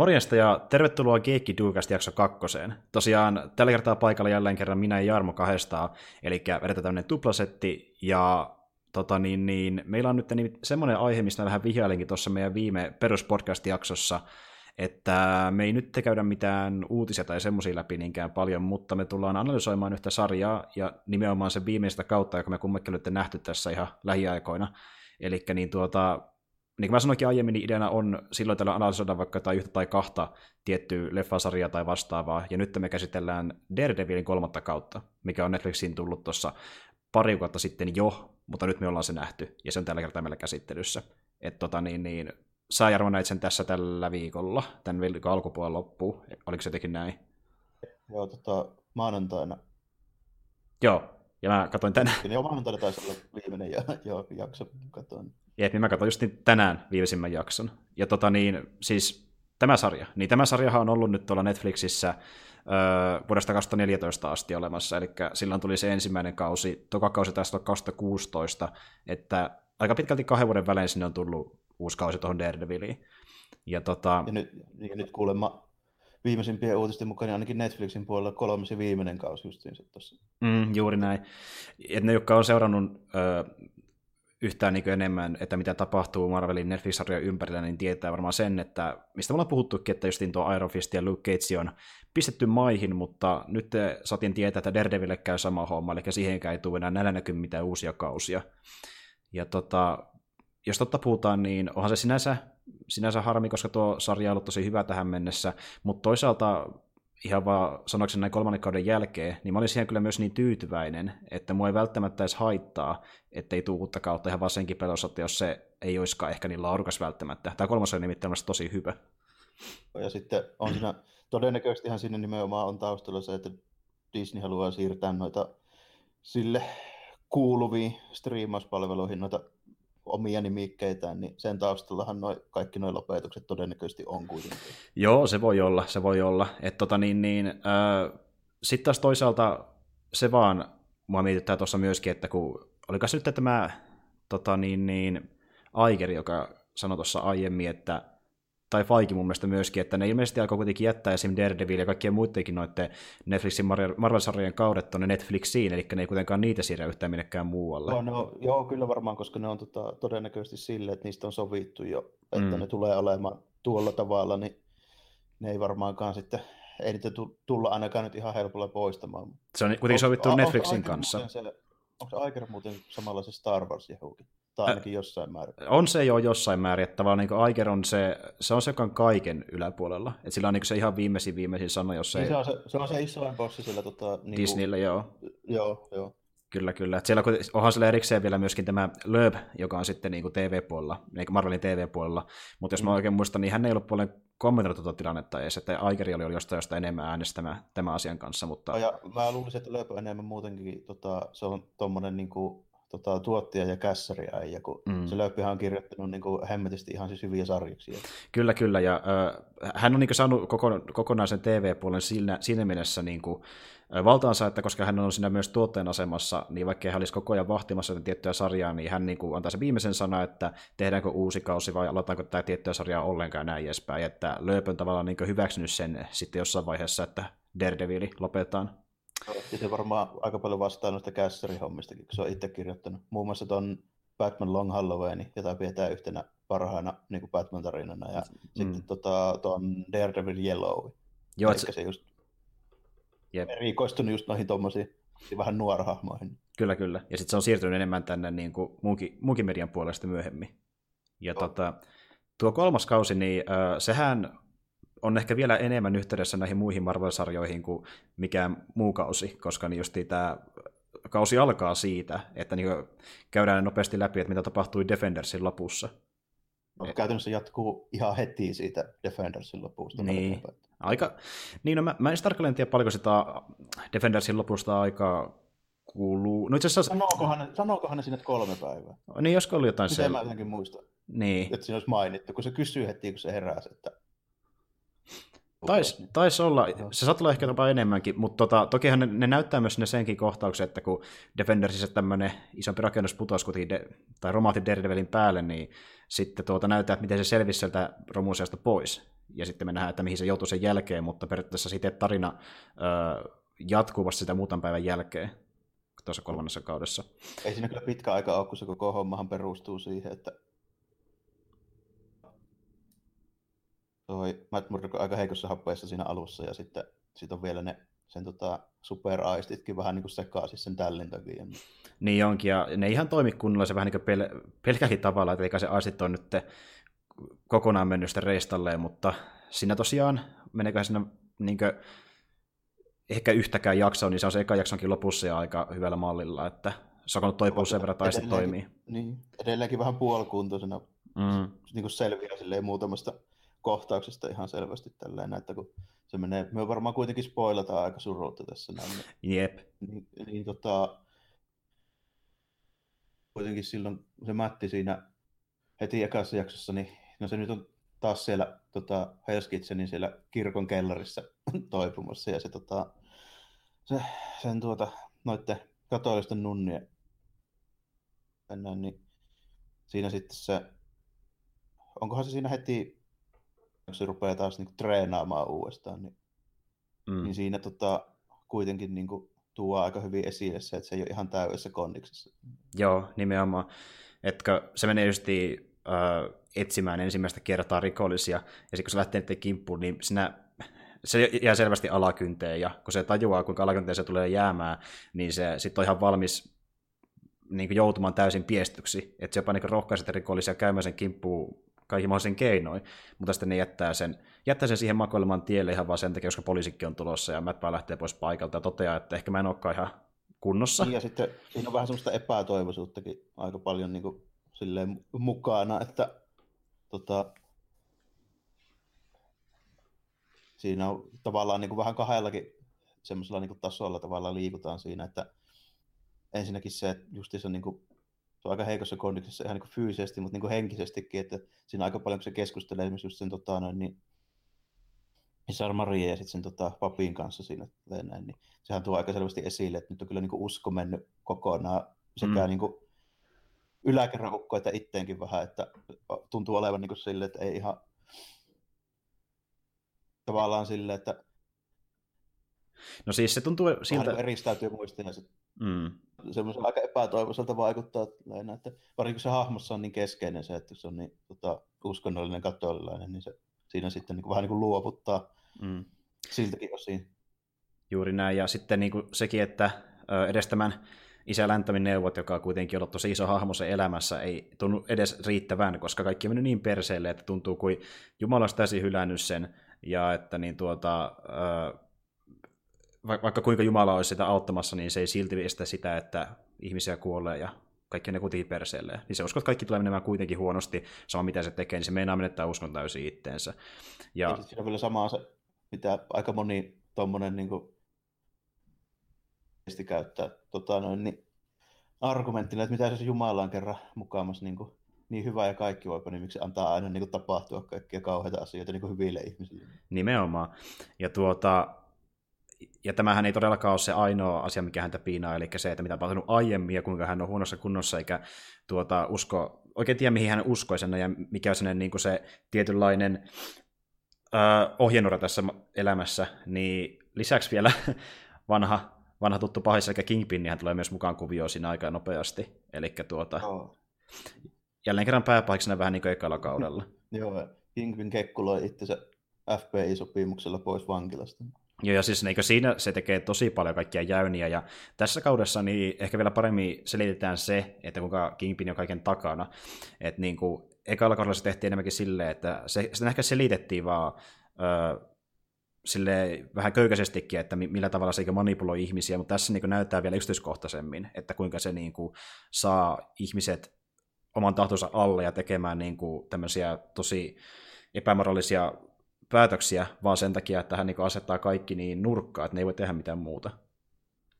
Morjesta ja tervetuloa Geekki Duukast jakso kakkoseen. Tosiaan tällä kertaa paikalla jälleen kerran minä ja Jarmo kahdestaan, eli vedetään tämmöinen tuplasetti, ja tota niin, niin, meillä on nyt niin, semmoinen aihe, mistä vähän vihjailinkin tuossa meidän viime peruspodcast-jaksossa, että me ei nyt käydä mitään uutisia tai semmoisia läpi niinkään paljon, mutta me tullaan analysoimaan yhtä sarjaa, ja nimenomaan se viimeistä kautta, joka me kummekin olette nähty tässä ihan lähiaikoina. Eli niin tuota, niin kuin mä sanoinkin aiemmin, niin ideana on silloin tällä analysoida vaikka tai yhtä tai kahta tiettyä leffasarjaa tai vastaavaa, ja nyt me käsitellään Daredevilin kolmatta kautta, mikä on Netflixiin tullut tuossa pari kuukautta sitten jo, mutta nyt me ollaan se nähty, ja se on tällä kertaa meillä käsittelyssä. Et tota niin, niin, sä Jarmo näit sen tässä tällä viikolla, tämän viikon alkupuolella loppuu, oliko se jotenkin näin? Joo, tota, maanantaina. Joo, ja mä katsoin tänään. Joo, maanantaina taisi olla viimeinen ja, jo, jakso, katsoin. Jep, niin mä katsoin just niin tänään viimeisimmän jakson. Ja tota niin, siis tämä sarja, niin tämä sarjahan on ollut nyt tuolla Netflixissä öö, vuodesta 2014 asti olemassa, eli silloin tuli se ensimmäinen kausi, toka kausi taisi olla 2016, että aika pitkälti kahden vuoden välein sinne on tullut uusi kausi tuohon Daredeviliin. Ja, tota... ja, nyt, ja nyt kuulemma viimeisimpien uutisten mukaan niin ainakin Netflixin puolella kolmas ja viimeinen kausi justiinsa tuossa. Mm, juuri näin. Et ne, jotka on seurannut ö, yhtään niin enemmän, että mitä tapahtuu Marvelin Netflix-sarjojen ympärillä, niin tietää varmaan sen, että mistä me ollaan puhuttukin, että justiin tuo Iron Fist ja Luke Cage on pistetty maihin, mutta nyt saatiin tietää, että Daredeville käy sama homma, eli siihenkään ei tule enää näillä näkyy mitään uusia kausia. Ja tota, jos totta puhutaan, niin onhan se sinänsä, sinänsä harmi, koska tuo sarja on ollut tosi hyvä tähän mennessä, mutta toisaalta ihan vaan sanoakseni näin kolmannen kauden jälkeen, niin mä olin siihen kyllä myös niin tyytyväinen, että mua ei välttämättä edes haittaa, että ei tule uutta kautta ihan vaan senkin pelossa, että jos se ei olisikaan ehkä niin laadukas välttämättä. Tämä kolmas on nimittäin tosi hyvä. Ja sitten on siinä, todennäköisesti ihan sinne nimenomaan on taustalla se, että Disney haluaa siirtää noita sille kuuluviin striimauspalveluihin noita omia nimikkeitään, niin sen taustallahan noi, kaikki nuo lopetukset todennäköisesti on kuitenkin. Joo, se voi olla, se voi olla. tota niin, niin, äh, Sitten taas toisaalta se vaan mua mietittää tuossa myöskin, että kun oliko se nyt tämä tota niin, niin, Aiker, joka sanoi tuossa aiemmin, että tai Faiki mun mielestä myöskin, että ne ilmeisesti aikoo kuitenkin jättää esim. Daredevil ja kaikkien muidenkin noiden Netflixin Marvel-sarjojen kaudet tuonne Netflixiin, eli ne ei kuitenkaan niitä siirrä yhtään minnekään muualle. No, no, joo, kyllä varmaan, koska ne on tota, todennäköisesti sille, että niistä on sovittu jo, että mm. ne tulee olemaan tuolla tavalla, niin ne ei varmaankaan sitten, ei niitä tulla ainakaan nyt ihan helpolla poistamaan. Se on kuitenkin sovittu on, Netflixin on, kanssa. Onko se muuten samalla se Star Wars jehukin? Tai ainakin jossain määrin. On se jo jossain määrin, että tavallaan niin Aiker on se, se on se, joka on kaiken yläpuolella. Että sillä on niin se ihan viimeisin viimeisin sana, jos niin se... on se, se, on se isoin bossi sillä tota, niin Disneyllä, kuin... joo. Joo, joo. Kyllä, kyllä. Et siellä onhan siellä erikseen vielä myöskin tämä Lööb, joka on sitten niin TV-puolella, niin Marvelin TV-puolella. Mutta jos mm. mä oikein muistan, niin hän ei ollut puolen kommentoinut tuota tilannetta edes, että Aikeri oli jostain, jostain enemmän äänestämään tämän asian kanssa. Mutta... Ja mä luulisin, että Lööb on enemmän muutenkin, tota, se on tuommoinen niin kuin tota, tuottaja ja kässäri äijä, kun mm. se Lööppihän on kirjoittanut niin kuin, hemmetisti ihan siis hyviä sarjiksia. Kyllä, kyllä, ja äh, hän on niin kuin, saanut koko, kokonaisen TV-puolen siinä, siinä mielessä niin kuin, valtaansa, että koska hän on siinä myös tuottajan asemassa, niin vaikka hän olisi koko ajan vahtimassa tiettyä sarjaa, niin hän niin kuin antaa se viimeisen sana, että tehdäänkö uusi kausi vai aloitetaanko tämä tiettyä sarjaa ollenkaan näin edespäin. Että Lööp on tavallaan niin hyväksynyt sen sitten jossain vaiheessa, että Daredevil lopetetaan. Ja se varmaan aika paljon vastaa noista kässärihommistakin, kun se on itse kirjoittanut. Muun muassa tuon Batman Long Halloween, jota pidetään yhtenä parhaana niin kuin Batman-tarinana, ja mm. sitten tota, tuon Daredevil Yellow. Joo, se... se just Jep. erikoistunut just noihin tuommoisiin vähän nuorahahmoihin. Kyllä, kyllä. Ja sitten se on siirtynyt enemmän tänne niin kuin muunkin, muunkin median puolesta myöhemmin. Ja tota, tuo kolmas kausi, niin äh, sehän on ehkä vielä enemmän yhteydessä näihin muihin Marvel-sarjoihin kuin mikään muu kausi, koska niin just tämä kausi alkaa siitä, että niin käydään nopeasti läpi, että mitä tapahtui Defendersin lopussa. No, käytännössä jatkuu ihan heti siitä Defendersin lopusta. Niin, aika, niin no mä, mä en tarkalleen tiedä paljonko sitä Defendersin lopusta aikaa kuuluu. No itse asiassa... Sanookohan ne, sanookohan ne sinne kolme päivää? Niin, josko oli jotain Miten se... mä jotenkin muistan. Niin. Että siinä olisi mainittu, kun se kysyy heti, kun se herää, että Taisi tais olla, se saattaa olla ehkä jopa enemmänkin, mutta tota, tokihan ne, ne, näyttää myös ne senkin kohtauksen, että kun Defendersissä tämmöinen isompi rakennus putosi kuitenkin de, tai romahti Daredevilin päälle, niin sitten tuota näyttää, että miten se selvisi sieltä romuusiasta pois. ja sitten me nähdään, että mihin se joutuu sen jälkeen, mutta periaatteessa sitten tarina ö, jatkuvasti sitä muutaman päivän jälkeen tuossa kolmannessa kaudessa. Ei siinä kyllä pitkä aika ole, kun se koko hommahan perustuu siihen, että toi Matt Murdock on aika heikossa happeessa siinä alussa ja sitten sit on vielä ne sen tota, superaistitkin vähän niin kuin sekaisin sen tällin takia. Niin onkin, ja ne ihan toimi kunnolla se vähän niin kuin pel- pelkäkin tavalla, että eikä se aistit on nyt kokonaan mennyt sitä reistalleen, mutta siinä tosiaan, meneekö siinä niin kuin, ehkä yhtäkään jaksoa, niin se on se eka jaksonkin lopussa ja aika hyvällä mallilla, että se on toipuu sen verran tai toimii. Niin, edelleenkin vähän puolikuntoisena mm. niin kuin selviää silleen muutamasta kohtauksesta ihan selvästi tälleen, että kun se menee, me varmaan kuitenkin spoilataan aika surutta tässä näin. Jep. Niin, niin tota, kuitenkin silloin se Matti siinä heti ekassa jaksossa, niin no se nyt on taas siellä tota, Hellskitsenin siellä kirkon kellarissa toipumassa ja se, tota, se sen tuota, noitte katolisten nunnien niin siinä sitten se, onkohan se siinä heti se rupeaa taas niinku treenaamaan uudestaan, niin, mm. niin siinä tota, kuitenkin niinku tuo aika hyvin esille se, että se ei ole ihan täydessä kondiksessa. Joo, nimenomaan. Etkö se menee just äh, etsimään ensimmäistä kertaa rikollisia, ja sitten kun se lähtee niiden kimppuun, niin sinä se jää selvästi alakynteen, ja kun se tajuaa, kuinka alakynteen se tulee jäämään, niin se sitten on ihan valmis niin joutumaan täysin piestyksi, että se jopa niin rohkaiset rikollisia käymään sen kimppuun kaikki mahdollisen keinoin, mutta sitten ne jättää sen, jättää sen siihen makoilemaan tielle ihan vaan sen takia, koska poliisikin on tulossa ja Mäppää lähtee pois paikalta ja toteaa, että ehkä mä en olekaan ihan kunnossa. Niin ja sitten siinä on vähän semmoista epätoivoisuuttakin aika paljon niin kuin, silleen mukana, että tota, siinä on tavallaan niin kuin vähän kahdellakin semmoisella niin kuin tasolla tavallaan liikutaan siinä, että ensinnäkin se, että justiinsa niin kuin se on aika heikossa kondiksessa ihan niin fyysisesti, mutta niin kuin henkisestikin, että siinä aika paljon, kun se keskustelee esimerkiksi just sen tota, noin, niin Sar Maria ja sitten sen tota, papin kanssa siinä, näin, niin sehän tuo aika selvästi esille, että nyt on kyllä niin kuin usko mennyt kokonaan sekä mm. niin kuin yläkerran ukko, että itteenkin vähän, että tuntuu olevan niin kuin sille, että ei ihan tavallaan sille, että No siis se tuntuu siltä... Vähän eristäytyy muista ja sitten mm semmoisen aika epätoivoiselta vaikuttaa lähinnä, että varsinkin se hahmossa on niin keskeinen se, että se on niin tota, uskonnollinen katolilainen, niin se siinä sitten niin kuin, vähän niin kuin luovuttaa mm. siltäkin osin. Juuri näin, ja sitten niin kuin sekin, että edes tämän isä Läntämin neuvot, joka on kuitenkin ollut tosi iso hahmo se elämässä, ei tunnu edes riittävän, koska kaikki on mennyt niin perseelle, että tuntuu kuin Jumala olisi täysin hylännyt sen, ja että niin tuota, vaikka kuinka Jumala olisi sitä auttamassa, niin se ei silti estä sitä, että ihmisiä kuolee ja kaikki ne kuitenkin perseelle. Niin se uskoo, että kaikki tulee menemään kuitenkin huonosti, sama mitä se tekee, niin se meinaa menettää uskon täysin itteensä. Ja... ja siinä on vielä samaa se, mitä aika moni tuommoinen niin kuin, käyttää tota, noin, niin, argumenttina, että mitä se Jumala on kerran mukaamassa niin, kuin, niin hyvä ja kaikki voipa, niin miksi antaa aina niin kuin, tapahtua kaikkia kauheita asioita niin kuin hyville ihmisille. Nimenomaan. Ja tuota, ja tämähän ei todellakaan ole se ainoa asia, mikä häntä piinaa, eli se, että mitä on tapahtunut aiemmin ja kuinka hän on huonossa kunnossa, eikä tuota, usko, oikein tiedä, mihin hän uskoi sen, ja mikä on sen, niin kuin se tietynlainen äh, ohjenuora tässä elämässä, niin lisäksi vielä vanha, vanha tuttu pahis, eli Kingpin, niin hän tulee myös mukaan kuvioon siinä aika nopeasti. Eli tuota, oh. jälleen kerran pääpahiksena vähän niin kuin ekalla kaudella. Joo, Kingpin kekkuloi itsensä FBI-sopimuksella pois vankilasta. Joo, ja siis niin siinä se tekee tosi paljon kaikkia jäyniä, ja tässä kaudessa niin ehkä vielä paremmin selitetään se, että kuinka Kingpin on kaiken takana. Että niin kuin, ekalla kaudella se tehtiin enemmänkin silleen, että se, se ehkä selitettiin vaan ö, sille vähän köykäisestikin, että millä tavalla se manipuloi ihmisiä, mutta tässä niin näyttää vielä yksityiskohtaisemmin, että kuinka se niin kuin, saa ihmiset oman tahtonsa alle ja tekemään niin kuin, tämmöisiä tosi epämoraalisia päätöksiä, vaan sen takia, että hän niin asettaa kaikki niin nurkkaan, että ne ei voi tehdä mitään muuta.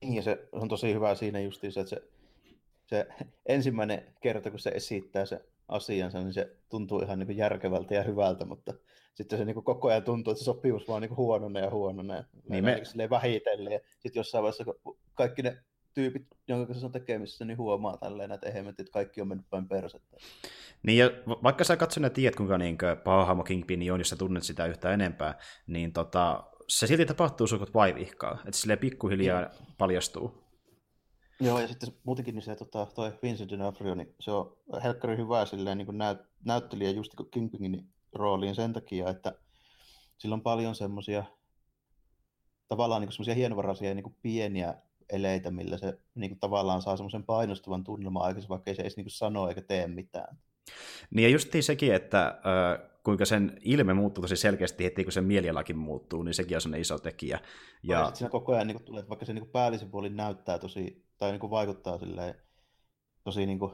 Niin, ja se on tosi hyvä siinä justiin se, että se, se ensimmäinen kerta, kun se esittää se asiansa, niin se tuntuu ihan niin järkevältä ja hyvältä, mutta sitten se niin koko ajan tuntuu, että se sopimus vaan niin huononee ja huononee. Niin me... Vähitellen. Ja sitten jossain vaiheessa, kun kaikki ne tyypit, jonka kanssa on tekemisissä, niin huomaa tälleen, että eihän että kaikki on mennyt vain persettä. Niin, ja vaikka sä katsot ja tiedät, kuinka niin paha hahmo Kingpin on, jos sä tunnet sitä yhtä enempää, niin tota, se silti tapahtuu sukut vaivihkaa, että silleen pikkuhiljaa niin. paljastuu. Joo, ja sitten muutenkin niin se tota, toi Vincent D'Onofrio, niin se on helkkari hyvä silleen, niin näyt, näyttelijä just niin Kingpinin rooliin sen takia, että sillä on paljon semmoisia tavallaan niin semmoisia hienovaraisia niin pieniä eleitä, millä se niin kuin, tavallaan saa semmoisen painostavan tunnelman aikaisemmin, vaikka ei se edes niin kuin, sano eikä tee mitään. Niin ja justiin sekin, että äh, kuinka sen ilme muuttuu tosi selkeästi heti, kun sen mielialakin muuttuu, niin sekin on iso tekijä. Ja, ja sitten siinä koko ajan niin kuin, tulee, että vaikka se niin kuin, päällisen puoli näyttää tosi, tai niin kuin, vaikuttaa silleen, tosi niin kuin,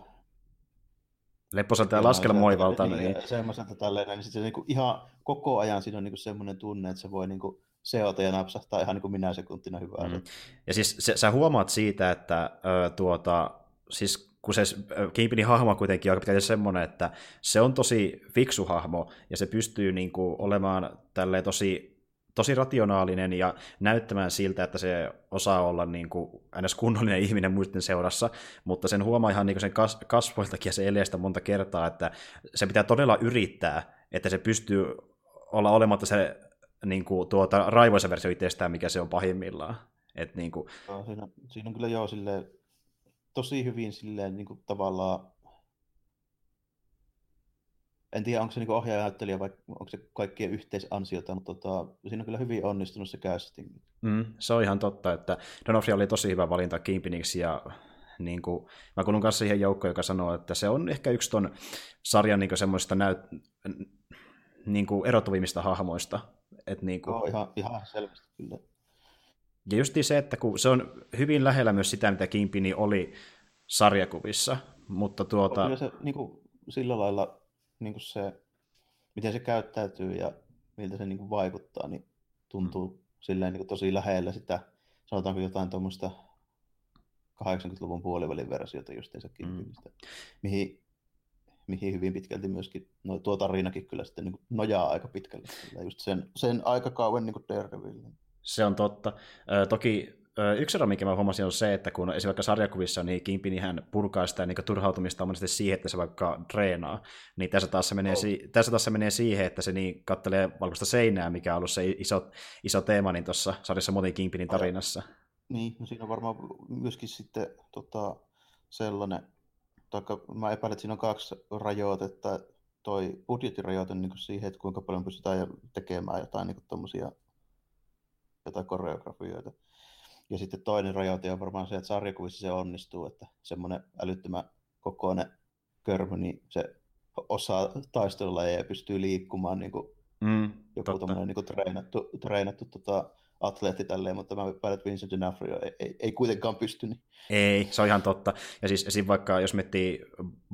lepposalta ja laskelmoivalta. Niin, niin. Semmoiselta tälleen, niin sitten se niin kuin, ihan koko ajan siinä on niin kuin, semmoinen tunne, että se voi niin kuin, seota ja napsahtaa ihan niin kuin minä sekuntina hyvää. Mm. Ja siis se, sä huomaat siitä, että ö, tuota, siis kun se Kingpinin hahmo on kuitenkin aika pitkälti semmoinen, että se on tosi fiksu hahmo, ja se pystyy niin kuin, olemaan tälleen tosi, tosi rationaalinen ja näyttämään siltä, että se osaa olla niin kuin, ns. kunnollinen ihminen muiden seurassa, mutta sen huomaa ihan niin kuin sen kas, kasvoiltakin ja se eleestä monta kertaa, että se pitää todella yrittää, että se pystyy olla olematta se niin kuin, tuota, raivoisa versio itsestään, mikä se on pahimmillaan. Et, niin kuin... siinä, siinä, on kyllä joo silleen, tosi hyvin silleen niin kuin, tavallaan en tiedä, onko se niin ohjaaja vai onko se kaikkien yhteisansiota, mutta tota, siinä on kyllä hyvin onnistunut se casting. Mm, se on ihan totta, että Donofrio oli tosi hyvä valinta Kimpiniksi ja niin kuin, mä kuulun kanssa siihen joukkoon, joka sanoo, että se on ehkä yksi ton sarjan niin semmoista näyt, niin kuin erotuvimmista hahmoista. Et niin kuin... Joo, ihan, ihan selvästi kyllä. Ja just se, että kun se on hyvin lähellä myös sitä, mitä Kimpini oli sarjakuvissa, mutta tuota... Kyllä se niin kuin, sillä lailla niin kuin se, miten se käyttäytyy ja miltä se niin kuin, vaikuttaa, niin tuntuu mm. silleen niin kuin, tosi lähellä sitä, sanotaanko jotain tuommoista 80-luvun puolivälin versiota justiinsa Kimpinistä, mm. mihin mihin hyvin pitkälti myöskin no, tuo tarinakin kyllä sitten niin nojaa aika pitkälle. Just sen, sen aikakauden niin Daredevil. Se on totta. Ö, toki yksi ero, mikä mä huomasin, on se, että kun esimerkiksi sarjakuvissa niin Kimpi niin hän purkaa sitä niin turhautumista monesti siihen, että se vaikka treenaa, niin tässä taas se menee, oh. si- tässä taas se menee siihen, että se niin kattelee valkoista seinää, mikä on ollut se iso, iso teema niin tuossa sarjassa Motin Kimpinin tarinassa. Niin, no siinä on varmaan myöskin sitten tota, sellainen taikka mä epäilen, että siinä on kaksi rajoitetta. Toi budjettirajoite niin siihen, että kuinka paljon pystytään tekemään jotain niin tommosia, jotain koreografioita. Ja sitten toinen rajoite on varmaan se, että sarjakuvissa se onnistuu, että semmoinen älyttömän kokoinen körmö, niin se osaa taistella ja pystyy liikkumaan niin kuin mm, joku tommoinen niin treenattu, treenattu tota, atleetti tälleen, mutta mä päätän, että Vincent D'Onofrio ei, ei, ei, kuitenkaan pysty. Niin. Ei, se on ihan totta. Ja siis esim. vaikka jos miettii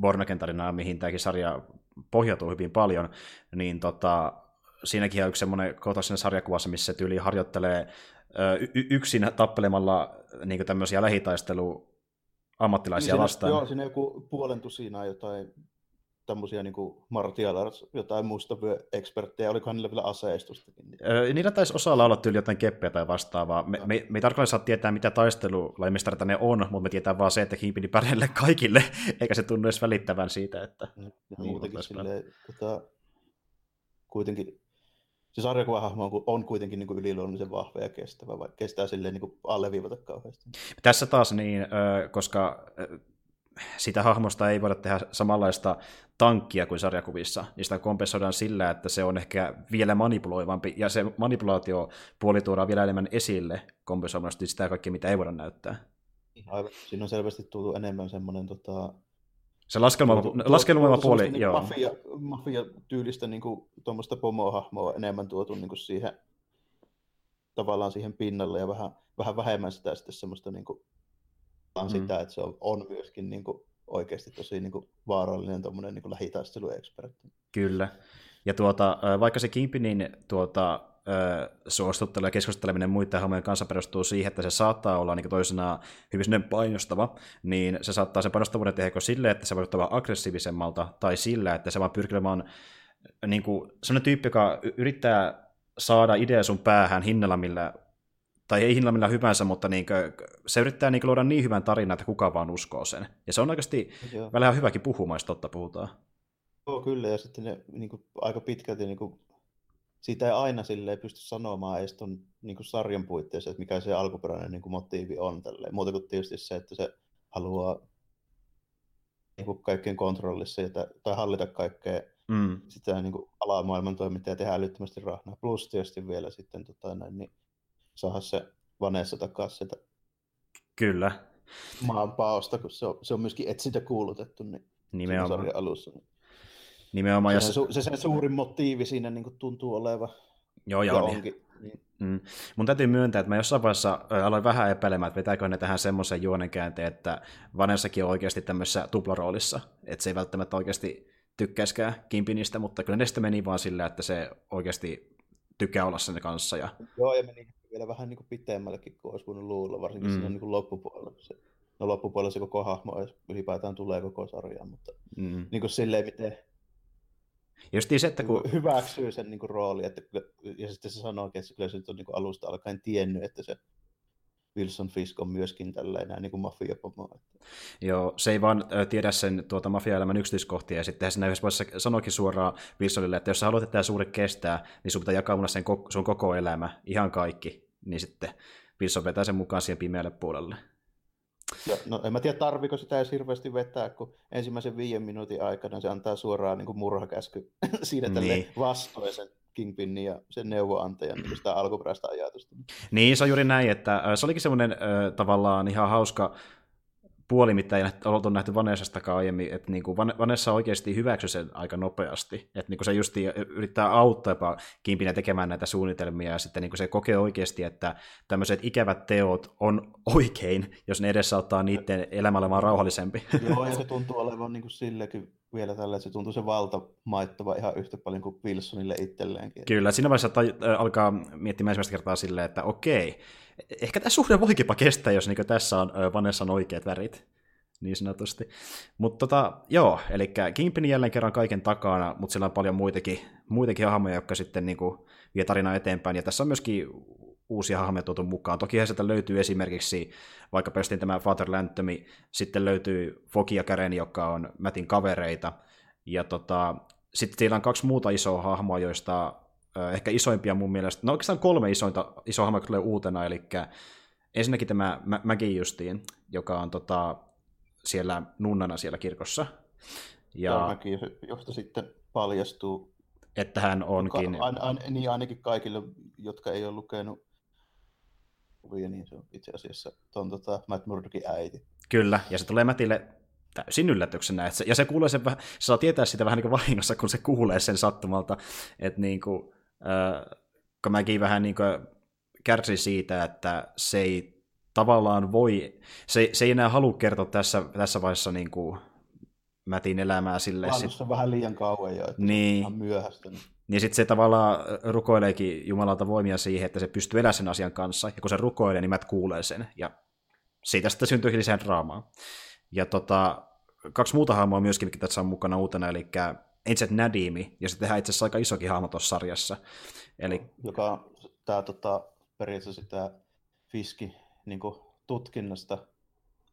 Bornaken tarinaa, mihin tämäkin sarja pohjautuu hyvin paljon, niin tota, siinäkin on yksi semmoinen kohtaus siinä sarjakuvassa, missä se tyyli harjoittelee y- yksin tappelemalla niin tämmöisiä lähitaistelu ammattilaisia niin vastaan. Joo, siinä joku puolen tusinaa jotain tämmöisiä niin martial arts, jotain muista eksperttejä, olikohan niillä vielä aseistustakin? Öö, niillä taisi osalla olla tyyli jotain keppejä tai vastaavaa. Me, me, me ei tarkalleen saa tietää, mitä taistelulaimestareita ne on, mutta me tietää vaan se, että Kiipini pärjälle kaikille, eikä se tunnu edes välittävän siitä, että... Ja niin, muutenkin silleen, tota, kuitenkin se sarjakuvahahmo on, on kuitenkin niin yliluonnollisen vahva ja kestävä, vaikka kestää silleen niin alleviivata kauheasti. Tässä taas niin, koska sitä hahmosta ei voida tehdä samanlaista tankkia kuin sarjakuvissa, niin sitä kompensoidaan sillä, että se on ehkä vielä manipuloivampi, ja se manipulaatiopuoli tuodaan vielä enemmän esille kompensoimasti sitä kaikkea, mitä ei voida näyttää. Aivan. Siinä on selvästi tullut enemmän semmoinen tota, se laskelma, tuotu, laskelma puoli, niin joo. Mafia, mafia-tyylistä niin tuommoista pomohahmoa enemmän tuotu niin kuin siihen, tavallaan siihen pinnalle ja vähän, vähän vähemmän sitä sitten semmoista niin kuin, mm. sitä, että se on, on myöskin niin kuin, oikeasti tosi niin kuin, vaarallinen tuommoinen niin lähitaisteluekspertti. Kyllä. Ja tuota, vaikka se niin tuota, suostuttelu ja keskusteleminen muiden hahmojen kanssa perustuu siihen, että se saattaa olla niin toisenaan hyvin painostava, niin se saattaa sen painostavuuden tehdä sille, että se voi olla aggressiivisemmalta, tai sillä, että se vaan pyrkilemään niin kuin, sellainen tyyppi, joka yrittää saada idea sun päähän hinnalla, millä tai ei hinnalla millä hyvänsä, mutta niin kuin, se yrittää niin kuin, luoda niin hyvän tarinan, että kuka vaan uskoo sen. Ja se on oikeasti Joo. välillä hyväkin puhumaan, jos totta puhutaan. Joo, kyllä, ja sitten ne niin kuin, aika pitkälti niin kuin, siitä ei aina silleen pysty sanomaan edes ton niin kuin sarjan puitteissa, että mikä se alkuperäinen niin kuin, motiivi on tälleen. Muuta kuin tietysti se, että se haluaa niin kuin, kaikkien kontrollissa tai hallita kaikkea mm. sitä niin kuin, alamaailman toimintaa ja tehdä älyttömästi rahnaa. Plus tietysti vielä sitten tota, näin, niin saada se Vanessa takaisin sitä Kyllä. maanpaosta, kun se on, se on myöskin etsintä kuulutettu niin Nimenomaan. alussa. Nimenomaan. Se, jos... se, se suurin motiivi siinä niin kuin tuntuu oleva. Joo, joo. Niin. Onkin. Niin. Mm. Mun täytyy myöntää, että mä jossain vaiheessa aloin vähän epäilemään, että vetääkö ne tähän semmoisen juonenkäänteen, että Vanessakin on oikeasti tämmöisessä tuplaroolissa, että se ei välttämättä oikeasti tykkäiskään Kimpinistä, mutta kyllä ne sitten meni vaan sillä, että se oikeasti tykkää olla sen kanssa. Ja... Joo, ja meni vielä vähän niin kuin pitemmällekin kuin olisi voinut luulla, varsinkin mm. siinä niin kuin loppupuolella. Se, no loppupuolella se koko hahmo ylipäätään tulee koko sarjaan, mutta mm. niin kuin silleen, miten Justiin se, että kun... Hyväksyy sen niin kuin, rooli, että, ja sitten se sanoo, että se kyllä se on niin kuin, alusta alkaen tiennyt, että se Wilson Fisk on myöskin tällainen niin kuin mafiapomo. Joo, se ei vaan tiedä sen tuota mafia-elämän yksityiskohtia, ja sitten hän yhdessä vaiheessa sanoikin suoraan Wilsonille, että jos sä haluat, että tämä suuri kestää, niin sun pitää jakaa mun sen sun koko elämä, ihan kaikki, niin sitten Wilson vetää sen mukaan siihen pimeälle puolelle. Ja, no en mä tiedä, tarviko sitä edes hirveästi vetää, kun ensimmäisen viiden minuutin aikana se antaa suoraan niin kuin murhakäsky siinä niin. vastoin sen Kingpinin ja sen neuvoantajan niin sitä alkuperäistä ajatusta. Niin, se on juuri näin, että se olikin semmoinen tavallaan ihan hauska puoli, mitä ei oltu nähty Vanessastakaan aiemmin, että niin kuin Vanessa oikeasti hyväksyi sen aika nopeasti, että niin kuin se just yrittää auttaa jopa Kimpinä tekemään näitä suunnitelmia, ja sitten niin kuin se kokee oikeasti, että tämmöiset ikävät teot on oikein, jos ne edesauttaa niiden elämä olemaan rauhallisempi. Joo, ja se tuntuu olevan niin kuin sillekin vielä tällä, että se tuntuu se valta maittava ihan yhtä paljon kuin Wilsonille itselleenkin. Kyllä, siinä vaiheessa taj- alkaa miettimään ensimmäistä kertaa silleen, että okei, ehkä tämä suhde voikinpa kestää, jos niin tässä on Vanessan oikeat värit, niin sanotusti. Mutta tota, joo, eli Kingpin jälleen kerran kaiken takana, mutta sillä on paljon muitakin, muitakin hahmoja, jotka sitten niin kuin, vie tarinaa eteenpäin, ja tässä on myöskin uusia hahmoja tuotu mukaan. Toki sieltä löytyy esimerkiksi, vaikka pestin tämä Father Lantomi, sitten löytyy Foki ja Karen, joka on Mätin kavereita, ja tota, sitten siellä on kaksi muuta isoa hahmoa, joista ehkä isoimpia mun mielestä, no oikeastaan kolme isointa, isoa hahmoa tulee uutena, eli ensinnäkin tämä Maggie justiin, joka on tota, siellä nunnana siellä kirkossa. Ja Mäki, josta sitten paljastuu, että hän onkin... Ain, ain, niin ainakin kaikille, jotka ei ole lukenut kuvia, niin se on itse asiassa ton, tota, Matt Murdockin äiti. Kyllä, ja se tulee Mätille täysin yllätyksenä. Että se, ja se kuulee sen vähän, se saa tietää sitä vähän niin kuin vahingossa, kun se kuulee sen sattumalta, että niin kuin, kun mäkin vähän niin kuin kärsi siitä, että se ei tavallaan voi, se, se ei enää halua kertoa tässä, tässä vaiheessa niin kuin Mätin elämää sille. Sit... on vähän liian kauan jo, että niin. on myöhäistä. Niin. Niin sitten se tavallaan rukoileekin Jumalalta voimia siihen, että se pystyy elämään sen asian kanssa, ja kun se rukoilee, niin Matt kuulee sen, ja siitä sitten syntyy lisää draamaa. Ja tota, kaksi muuta hahmoa myöskin, mikä tässä on mukana uutena, eli itse Nadimi, ja se tehdään itse asiassa aika isokin hahmo tuossa sarjassa. Eli... Joka tämä tota, periaatteessa sitä Fiski niin tutkinnasta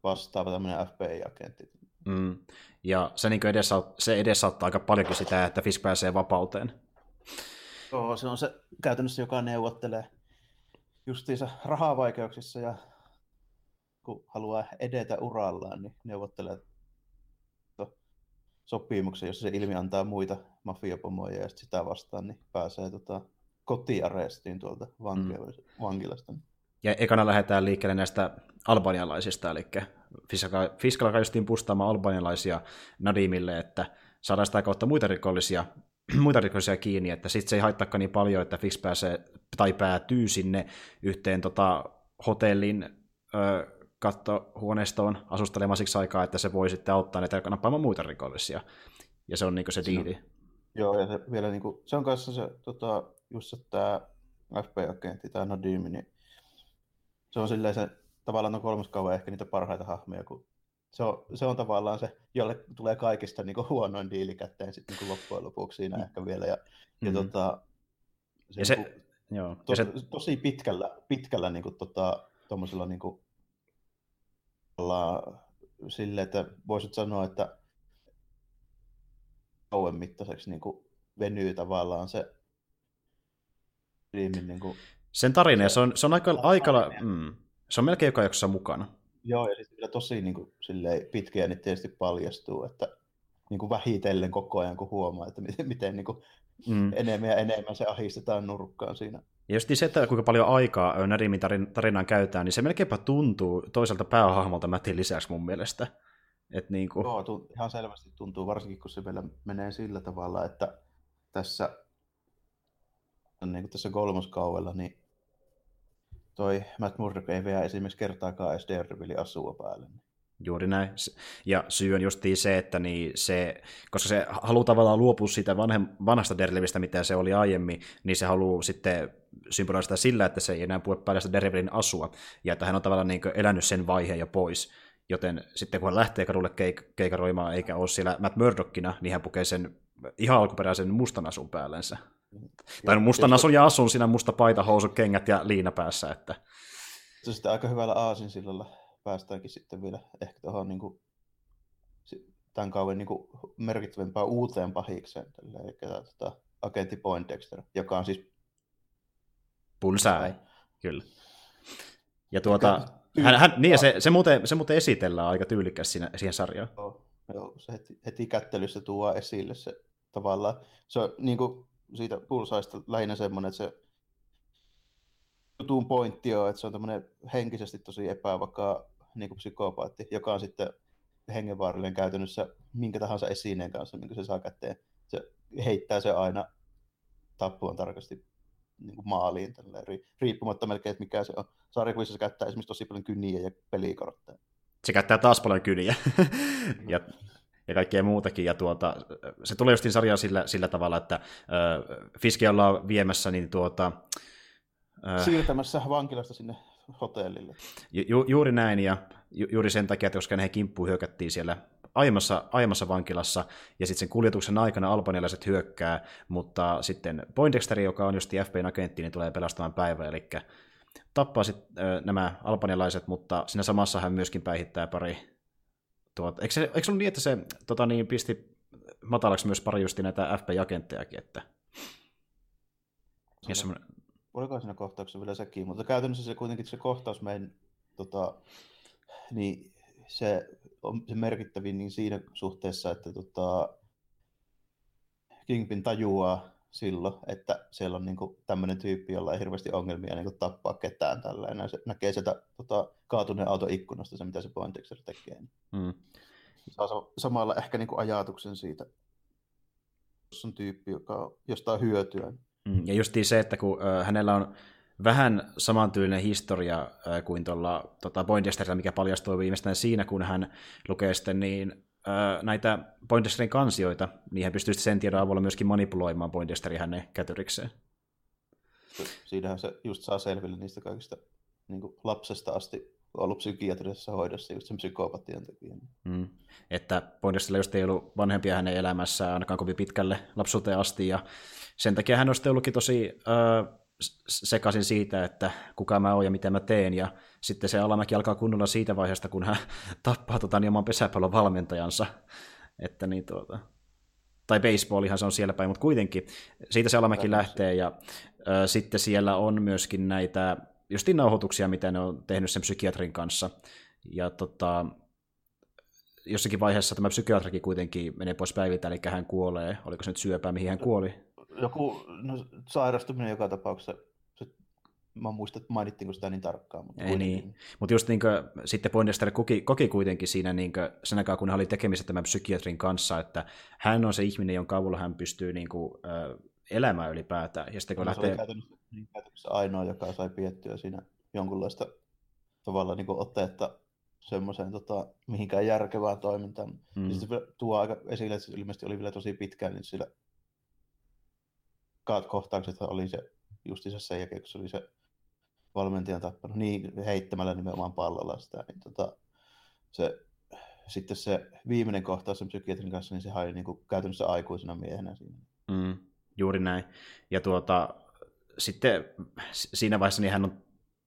vastaava tämmöinen FBI-agentti. Mm. Ja se, niin edesaut, se edesauttaa aika paljonkin sitä, että Fisk pääsee vapauteen. Joo, se on se käytännössä, joka neuvottelee justiinsa rahavaikeuksissa ja kun haluaa edetä urallaan, niin neuvottelee sopimuksen, jossa se ilmi antaa muita mafiapomoja ja sitä vastaan, niin pääsee tota, kotiarestiin tuolta vankilasta. Mm. vankilasta. Ja ekana lähdetään liikkeelle näistä albanialaisista, eli Fiskal alkaa justiin pustaamaan albanialaisia Nadimille, että saadaan sitä kautta muita rikollisia, muita rikollisia kiinni, että sitten se ei haittaakaan niin paljon, että Fix pääsee tai päätyy sinne yhteen tota, hotellin ö, kattohuoneistoon asustelemaan siksi aikaa, että se voi sitten auttaa näitä nappaamaan muita rikollisia. Ja se on niin se diili. Joo, ja se, vielä niin kuin, se on kanssa se, tota, just se, tämä FBI-agentti, tämä Nadim, niin se on silleen se, tavallaan on kolmas kauan ehkä niitä parhaita hahmoja, kun se on, se on tavallaan se, jolle tulee kaikista niin kuin, huonoin diili kätteen sitten niin loppujen lopuksi siinä mm. ehkä vielä. Ja, mm. ja, tota, se, ja se, Joo. To, se... Tosi pitkällä, pitkällä niin kuin, tota, niin kuin, sille, että voisit sanoa, että kauan mittaiseksi niin kuin, venyy tavallaan se niin kuin, sen tarina, se, se on, se on aika, aika mm, se on melkein joka jaksossa mukana. Joo, ja sitten tosi niin kuin, silleen, pitkiä niin tietysti paljastuu, että niin kuin vähitellen koko ajan, kun huomaa, että miten, miten niin kuin, mm. enemmän ja enemmän se ahistetaan nurkkaan siinä. Ja just se, että kuinka paljon aikaa Narimin tarinaan käytetään, niin se melkeinpä tuntuu toiselta päähahmolta Mätin lisäksi mun mielestä. Et niin kuin... Joo, tu- ihan selvästi tuntuu, varsinkin kun se vielä menee sillä tavalla, että tässä, niin kuin tässä kolmoskaudella, niin toi Matt Murdock ei vielä esimerkiksi kertaakaan edes Daredevilin asua päälle. Juuri näin. Ja syy on justiin se, että niin se, koska se haluaa tavallaan luopua siitä vanhem, vanhasta Daredevilistä, mitä se oli aiemmin, niin se haluaa sitten symboloida sitä sillä, että se ei enää puhe päälle sitä Daredevilin asua, ja että hän on tavallaan niin elänyt sen vaiheen jo pois. Joten sitten kun hän lähtee kadulle keik- keikaroimaan, eikä ole siellä Matt Murdockina, niin hän pukee sen ihan alkuperäisen mustan asun päällensä. Tai mustan asun ja asun siinä musta paita, housu, kengät ja liina päässä. Että... Se sitten aika hyvällä aasinsillalla päästäänkin sitten vielä ehkä tuohon niin kuin, tämän kauden niin kuin, merkittävämpään uuteen pahikseen, eli tota, agentti Poindexter, joka on siis... Pulsai, kyllä. Ja tuota, hän, hän, niin, ja se, se, muuten, se muuten esitellään aika tyylikäs siinä, siihen sarjaan. Joo, joo se heti, heti kättelyssä tuo esille se tavallaan. Se on niin kuin, siitä pulsaista lähinnä semmoinen, että se jutun pointti on, että se on tämmöinen henkisesti tosi epävakaa niin psykopaatti, joka on sitten hengenvaarallinen käytännössä minkä tahansa esineen kanssa, minkä se saa käteen. Se heittää se aina tappuvan tarkasti niin kuin maaliin, tälleen, riippumatta melkein, että mikä se on. Sarjakuvissa se käyttää esimerkiksi tosi paljon kyniä ja pelikortteja. Se käyttää taas paljon kyniä. ja ja kaikkea muutakin. Ja tuota, se tulee justiin sarjaa sillä, sillä tavalla, että äh, Fiski ollaan viemässä niin tuota, äh, Siirtämässä vankilasta sinne hotellille. Ju, juuri näin, ja ju, juuri sen takia, että koska näihin kimppuun hyökättiin siellä aiemmassa, aiemmassa vankilassa, ja sitten sen kuljetuksen aikana albanialaiset hyökkää, mutta sitten Poindexteri, joka on just FBIn agentti, niin tulee pelastamaan päivää, eli tappaa sitten äh, nämä albanialaiset, mutta siinä samassa hän myöskin päihittää pari Tuota, eikö, se, eikö se ollut niin, että se tota, niin, pisti matalaksi myös pari justi näitä FBI-agenttejakin, että... Semmoinen... Oliko siinä kohtauksessa vielä sekin, mutta käytännössä se kuitenkin se kohtaus meidän, tota, niin se on se merkittävin niin siinä suhteessa, että tota, Kingpin tajuaa silloin, että siellä on niinku tämmöinen tyyppi, jolla ei hirveästi ongelmia niinku tappaa ketään tällä. Se näkee sieltä tota, kaatuneen auton ikkunasta se, mitä se Poindexter tekee. Mm. Saa samalla ehkä niinku ajatuksen siitä, jos on tyyppi, joka jostain hyötyä. Mm. Ja justiin se, että kun hänellä on vähän samantyylinen historia kuin tuolla tota Poindesterilla, mikä paljastui viimeistään siinä, kun hän lukee sitten niin näitä Poindexterin kansioita, niin hän pystyy sen tiedon avulla myöskin manipuloimaan Poindexterin hänen kätyrikseen. Siinähän se just saa selville niistä kaikista niin lapsesta asti ollut psykiatrisessa hoidossa just sen psykopatian takia. Mm. Että Poindexterilla just ei ollut vanhempia hänen elämässään ainakaan kovin pitkälle lapsuuteen asti, ja sen takia hän on sitten ollutkin tosi äh, sekaisin siitä, että kuka mä oon ja mitä mä teen, ja sitten se alamäki alkaa kunnolla siitä vaiheesta, kun hän tappaa tota, niin oman pesäpallon valmentajansa. Että niin tuota, tai baseballihan se on siellä päin, mutta kuitenkin siitä se alamäki lähtee, ja ö, sitten siellä on myöskin näitä justiin nauhoituksia, mitä ne on tehnyt sen psykiatrin kanssa, ja tota, jossakin vaiheessa tämä psykiatrikin kuitenkin menee pois päiviltä, eli hän kuolee, oliko se nyt syöpää, mihin hän kuoli? joku no, sairastuminen joka tapauksessa. Se, mä muistan, että mainittiinko sitä niin tarkkaan. Mutta Ei niin. Mutta just niin kuin, sitten Poindexter koki, koki kuitenkin siinä niin kuin, sen aikaa, kun hän oli tekemisissä tämän psykiatrin kanssa, että hän on se ihminen, jonka avulla hän pystyy niin kuin, äh, elämään ylipäätään. Ja sitten, kun no, lähtee... Se oli käytännössä, niin käytännössä ainoa, joka sai piettyä siinä jonkunlaista tavalla niin otetta semmoiseen tota, mihinkään järkevään toimintaan. Mm. Sitten tuo aika esille, että se ilmeisesti oli vielä tosi pitkään niin sillä kohtaukset oli se justiinsa sen jälkeen, kun se oli se valmentajan tappanut, niin heittämällä nimenomaan pallolla sitä, niin tota, se, sitten se viimeinen kohtaus sen psykiatrin kanssa, niin se oli niin kuin käytännössä aikuisena miehenä siinä. Mm, juuri näin. Ja tuota, sitten siinä vaiheessa niin hän on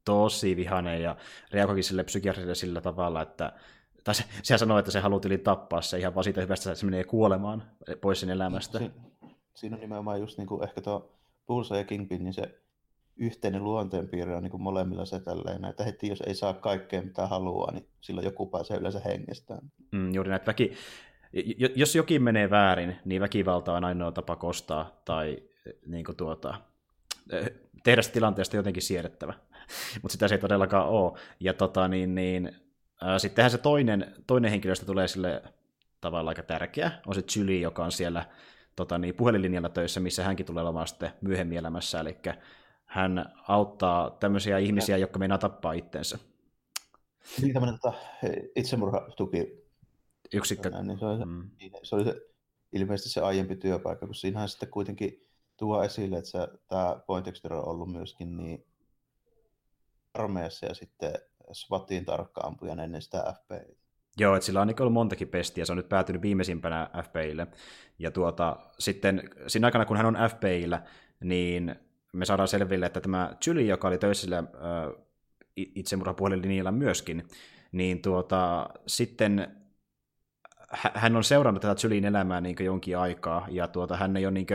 tosi vihainen ja reagoikin sille psykiatrille sillä tavalla, että tai se, sehän sanoo, että se haluaa yli tappaa se ihan vaan siitä hyvästä, että se menee kuolemaan pois sen elämästä. Si- siinä on nimenomaan just niin kuin ehkä tuo Pulsa ja Kingpin, niin se yhteinen luonteenpiirre on niin kuin molemmilla se tälleen, että heti jos ei saa kaikkea mitä haluaa, niin silloin joku pääsee yleensä hengestään. Mm, juuri näin, väki, jos jokin menee väärin, niin väkivalta on ainoa tapa kostaa tai niin kuin tuota, tehdä sitä tilanteesta jotenkin siedettävä. Mutta sitä se ei todellakaan ole. Ja tota, niin, niin, ää, sittenhän se toinen, toinen henkilöstä tulee sille tavalla aika tärkeä, on se Julie, joka on siellä tota, niin, puhelinlinjalla töissä, missä hänkin tulee olemaan sitten myöhemmin elämässä, eli hän auttaa tämmöisiä ihmisiä, jotka meinaa tappaa itsensä. Niin tämmöinen tota, itsemurhatuki yksikkö. Niin se, oli se, mm. se oli se, ilmeisesti se aiempi työpaikka, kun siinähän sitten kuitenkin tuo esille, että se, tämä Poindexter on ollut myöskin niin armeijassa ja sitten SWATin tarkkaampujan ennen sitä FBI. Joo, että sillä on ollut montakin pestiä, se on nyt päätynyt viimeisimpänä FBIlle. Ja tuota, sitten siinä aikana, kun hän on FBIllä, niin me saadaan selville, että tämä Julie, joka oli töissä sillä äh, itsemurhapuhelinlinjalla myöskin, niin tuota, sitten hän on seurannut tätä Julien elämää niin jonkin aikaa, ja tuota, hän ei ole niin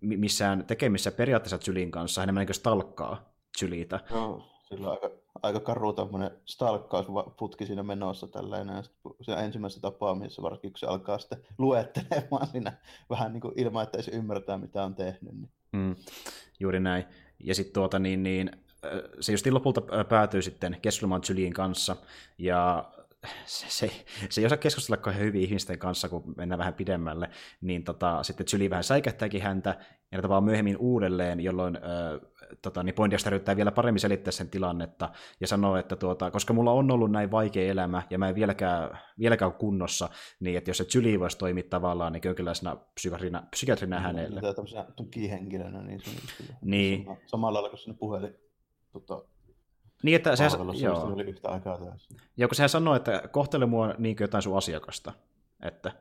missään tekemissä periaatteessa Julien kanssa, hän niin stalkkaa Julieta. Joo, sillä on aika, aika karu tämmöinen stalkkausputki siinä menossa tällainen, ja siinä ensimmäisessä tapaamisessa varsinkin, kun se alkaa sitten luettelemaan siinä vähän niin kuin ilman, että ei ymmärtää, mitä on tehnyt. Niin. Mm, juuri näin. Ja sitten tuota niin, niin se just lopulta päätyy sitten keskustelemaan Julien kanssa, ja se, se, se ei osaa keskustella kauhean hyvin ihmisten kanssa, kun mennään vähän pidemmälle, niin tota, sitten Julie vähän säikähtääkin häntä, ja tapaa myöhemmin uudelleen, jolloin ö, tota, niin Poindexter yrittää vielä paremmin selittää sen tilannetta, ja sanoo, että tuota, koska mulla on ollut näin vaikea elämä, ja mä en vieläkään, vieläkään ole kunnossa, niin että jos se Julie voisi toimia tavallaan niin jonkinlaisena psykiatrina, psykiatrina hänelle. Tämä tämmöisenä tukihenkilönä, niin se on niin. samalla lailla kuin sinne puhelin tota, niin, että sehän, joo. oli yhtä aikaa täysin. Joo, kun sehän sanoi, että kohtele mua niin kuin jotain sun asiakasta. Että,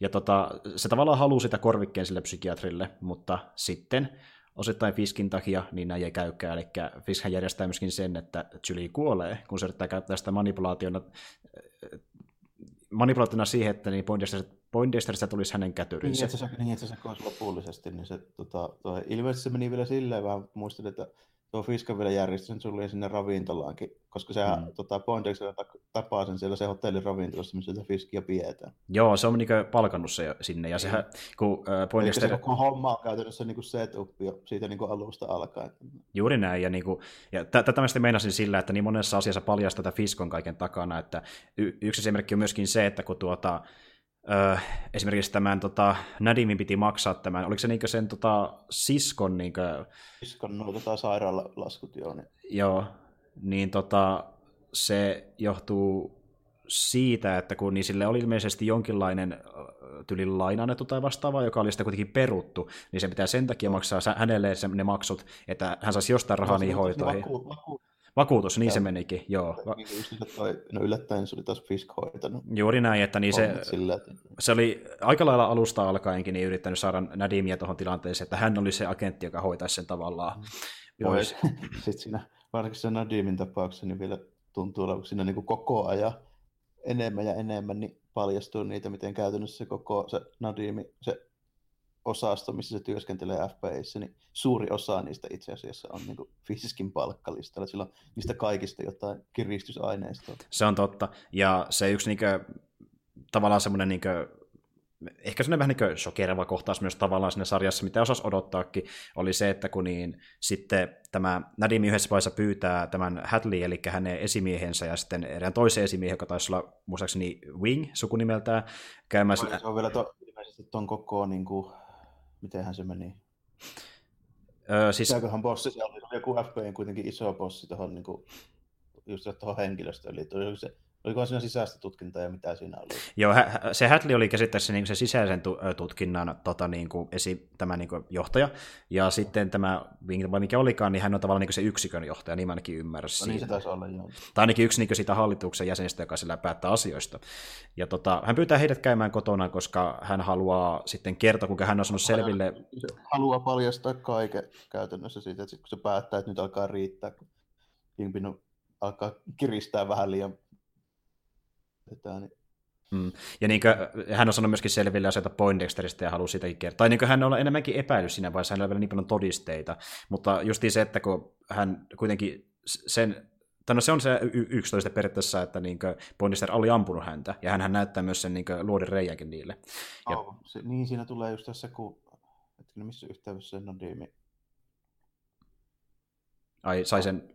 ja tota, se tavallaan haluaa sitä korvikkeen sille psykiatrille, mutta sitten osittain Fiskin takia niin näin ei käykään. Eli Fiskhän järjestää myöskin sen, että Julie kuolee, kun se yrittää käyttää sitä manipulaationa, manipulaationa siihen, että niin Poindexterista tulisi hänen kätyrinsä. Niin, että se, niin, että se lopullisesti, niin se, tota, toi, ilmeisesti se meni vielä silleen, vähän muistin, että tuo Fiska vielä järjesti sen sulle sinne ravintolaankin, koska se mm. tota, Poindexter tapaa sen siellä se hotellin ravintolassa, missä sitä Fiskia pidetään. Joo, se on niin palkannut se sinne, ja sehän, kun äh, Poindexter... se koko homma on käytännössä niin setup jo siitä niin alusta alkaen. Juuri näin, ja, niin kuin, ja tätä mä sitten meinasin sillä, että niin monessa asiassa paljastaa tätä Fiskon kaiken takana, että y- yksi esimerkki on myöskin se, että kun tuota, Öö, esimerkiksi tämän tota, Nadimin piti maksaa tämän, oliko se niinkö sen tota, siskon niinkö... Siskon no, tota, sairaalalaskut, joo. Niin. Joo, niin tota, se johtuu siitä, että kun niin sille oli ilmeisesti jonkinlainen tylin laina annettu tai vastaava, joka oli sitä kuitenkin peruttu, niin se pitää sen takia maksaa hänelle ne maksut, että hän saisi jostain rahaa no, niihin hoitoihin. Vaku, vaku, Vakuutus, niin ja, se menikin, joo. Niin just toi, no yllättäen se oli taas Fisk hoitanut. Juuri näin, että niin se, sillä, että... se oli aika lailla alusta alkaenkin niin yrittänyt saada Nadimia tuohon tilanteeseen, että hän oli se agentti, joka hoitaisi sen tavallaan mm. pois. Sitten siinä, varsinkin se Nadimin tapauksessa, niin vielä tuntuu olevan siinä niin kuin koko ajan enemmän ja enemmän, niin paljastuu niitä, miten käytännössä se koko se Nadimi, se osasto, missä se työskentelee FBIssä, niin suuri osa niistä itse asiassa on niin Fiskin palkkalistalla. Sillä on niistä kaikista jotain kiristysaineistoa. Se on totta. Ja se yksi niin kuin, tavallaan semmoinen niin kuin, ehkä semmoinen vähän niin shokerava kohtaus myös tavallaan siinä sarjassa, mitä osas odottaakin, oli se, että kun niin, sitten tämä Nadim yhdessä vaiheessa pyytää tämän Hadley, eli hänen esimiehensä, ja sitten erään toisen esimiehen, joka taisi olla muistaakseni Wing sukunimeltään, käymään... Se on vielä to, ilmeisesti tuon koko niin kuin, mitenhän se meni? Öö, siis... Mitäköhän bossi siellä oli? Joku FBIn kuitenkin iso bossi tuohon niin kuin, just tuohon henkilöstöön liittyen. Se Oliko siinä sisäistä tutkintaa ja mitä siinä oli? Joo, se Hätli oli käsittääkseni niin se sisäisen tutkinnan tota, niin kuin, esi, tämä niin kuin, johtaja, ja sitten tämä, mikä olikaan, niin hän on tavallaan niin kuin se yksikön johtaja, niin mä ainakin ymmärsin. No niin se taisi olla, joo. Tai ainakin yksi niin kuin, siitä hallituksen jäsenistä, joka sillä päättää asioista. Ja tota, hän pyytää heidät käymään kotona, koska hän haluaa sitten kertoa, kuinka hän on sanonut selville. Se haluaa paljastaa kaiken käytännössä siitä, että kun se päättää, että nyt alkaa riittää, kun Kingpin alkaa kiristää vähän liian tätä, niin Mm. Ja niin kuin, hän on sanonut myöskin selville asioita Poindexteristä ja haluaa sitäkin kertoa. Tai niin kuin hän on enemmänkin epäily siinä vaiheessa, hänellä on vielä niin paljon todisteita. Mutta justiin se, että kun hän kuitenkin sen tai no se on se y- yksitoista periaatteessa, että niin Poindexter oli ampunut häntä, ja hän näyttää myös sen niin luodin reijänkin niille. Ja... Oh, se, niin siinä tulee just tässä, kun, että missä yhteydessä se Nadimi... Ai, sai sen...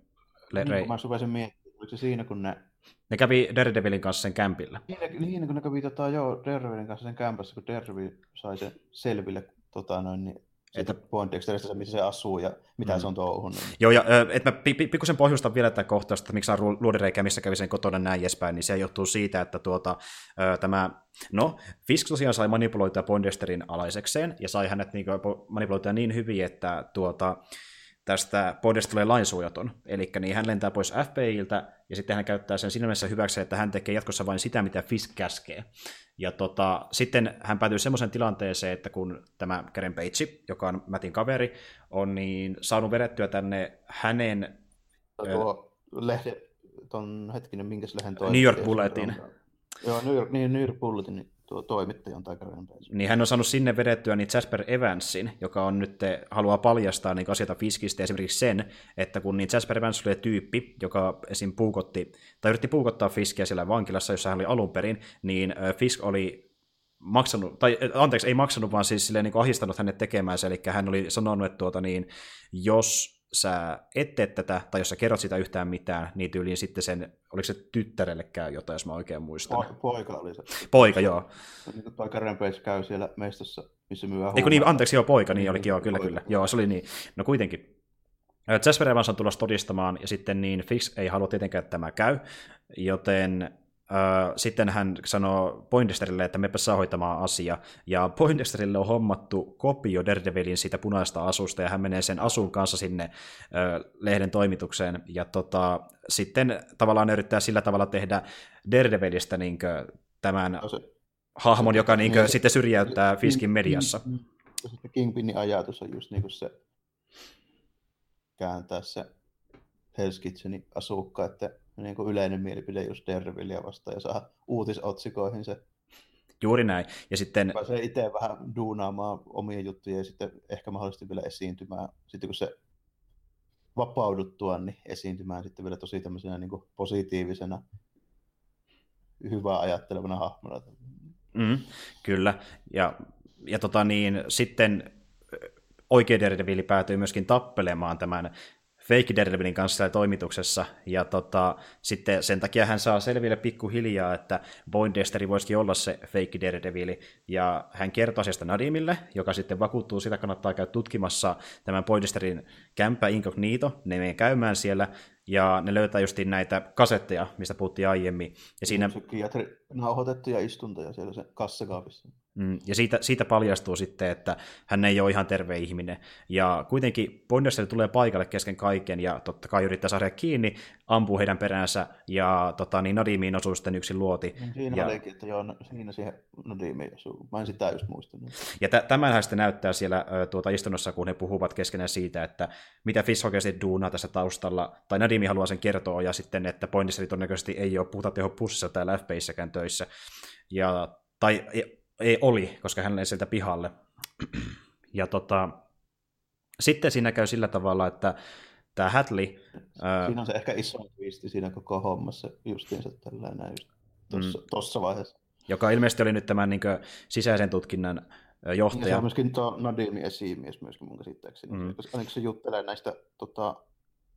Le- niin, mä rupesin miettimään, oliko se siinä, kun ne ne kävi Daredevilin kanssa sen kämpillä. Niin, niin kun ne kävi tota, joo, Daredevilin kanssa sen kämpässä, kun Daredevil sai sen selville tota, noin, niin että Poindexteristä, missä se asuu ja mitä mm. se on touhunut. Niin. Joo, ja että mä pikkusen pohjustan vielä tätä kohtausta, että miksi on luodireikä, missä kävi sen kotona näin edespäin, niin se johtuu siitä, että tuota, tämä, no, Fisk tosiaan sai manipuloitua Poindexterin alaisekseen, ja sai hänet niin manipuloitua niin hyvin, että tuota, tästä Bondista tulee lainsuojaton. Eli niin hän lentää pois FBIiltä, ja sitten hän käyttää sen siinä mielessä hyväksi, että hän tekee jatkossa vain sitä, mitä Fisk käskee. Ja tota, sitten hän päätyy semmoiseen tilanteeseen, että kun tämä Karen Page, joka on Mätin kaveri, on niin saanut vedettyä tänne hänen... Tuo lehde, ton hetkinen, minkä lehden toi? New York Bulletin. Joo, New York, niin, New York Bulletin tuo toimittaja on Tiger Niin hän on saanut sinne vedettyä niin Jasper Evansin, joka on nyt, haluaa paljastaa niin asioita Fiskistä, esimerkiksi sen, että kun niin Jasper Evans oli tyyppi, joka esim. puukotti, tai yritti puukottaa Fiskiä siellä vankilassa, jossa hän oli alun perin, niin Fisk oli maksanut, tai anteeksi, ei maksanut, vaan siis silleen, niin ahistanut hänet tekemään eli hän oli sanonut, että tuota, niin, jos sä et tee tätä, tai jos sä kerrot sitä yhtään mitään, niin tyyliin sitten sen, oliko se tyttärelle käy jotain, jos mä oikein muistan. Po- poika oli se. Poika, joo. Niin toi Rampage käy siellä mestossa, missä myy Eikö niin, anteeksi, joo, poika, niin, niin olikin, joo, kyllä, poika. kyllä. Joo, se oli niin. No kuitenkin. Jasper Evans on tulossa todistamaan, ja sitten niin Fix ei halua tietenkään, että tämä käy, joten sitten hän sanoo Poindesterille, että mepä saa hoitamaan asia. Ja Poindesterille on hommattu kopio Daredevilin siitä punaista asusta, ja hän menee sen asun kanssa sinne lehden toimitukseen. Ja tota, sitten tavallaan ne yrittää sillä tavalla tehdä Daredevilistä niin tämän no se, hahmon, joka niin niin, sitten syrjäyttää Fiskin mediassa. Sitten Kingpinin ajatus on just niin kuin se kääntää se Hell's Kitchenin asukka, että niin kuin yleinen mielipide just Dervillia vastaan ja saa uutisotsikoihin se. Juuri näin. Ja sitten... Pääsee itse vähän duunaamaan omia juttuja ja sitten ehkä mahdollisesti vielä esiintymään. Sitten kun se vapauduttua, niin esiintymään sitten vielä tosi tämmöisenä niin kuin positiivisena, hyvää ajattelevana hahmona. Mm, kyllä. Ja, ja tota niin, sitten oikea Daredevil päätyy myöskin tappelemaan tämän Fake Daredevilin kanssa toimituksessa, ja tota, sitten sen takia hän saa selville pikkuhiljaa, että Poindexteri voisikin olla se Fake Daredevil, ja hän kertoo asiasta Nadimille, joka sitten vakuuttuu, sitä kannattaa käydä tutkimassa tämän Poindexterin kämpä Incognito, ne menee käymään siellä, ja ne löytää justiin näitä kasetteja, mistä puhuttiin aiemmin. Ja siinä... Psykiatri nauhoitettuja istuntoja siellä se kassakaapissa. Mm, ja siitä, siitä paljastuu sitten, että hän ei ole ihan terve ihminen. Ja kuitenkin Poindexter tulee paikalle kesken kaiken, ja totta kai yrittää saada kiinni, ampuu heidän peräänsä, ja tota, niin Nadimiin osuu sitten yksi luoti. Niin siinä ja... olikin, että joo, siinä siihen Nadimiin osuu. Mä en sitä just muistanut. Ja t- tämänhän sitten näyttää siellä tuota istunnossa, kun he puhuvat keskenään siitä, että mitä Fish oikeasti duunaa tässä taustalla, tai Nadimi haluaa sen kertoa, ja sitten, että Poindexter todennäköisesti ei ole puhuta teho pussissa täällä FBIssäkään töissä. Ja, tai ei oli, koska hän ei sieltä pihalle. Ja tota, sitten siinä käy sillä tavalla, että tämä Hadley... Siinä on se ehkä iso twisti siinä koko hommassa justiinsa tällainen just tuossa mm. vaiheessa. Joka ilmeisesti oli nyt tämän niin kuin, sisäisen tutkinnan johtaja. Ja se on myöskin tuo Nadimi esimies myöskin mun käsittääkseni. Mm. Koska se juttelee näistä tota,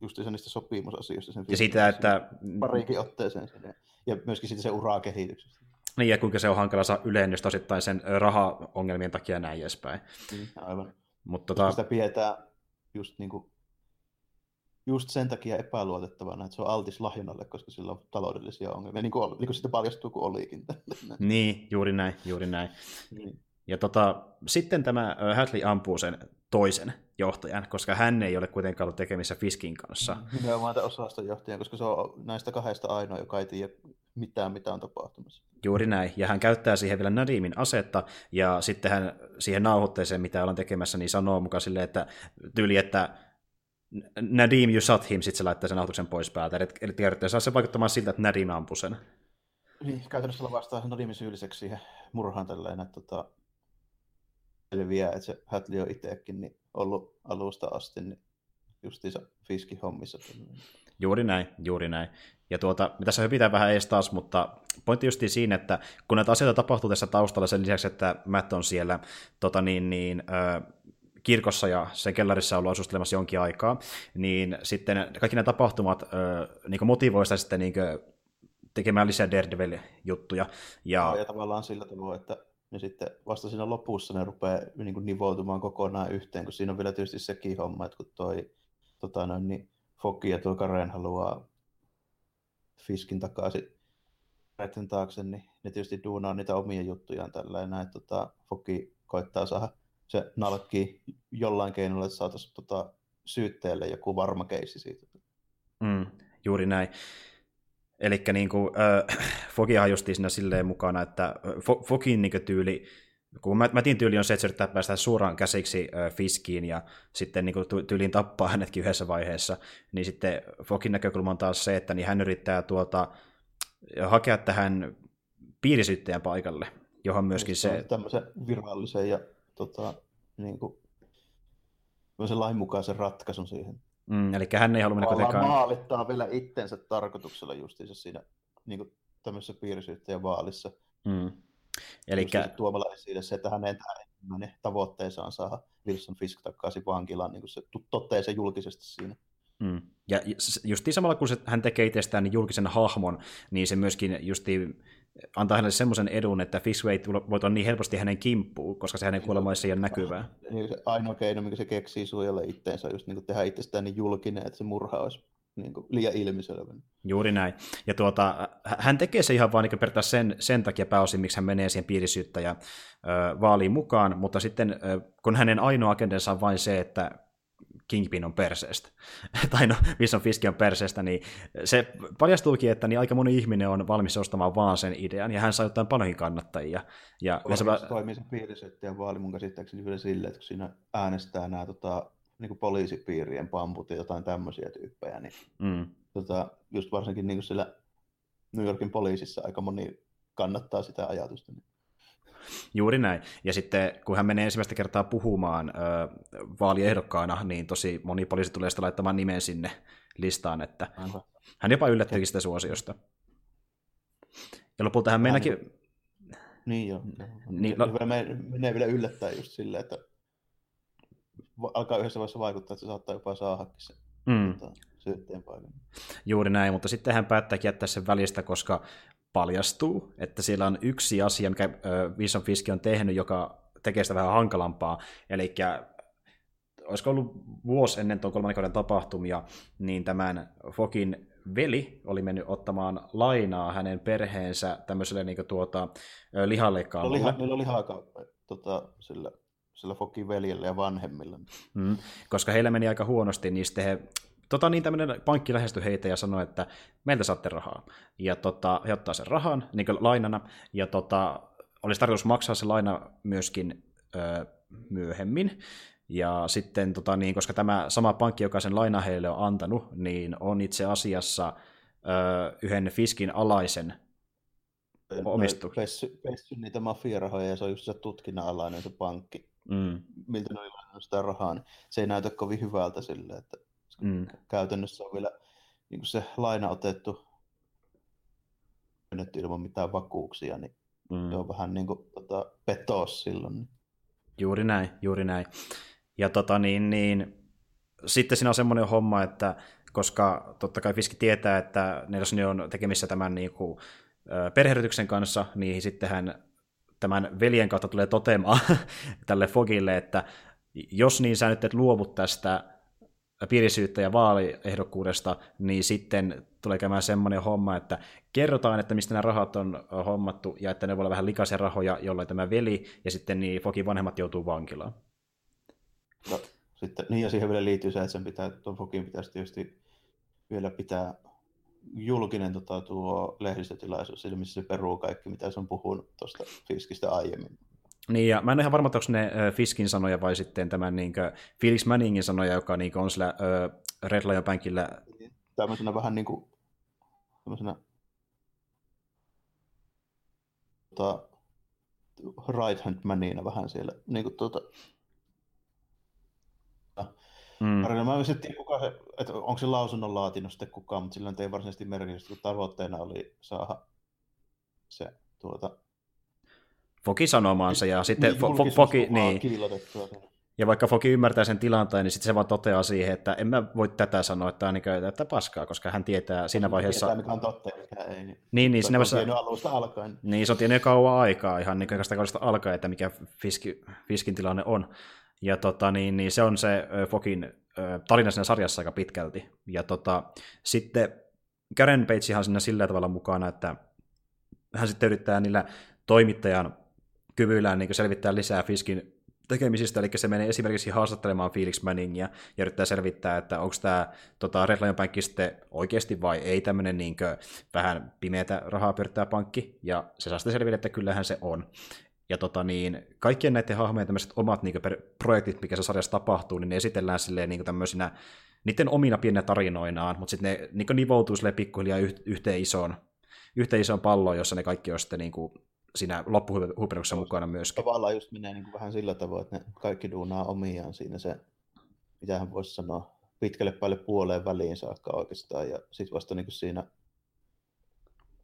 justiinsa niistä sopimusasioista. Sen ja siitä, että... Pariikin otteeseen. Ja myöskin siitä se urakehityksestä. Niin, ja kuinka se on hankala saa ylennystä osittain sen rahaongelmien takia näin edespäin. Mm, aivan. Mutta tota... Sitä pidetään just niin kuin just sen takia epäluotettavana, että se on altis lahjonnalle, koska sillä on taloudellisia ongelmia, niin kuin, niin kuin sitten paljastuu, kun olikin. Niin, juuri näin, juuri näin. Niin. Ja tota, sitten tämä Hadley ampuu sen toisen johtajan, koska hän ei ole kuitenkaan ollut tekemissä Fiskin kanssa. Nimenomaan tämän osaston johtajan, koska se on näistä kahdesta ainoa, joka ei tiedä mitään, mitä on tapahtumassa. Juuri näin, ja hän käyttää siihen vielä Nadimin asetta, ja sitten hän siihen nauhoitteeseen, mitä ollaan tekemässä, niin sanoo mukaan silleen, että tyyli, että Nadim, you shot him, sitten se laittaa sen nauhoituksen pois päältä. Eli, tiedätte, saa se vaikuttamaan siltä, että Nadim ampui sen. Niin, käytännössä vastaa Nadimin syylliseksi siihen murhaan tälleen, että tota, selviää, että se Hätli on itsekin niin ollut alusta asti niin justiinsa Fiskin hommissa. Juuri näin, juuri näin. Ja tuota, tässä hypitään vähän ees taas, mutta pointti justiin siinä, että kun näitä asioita tapahtuu tässä taustalla sen lisäksi, että Matt on siellä tota niin, niin, äh, kirkossa ja sen kellarissa ollut asustelemassa jonkin aikaa, niin sitten kaikki nämä tapahtumat äh, niin motivoi sitä sitten niin tekemään lisää Daredevil-juttuja. Ja... ja tavallaan sillä tavalla, että niin sitten vasta siinä lopussa ne rupeaa niin kuin nivoutumaan kokonaan yhteen, kun siinä on vielä tietysti sekin homma, että kun toi tota noin, niin Foki ja tuo Karen haluaa Fiskin takaisin näiden taakse, niin ne tietysti duunaa niitä omia juttujaan tällä näin, tota, Foki koittaa saada se nalkki jollain keinolla, että saataisiin tota, syytteelle joku varma keissi siitä. Mm, juuri näin. Eli niin kuin, äh, Fogihan justiin siinä silleen mukana, että Fogin niin tyyli, kun Mätin tyyli on se, että yrittää päästä suoraan käsiksi äh, Fiskiin ja sitten niin kuin, tyyliin tappaa hänetkin yhdessä vaiheessa, niin sitten Fogin näkökulma on taas se, että niin hän yrittää tuota, hakea tähän piirisyyttäjän paikalle, johon myöskin se... se... Tämmöisen virallisen ja tota, niin kuin, lainmukaisen ratkaisun siihen. Mm, eli hän ei halua mennä kuitenkaan... maalittaa vielä itsensä tarkoituksella justiinsa siinä niin kuin tämmöisessä piirisyyttäjän vaalissa. Mm. Eli... Tuomalla esille se, että hänen ensimmäinen tavoitteensa on saada Wilson Fisk takaisin vankilaan, niin kuin se toteaa se julkisesti siinä. Mm. Ja just samalla kun se, hän tekee itsestään niin julkisen hahmon, niin se myöskin justi antaa hänelle semmoisen edun, että Fishway voi tulla niin helposti hänen kimppuun, koska se hänen kuolemaissa ei ole näkyvää. Niin se ainoa keino, mikä se keksii suojella itteensä, on just niin kuin tehdä itsestään niin julkinen, että se murha olisi niin kuin liian ilmiselvä. Juuri näin. Ja tuota, hän tekee se ihan vaan niin periaatteessa sen, sen takia pääosin, miksi hän menee siihen piirisyyttäjä vaaliin mukaan, mutta sitten kun hänen ainoa agendensa on vain se, että Kingpin on perseestä, tai no, missä on Fiski on perseestä, niin se paljastuukin, että niin aika moni ihminen on valmis ostamaan vaan sen idean, ja hän saa jotain paljonkin kannattajia. Ja se toimii se piirisyttäjän vaali mun käsittääkseni vielä silleen, että kun siinä äänestää nämä tota, niin poliisipiirien pamput ja jotain tämmöisiä tyyppejä, niin mm. tota, just varsinkin niin sillä New Yorkin poliisissa aika moni kannattaa sitä ajatusta. Niin. Juuri näin. Ja sitten kun hän menee ensimmäistä kertaa puhumaan ö, vaaliehdokkaana, niin tosi moni poliisi tulee sitä laittamaan nimen sinne listaan, että Aivan. hän jopa yllättyikin sitä suosiosta. Ja lopulta hän meinäkin... Niin joo. Niin, no... menee vielä yllättää just silleen, että alkaa yhdessä vaiheessa vaikuttaa, että se saattaa jopa saadakin se mm. Tota, syytteen paikan. Juuri näin, mutta sitten hän päättääkin jättää sen välistä, koska paljastuu, että siellä on yksi asia, mikä Vision Fiski on tehnyt, joka tekee sitä vähän hankalampaa. Eli olisiko ollut vuosi ennen tuon kolmannen kauden tapahtumia, niin tämän Fokin veli oli mennyt ottamaan lainaa hänen perheensä tämmöiselle niin tuota, lihalleikkaalle. Liha, niillä oli lihaa tota, sillä, sillä Fokin veljellä ja vanhemmilla. Mm, koska heillä meni aika huonosti, niin sitten he Tota, niin tämmöinen pankki lähestyi heitä ja sanoi, että meiltä saatte rahaa. Ja tota, he ottaa sen rahan niin lainana, ja tota, olisi tarkoitus maksaa se laina myöskin öö, myöhemmin. Ja sitten, tota, niin, koska tämä sama pankki, joka sen laina heille on antanut, niin on itse asiassa öö, yhden Fiskin alaisen omistu. Pessy, pessy niitä mafiarahoja ja se on just se tutkinnan alainen se pankki. Mm. Miltä ne on sitä rahaa, niin se ei näytä kovin hyvältä sille, että Mm. Käytännössä on vielä niin kuin se laina otettu ilman mitään vakuuksia, niin mm. se on vähän niin kuin tota, petos silloin. Juuri näin, juuri näin. Ja tota niin, niin sitten siinä on semmoinen homma, että koska totta kai Fiski tietää, että Nelson on tekemissä tämän niin kuin, perherytyksen kanssa, niin sitten hän tämän veljen kautta tulee toteamaan tälle Fogille, että jos niin sä nyt et luovut tästä piirisyyttäjä vaaliehdokkuudesta, niin sitten tulee käymään semmoinen homma, että kerrotaan, että mistä nämä rahat on hommattu, ja että ne voi olla vähän likaisia rahoja, jolloin tämä veli ja sitten niin Fokin vanhemmat joutuu vankilaan. No, sitten, niin ja siihen vielä liittyy se, että sen pitää, tuon Fokin pitäisi tietysti vielä pitää julkinen tota, tuo lehdistötilaisuus, missä se peruu kaikki, mitä se on puhunut tuosta Fiskistä aiemmin. Niin, ja mä en ole ihan varma, onko ne äh, Fiskin sanoja vai sitten tämän niin kuin, Felix Manningin sanoja, joka niin on sillä äh, Red Lion Bankillä. Tämmöisenä vähän niin kuin, tämmöisenä tota, right hand manina vähän siellä. Niin kuin, tuota, Mm. Mä en tiedä, kuka se, että onko se lausunnon laatinut sitten kukaan, mutta sillä ei varsinaisesti merkitystä, kun tavoitteena oli saada se tuota, Foki sanomaansa ja sitten niin, fo, Foki, niin. Ja vaikka Foki ymmärtää sen tilanteen, niin sitten se vaan toteaa siihen, että en mä voi tätä sanoa, että on niin että paskaa, koska hän tietää siinä vaiheessa... Tietää, mikä on totta mikä ei. Niin, niin, niin siinä vaiheessa... alusta alkaen. Niin, se on tiennyt kauan aikaa, ihan niin kaudesta alkaen, että mikä Fiski, Fiskin tilanne on. Ja tota, niin, niin se on se Fokin tarina siinä sarjassa aika pitkälti. Ja tota, sitten Karen Page on siinä sillä tavalla mukana, että hän sitten yrittää niillä toimittajan kyvyillään niin selvittää lisää Fiskin tekemisistä, eli se menee esimerkiksi haastattelemaan Felix Manningia ja yrittää selvittää, että onko tämä tota, Red Lion Pankki sitten oikeasti vai ei tämmöinen niin vähän pimeätä rahaa pyörittää pankki, ja se saa sitten selville, että kyllähän se on. Ja tota niin, kaikkien näiden hahmojen tämmöiset omat niin kuin, projektit, mikä se sarjassa tapahtuu, niin ne esitellään silleen niin tämmöisinä niiden omina pienenä tarinoinaan, mutta sitten ne niin nivoutuu silleen pikkuhiljaa yhteen isoon, yhteen isoon palloon, jossa ne kaikki on sitten niin kuin, siinä loppuhuipennuksessa mukana myöskin. Tavallaan just menee niin kuin vähän sillä tavoin, että ne kaikki duunaa omiaan siinä se, mitä hän voisi sanoa, pitkälle päälle puoleen väliin saakka oikeastaan, ja sitten vasta niin kuin siinä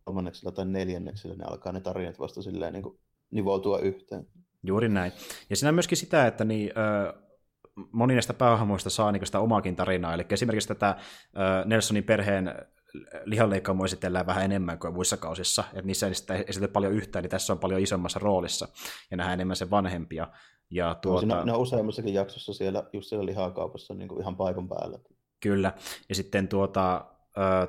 kolmanneksella tai neljänneksellä ne alkaa ne tarinat vasta silleen niin kuin nivoutua yhteen. Juuri näin. Ja siinä on myöskin sitä, että niin, ö, moni näistä päähahmoista saa niin sitä omaakin tarinaa. Eli esimerkiksi tätä ö, Nelsonin perheen lihanleikkaamoa esitellään vähän enemmän kuin muissa kausissa. Että niissä ei sitä esitetä paljon yhtään, niin tässä on paljon isommassa roolissa. Ja nähdään enemmän sen vanhempia. Ja tuota... no, ne on useammassakin jaksossa siellä, just siellä lihakaupassa niin kuin ihan paikan päällä. Kyllä. Ja sitten tuota,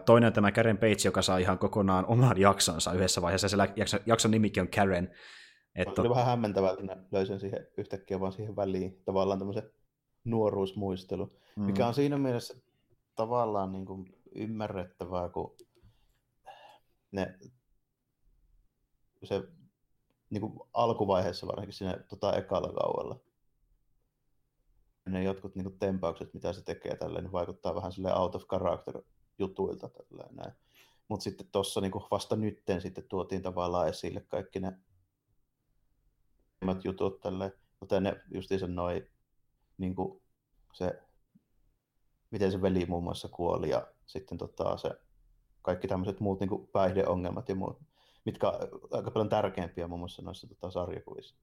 toinen on tämä Karen Page, joka saa ihan kokonaan oman jaksonsa yhdessä vaiheessa. Se jakson, jakson nimikin on Karen, että... Oli vähän hämmentävää, että löysin siihen yhtäkkiä vaan siihen väliin tavallaan tämmöisen nuoruusmuistelu, mm. mikä on siinä mielessä tavallaan niin kuin ymmärrettävää, kun ne se niin kuin alkuvaiheessa varsinkin siinä tota, ekalla kauella. Ne jotkut niin kuin, tempaukset, mitä se tekee tälleen, niin vaikuttaa vähän sille out of character jutuilta tälleen näin. Mutta sitten tuossa niin vasta nytten sitten tuotiin tavallaan esille kaikki ne jutut tälle, mutta ne justiinsa noin, niin kuin se, miten se veli muun muassa kuoli ja sitten tota, se, kaikki tämmöiset muut niin kuin päihdeongelmat ja muut, mitkä on aika paljon tärkeämpiä muun muassa noissa tota, sarjakuvissa.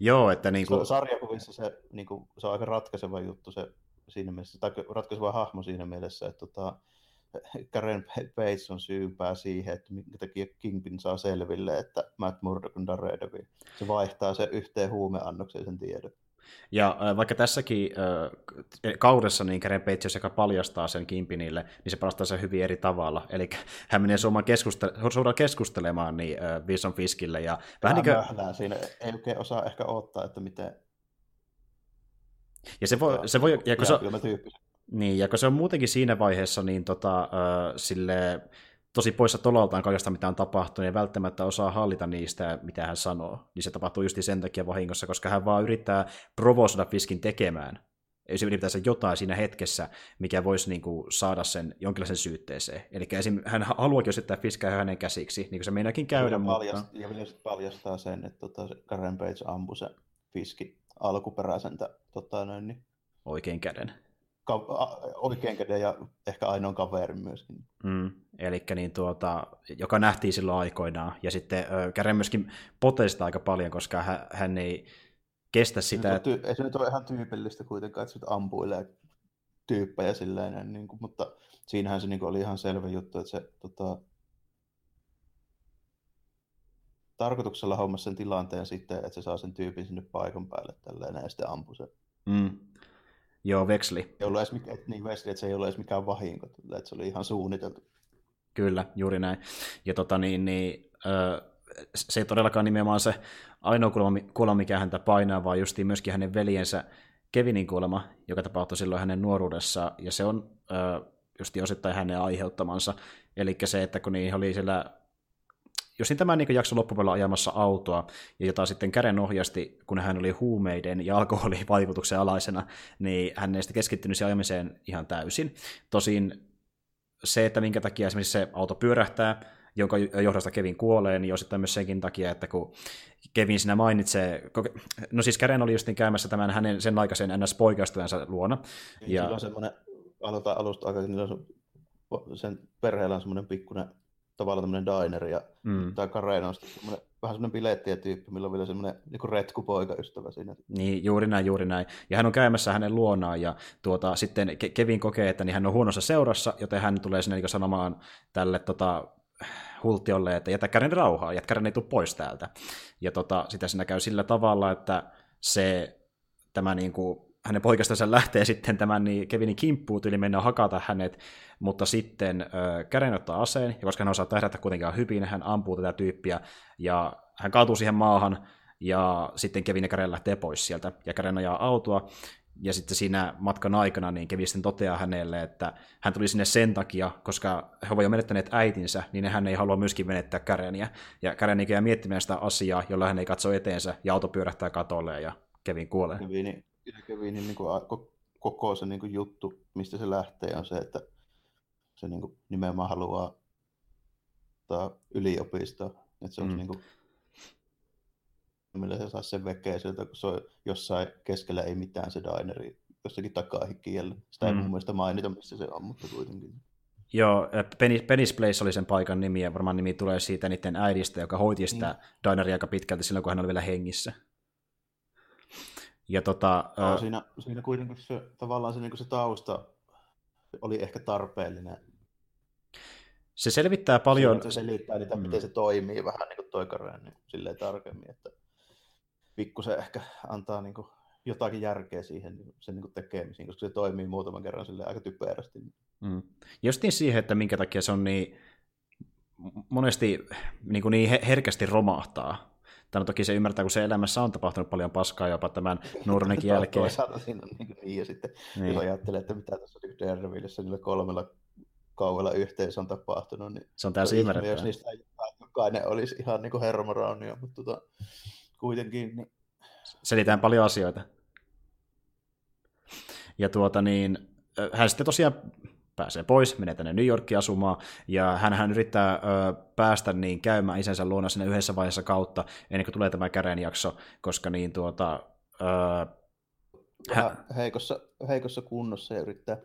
Joo, että niin kuin... Sarjakuvissa se, niin kuin, se on aika ratkaiseva juttu se siinä mielessä, tai ratkaiseva hahmo siinä mielessä, että tota, Karen Bates on syypää siihen, että minkä takia Kingpin saa selville, että Matt Murdock on Daredevil. Se vaihtaa se yhteen huumeannokseen sen tiedon. Ja äh, vaikka tässäkin äh, kaudessa niin Karen Bates, joka paljastaa sen Kimpinille, niin se paljastaa sen hyvin eri tavalla. Eli hän menee suoraan, keskustel- keskustelemaan niin, äh, Wilson Fiskille. Ja vähän niin kuin... siinä. Ei oikein osaa ehkä odottaa, että miten... Ja se voi... Se voi ja kun se, niin, ja kun se on muutenkin siinä vaiheessa niin tota, äh, sille, tosi poissa tololtaan kaikesta, mitä on tapahtunut, ja välttämättä osaa hallita niistä, mitä hän sanoo. Niin se tapahtuu just sen takia vahingossa, koska hän vaan yrittää provosoida Fiskin tekemään. Ei se ylipäätänsä jotain siinä hetkessä, mikä voisi niin kuin, saada sen jonkinlaisen syytteeseen. Eli esim. hän haluakin osittaa Fiskaa hänen käsiksi, niin kuin se meinakin käydä. Ja, mutta... paljastaa, ja paljastaa sen, että tota, Karen Page ampui se Fiski alkuperäisen tota, noin, niin... oikein käden oikein käden ja ehkä ainoan kaverin myöskin. Mm, eli niin tuota, joka nähtiin silloin aikoinaan. Ja sitten Kären myöskin potesta aika paljon, koska hän, hän ei kestä sitä. Se ty- ei se nyt ole ihan tyypillistä kuitenkaan, että ampuilee tyyppejä silleen, niin kuin, mutta siinähän se niin kuin, oli ihan selvä juttu, että se tota, tarkoituksella hommasi sen tilanteen sitten, että se saa sen tyypin sinne paikan päälle tälleen, ja sitten ampui sen. Mm. Joo, Veksli. Ei ollut edes mikään, niin Wesley, että se ei ollut edes mikään vahinko, että se oli ihan suunniteltu. Kyllä, juuri näin. Ja tota niin, niin ö, se ei todellakaan nimenomaan se ainoa kuolema, kuolema mikä häntä painaa, vaan justiin myöskin hänen veljensä Kevinin kuolema, joka tapahtui silloin hänen nuoruudessa, ja se on ö, justi osittain hänen aiheuttamansa. Eli se, että kun niin oli siellä jos niin tämä niin jakso loppupuolella ajamassa autoa, ja jota sitten käden ohjasti, kun hän oli huumeiden ja alkoholivaikutuksen alaisena, niin hän ei sitten keskittynyt siihen ajamiseen ihan täysin. Tosin se, että minkä takia esimerkiksi se auto pyörähtää, jonka johdosta Kevin kuolee, niin osittain myös senkin takia, että kun Kevin siinä mainitsee, no siis Kären oli justin käymässä tämän hänen sen aikaisen ns. poikastujansa luona. Niin, ja... on semmoinen, aloitetaan alusta aika, niin sen perheellä on semmoinen pikkuinen tavallaan tämmöinen diner, ja mm. tämä Karen on semmoinen, vähän semmoinen bilettiä tyyppi, millä on vielä semmoinen niin retkupoikaystävä siinä. Niin, juuri näin, juuri näin. Ja hän on käymässä hänen luonaan, ja tuota, sitten Kevin kokee, että niin hän on huonossa seurassa, joten hän tulee sinne niin sanomaan tälle tota, Hultiolle, että jätä Karen rauhaa, jätä Karen ei tule pois täältä. Ja tota, sitä siinä käy sillä tavalla, että se tämä niin kuin, hänen poikastansa lähtee sitten tämän niin Kevinin kimppuun, eli mennä hakata hänet, mutta sitten äh, Karen ottaa aseen, ja koska hän osaa tähdätä kuitenkin hyvin, hän ampuu tätä tyyppiä, ja hän kaatuu siihen maahan, ja sitten Kevin ja Karen lähtee pois sieltä, ja Karen ajaa autoa, ja sitten siinä matkan aikana niin Kevin sitten toteaa hänelle, että hän tuli sinne sen takia, koska he ovat jo menettäneet äitinsä, niin hän ei halua myöskin menettää Käreniä. Ja Kären jää miettimään sitä asiaa, jolla hän ei katso eteensä, ja auto pyörähtää katolle, ja Kevin kuolee. Kevin, Kevinin niin kuin, koko se niin kuin juttu, mistä se lähtee, on se, että se niin kuin, nimenomaan haluaa yliopistoa. Että se on mm. niin kuin, millä se saa sen vekeä sieltä, kun se on jossain keskellä ei mitään se dineri, jossakin takaa kielellä. Sitä ei mm. mun mielestä mainita, missä se on, mutta kuitenkin. Joo, Penny's Place oli sen paikan nimi, ja varmaan nimi tulee siitä niiden äidistä, joka hoiti sitä niin. dineria aika pitkälti silloin, kun hän oli vielä hengissä. Ja tota, no, uh... siinä, siinä kuitenkin se, tavallaan se, niin se tausta oli ehkä tarpeellinen. Se selvittää paljon... Se selittää niitä, mm. miten se toimii vähän niin kuin toi Karen, niin silleen tarkemmin, että pikkusen ehkä antaa niin kuin jotakin järkeä siihen niin sen niin kuin tekemiseen, koska se toimii muutaman kerran sille aika typerästi. Mm. Justiin siihen, että minkä takia se on niin monesti niin, kuin niin herkästi romahtaa. Tämä toki se ymmärtää, kun se elämässä on tapahtunut paljon paskaa jopa tämän nuorunekin jälkeen. Toisaalta siinä on niin, niin ja sitten niin. jos ajattelee, että mitä tässä Daredevilissa niillä kolmella kaudella yhteensä on tapahtunut, niin se on täysin ymmärrettävää. Jos niistä jokainen olisi ihan niin kuin hermoraunia, mutta tota, kuitenkin... Niin... Selitään paljon asioita. Ja tuota niin, hän sitten tosiaan pääsee pois, menee tänne New Yorkiin asumaan, ja hän, hän yrittää ö, päästä niin käymään isänsä luona sinne yhdessä vaiheessa kautta, ennen kuin tulee tämä jakso, koska niin tuota... Ö, hän... heikossa, heikossa kunnossa ja yrittää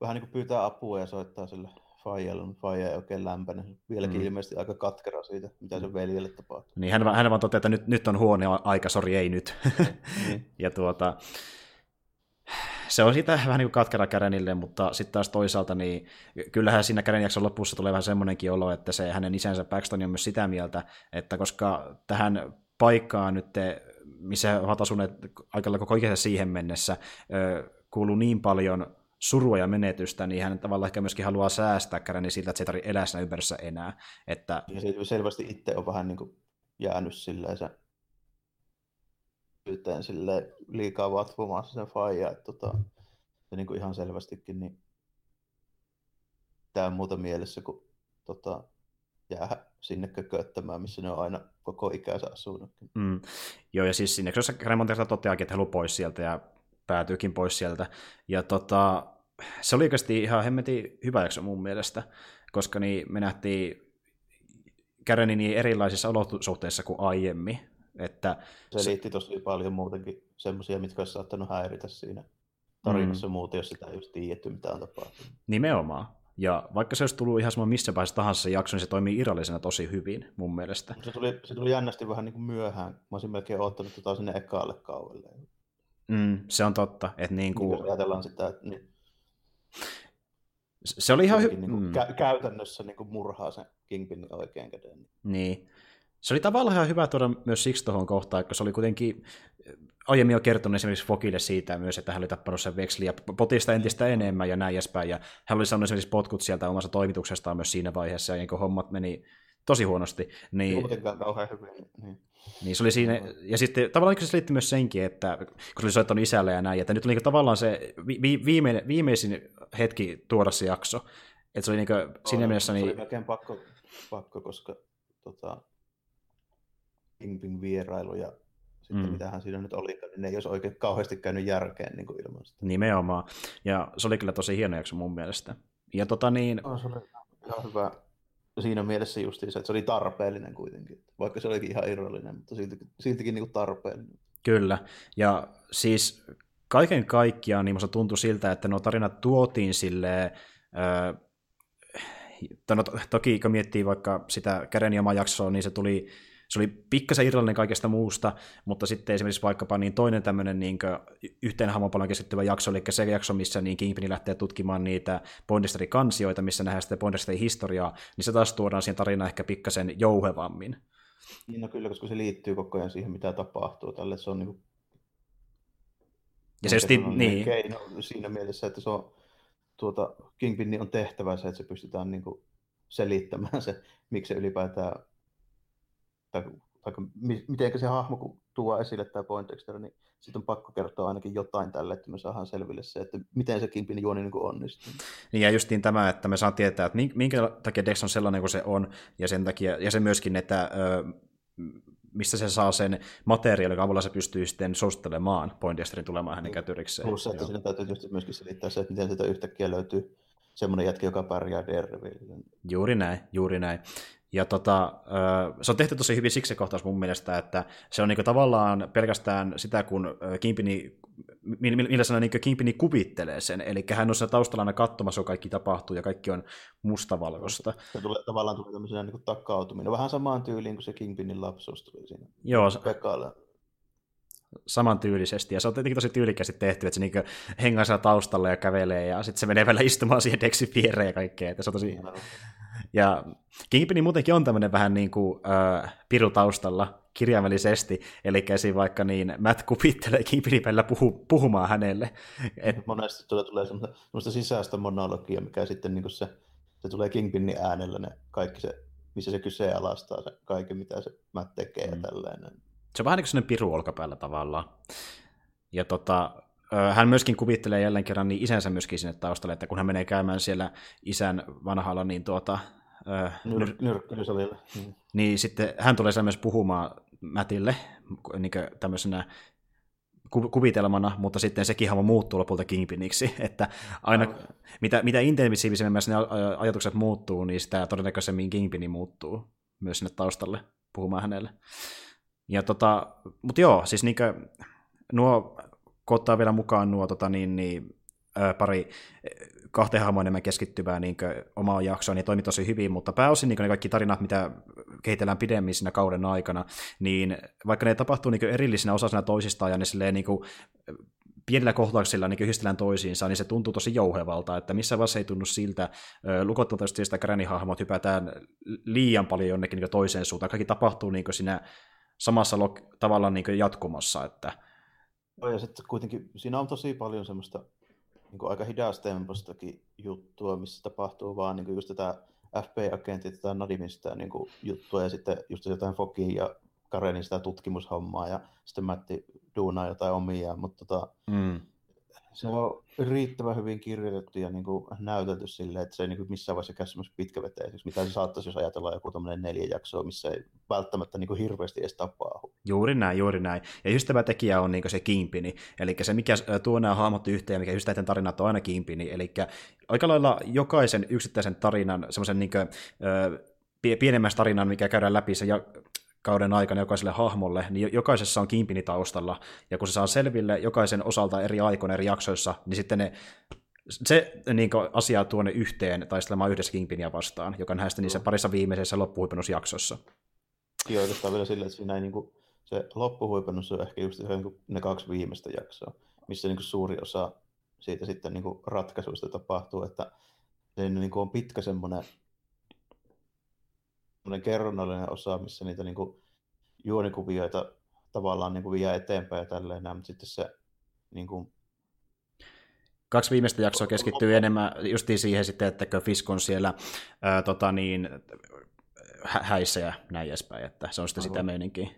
vähän niin kuin pyytää apua ja soittaa sille Faijalle, mutta Faija ei oikein lämpäne. Vieläkin mm. ilmeisesti aika katkera siitä, mitä se veljelle tapahtuu. Niin, hän, hän vaan toteaa, että nyt, nyt on huone aika, sori ei nyt. niin. ja tuota, se on siitä vähän niin kuin katkera Kärenille, mutta sitten taas toisaalta, niin kyllähän siinä Kären jakson lopussa tulee vähän semmoinenkin olo, että se hänen isänsä Paxton on myös sitä mieltä, että koska tähän paikkaan nyt, missä ovat asuneet aika koko ikänsä siihen mennessä, kuuluu niin paljon surua ja menetystä, niin hän tavallaan ehkä myöskin haluaa säästää Käreni siltä, että se ei tarvitse elää siinä ympäristössä enää. Että... Ja se selvästi itse on vähän niin kuin jäänyt silleen yhteen sille liikaa vatvomassa sen faija, että tota, se niin kuin ihan selvästikin niin tämä on muuta mielessä kuin tota, jää sinne kököttämään, missä ne on aina koko ikänsä asunut. Mm. Joo, ja siis sinne, jos Raymond toteakin, että haluaa pois sieltä ja päätyykin pois sieltä. Ja tota, se oli oikeasti ihan hemmetin hyvä jakso mun mielestä, koska niin me nähtiin Käreni niin erilaisissa olosuhteissa kuin aiemmin. Että se liitti tosi paljon muutenkin semmoisia, mitkä olisi saattanut häiritä siinä tarinassa mm. muuten, jos sitä ei just tiedetty, mitä on tapahtunut. Nimenomaan. Ja vaikka se olisi tullut ihan sama missä vaiheessa tahansa se jakso, niin se toimii irrallisena tosi hyvin mun mielestä. Se tuli, se tuli jännästi vähän niin kuin myöhään. Mä olisin melkein odottanut tota sinne ekaalle kaudelle. Mm, se on totta. Että niin kuin... Niin, ajatellaan sitä, että niin, se oli ihan hyvä. Niin mm. kä- käytännössä niin kuin murhaa sen Kingpinin oikein käden. Niin. Se oli tavallaan ihan hyvä tuoda myös siksi tuohon kohtaan, että se oli kuitenkin aiemmin jo kertonut esimerkiksi Fokille siitä myös, että hän oli tappanut sen veksli ja potista entistä enemmän ja näin edespäin. Ja hän oli saanut esimerkiksi potkut sieltä omassa toimituksestaan myös siinä vaiheessa, ja kun hommat meni tosi huonosti. Niin, kauhean hyvin. Niin. Niin se oli siinä, ja sitten tavallaan se selitti myös senkin, että kun se oli soittanut isälle ja näin, että nyt oli niin tavallaan se vi, viime, viimeisin hetki tuoda se jakso. Että se oli niin kuin, siinä mielessä... Niin... Se oli melkein pakko, pakko koska tota, Kingpin vierailu ja sitten mm. mitähän siinä nyt oli, niin ne ei olisi oikein kauheasti käynyt järkeen niin kuin ilman sitä. Nimenomaan. Ja se oli kyllä tosi hieno jakso mun mielestä. Ja tota niin... No, se oli ihan hyvä siinä mielessä justiinsa, että se oli tarpeellinen kuitenkin. Vaikka se olikin ihan irrallinen, mutta siltikin, siltikin niin kuin tarpeellinen. Kyllä. Ja siis kaiken kaikkiaan niin tuntui siltä, että nuo tarinat tuotiin silleen, öö, no, toki kun miettii vaikka sitä käden jaksoa, niin se tuli se oli pikkasen irrallinen kaikesta muusta, mutta sitten esimerkiksi vaikkapa niin toinen tämmöinen niin yhteen hahmopalon keskittyvä jakso, eli se jakso, missä niin Kingpin lähtee tutkimaan niitä Poindexterin kansioita, missä nähdään sitten Poindexterin historiaa, niin se taas tuodaan siihen tarinaan ehkä pikkasen jouhevammin. Niin, no kyllä, koska se liittyy koko ajan siihen, mitä tapahtuu tälle. Se on niin kuin... Ja se justi, niin. Keino siinä mielessä, että se on, tuota, Kingpin on tehtävä se, että se pystytään niin kuin selittämään se, miksi se ylipäätään tai, tai miten se hahmo kun tuo esille tämä Poindexter, niin sitten on pakko kertoa ainakin jotain tälle, että me saadaan selville se, että miten se Kimpin juoni niin onnistuu. Niin ja justiin tämä, että me saa tietää, että minkä takia Dex on sellainen kuin se on, ja sen takia, ja se myöskin, että ö, mistä se saa sen materiaalin, avulla se pystyy sitten suosittelemaan Poindexterin tulemaan hänen kätyrikseen. Plus, että siinä täytyy myöskin selittää se, että miten sitä yhtäkkiä löytyy semmoinen jätkä, joka pärjää Daredeville. Juuri näin, juuri näin. Ja tota, se on tehty tosi hyvin siksi kohtaus mun mielestä, että se on niinku tavallaan pelkästään sitä, kun Kimpini, millä sanoo, niin Kimpini kuvittelee sen, eli hän on siinä taustalla aina katsomassa, kun kaikki tapahtuu ja kaikki on mustavalkoista. Se tulee, tavallaan tulee tämmöisenä niin takautuminen, vähän samaan tyyliin kuin se Kingpinin lapsuus tuli siinä. Joo, Pekalla. samantyylisesti, ja se on tietenkin tosi tyylikästi tehty, että se niinku hengaa siellä taustalla ja kävelee, ja sitten se menee vielä istumaan siihen Dexin viereen ja kaikkea, että se on tosi... Ja Kingpin muutenkin on tämmöinen vähän niin kuin äh, piru taustalla kirjaimellisesti, eli esim. vaikka niin Matt kupittelee Kingpinin välillä puhu, puhumaan hänelle. Et... Monesti tulee, tulee semmoista sisäistä monologia, mikä sitten niin kuin se, se tulee Kingpinin äänellä ne kaikki se, missä se kyseenalaistaa se kaiken, mitä se Matt tekee mm. ja tällainen. Se on vähän niin kuin piru olkapäällä tavallaan. Ja tota, hän myöskin kuvittelee jälleen kerran niin isänsä myöskin sinne taustalle, että kun hän menee käymään siellä isän vanhalla niin tuota, Nyr- nyrkkelysalilla. Mm. Niin sitten hän tulee myös puhumaan Mätille niin tämmöisenä kuvitelmana, mutta sitten sekin hahmo muuttuu lopulta Kingpiniksi, että aina no. mitä, mitä intensiivisemmin ne ajatukset muuttuu, niin sitä todennäköisemmin Kingpini muuttuu myös sinne taustalle puhumaan hänelle. Ja tota, mutta joo, siis niinkö, nuo, kun ottaa vielä mukaan nuo tota, niin, niin, pari kahteen hahmoon enemmän keskittyvää niin omaa jaksoa, niin toimi tosi hyvin, mutta pääosin niin ne kaikki tarinat, mitä kehitellään pidemmin siinä kauden aikana, niin vaikka ne tapahtuu niin erillisinä osasina toisistaan ja ne silleen, niin kuin, pienillä kohtauksilla niin yhdistellään toisiinsa, niin se tuntuu tosi jouhevalta, että missä vaiheessa ei tunnu siltä, lukottavasti sitä gränihahmot hypätään liian paljon jonnekin niin toiseen suuntaan, kaikki tapahtuu niin siinä samassa tavallaan niin jatkumassa. Että... Ja sitten kuitenkin siinä on tosi paljon semmoista niin kuin aika hidastempostakin juttua, missä tapahtuu vaan niin kuin just tätä FP-agentit tai Nadimin sitä niin kuin juttua ja sitten just jotain Fokin ja Karenin sitä tutkimushommaa ja sitten Matti duunaa jotain omia, mutta tota, mm se on riittävän hyvin kirjoitettu ja niin kuin näytelty silleen, että se ei niin kuin missään vaiheessa käy pitkäveteiseksi, mitä se saattaisi, jos ajatellaan joku tämmöinen neljä jaksoa, missä ei välttämättä niin kuin hirveästi edes tapahdu. Juuri näin, juuri näin. Ja just tämä tekijä on niin se kimpini, eli se mikä tuo nämä hahmot yhteen, mikä just näiden tarinat on aina kimpini, eli aika lailla jokaisen yksittäisen tarinan, semmoisen niin kuin, tarinan, mikä käydään läpi se kauden aikana jokaiselle hahmolle, niin jokaisessa on kimpini taustalla, ja kun se saa selville jokaisen osalta eri aikoina eri jaksoissa, niin sitten ne se niin asia tuonne yhteen taistelemaan yhdessä Kingpinia vastaan, joka nähdään sitten niissä parissa viimeisessä loppuhuipennusjaksossa. Joo, oikeastaan vielä silleen, että siinä ei, niin kuin, se loppuhuipennus on ehkä just niin kuin ne kaksi viimeistä jaksoa, missä niin kuin suuri osa siitä sitten niin kuin ratkaisuista tapahtuu, että se niin kuin on pitkä semmoinen semmoinen kerronnallinen osa, missä niitä niin kuin, juonikuvioita tavallaan niin kuin, vie eteenpäin ja tälleen, mutta sitten se niin kuin, kaksi viimeistä jaksoa keskittyy enemmän justiin siihen sitten, että Fisk on siellä ää, tota niin, hä- häissä ja näin edespäin, että se on sitten sitä meininkiä.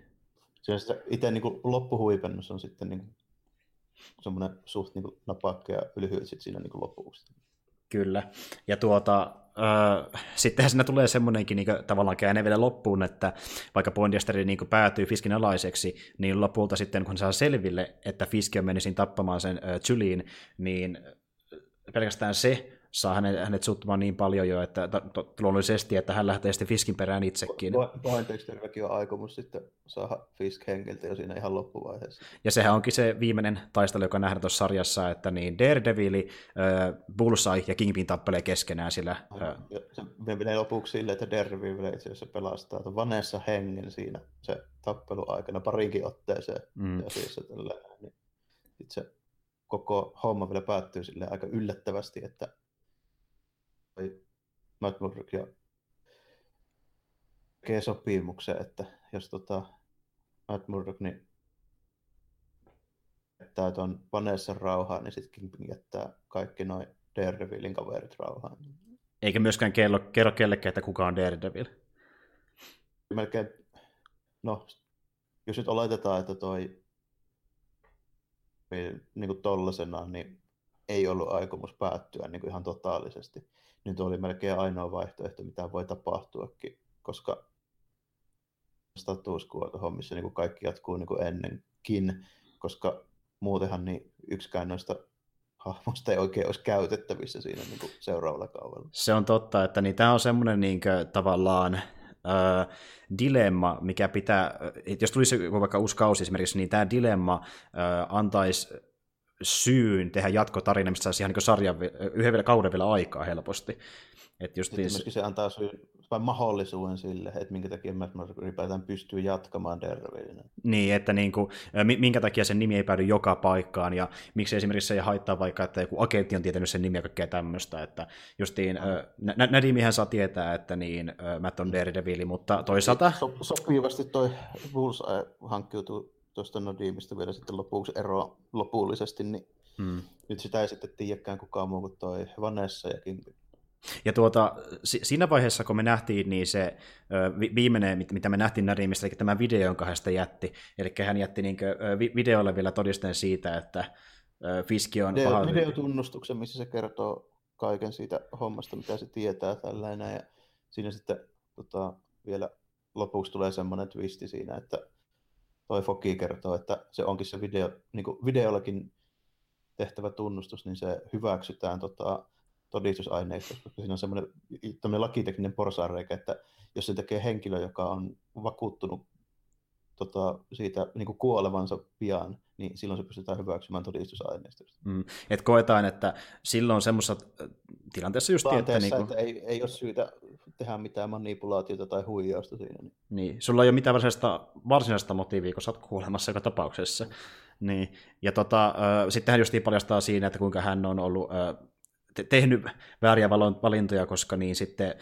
Se on sitten itse niin kuin loppuhuipennus on sitten niin kuin, semmoinen suht niin kuin, napakka ja lyhyt sitten siinä niin kuin loppuksi. Kyllä. Ja tuota, äh, sittenhän siinä tulee semmoinenkin niin tavallaan käänne vielä loppuun, että vaikka Poindesteri niin päätyy Fiskin alaiseksi, niin lopulta sitten kun saa selville, että Fiski on menisin tappamaan sen äh, Juliin, niin pelkästään se saa hänet, hänet suuttumaan niin paljon jo, että luonnollisesti, että hän lähtee sitten Fiskin perään itsekin. Poindexterilläkin on aikomus sitten saada Fisk henkiltä jo siinä ihan loppuvaiheessa. Ja sehän onkin se viimeinen taistelu, joka nähdään tuossa sarjassa, että niin Daredevil, äh, Bullseye ja Kingpin tappelee keskenään sillä. Äh... Ja se menee lopuksi silleen, että Daredevil itse asiassa pelastaa Vanessa hengen siinä se tappelu aikana parinkin otteeseen. Mm. Ja siis tällä, niin se koko homma vielä päättyy sille aika yllättävästi, että Murdock ja tekee sopimuksen, että jos tota Matt Murdock niin jättää tuon Vanessa rauhaan, niin sitten Kingpin jättää kaikki noin Daredevilin kaverit rauhaan. Eikä myöskään kerro, kerro kellekään, että kuka on Daredevil. Melkein, no, jos nyt oletetaan, että toi niin kuin tollasena, niin ei ollut aikomus päättyä niin kuin ihan totaalisesti tuo oli melkein ainoa vaihtoehto, mitä voi tapahtuakin, koska status quo-hommissa niin kaikki jatkuu niin kuin ennenkin, koska muutenhan niin yksikään noista hahmosta ei oikein olisi käytettävissä siinä niin kuin seuraavalla kaudella. Se on totta, että niin tämä on semmoinen niin kuin, tavallaan äh, dilemma, mikä pitää, jos tulisi vaikka uusi kausi esimerkiksi, niin tämä dilemma äh, antaisi syyn tehdä jatkotarina, mistä saisi ihan niin sarjan, yhden vielä kauden vielä aikaa helposti. Et just niin... se antaa syyn, vai mahdollisuuden sille, että minkä takia Matt ylipäätään pystyy jatkamaan Daredevilinä. Niin, että niin kuin, minkä takia sen nimi ei päädy joka paikkaan, ja miksi esimerkiksi se ei haittaa vaikka, että joku agentti on tietänyt sen nimi ja kaikkea tämmöistä, että justiin, mm. Nadimihän saa tietää, että niin, Matt on Daredevil, mutta toisaalta... So, sopivasti toi Bullseye hankkiutuu tuosta Nodimista vielä sitten lopuksi ero lopullisesti, niin hmm. nyt sitä ei sitten tiedäkään kukaan muu kuin toi Vanessa ja Kimpi. Ja tuota, siinä vaiheessa, kun me nähtiin, niin se viimeinen, mitä me nähtiin Nadimista, eli tämä video, jonka hän jätti, eli hän jätti niin videolle vielä todisteen siitä, että Fiski on Video, paha... Videotunnustuksen, missä se kertoo kaiken siitä hommasta, mitä se tietää tällainen, ja siinä sitten tota, vielä lopuksi tulee semmoinen twisti siinä, että toi Foki kertoo, että se onkin se video, niin kuin videollakin tehtävä tunnustus, niin se hyväksytään tota, todistusaineistossa, koska siinä on semmoinen, lakitekninen porsareikä, että jos se tekee henkilö, joka on vakuuttunut tota, siitä niin kuin kuolevansa pian, niin silloin se pystytään hyväksymään todistusaineistosta. Mm. Et koetaan, että silloin semmoisessa äh, tilanteessa just... Tilanteessa, että, niin kuin... että ei, ei ole syytä tehdä mitään manipulaatiota tai huijausta siinä. Niin. niin. Sulla ei ole mitään varsinaista, varsinaista motiivia, kun sä oot kuolemassa joka tapauksessa. Niin. Ja tota, äh, sittenhän justiin paljastaa siinä, että kuinka hän on ollut äh, tehnyt vääriä valintoja, koska niin sitten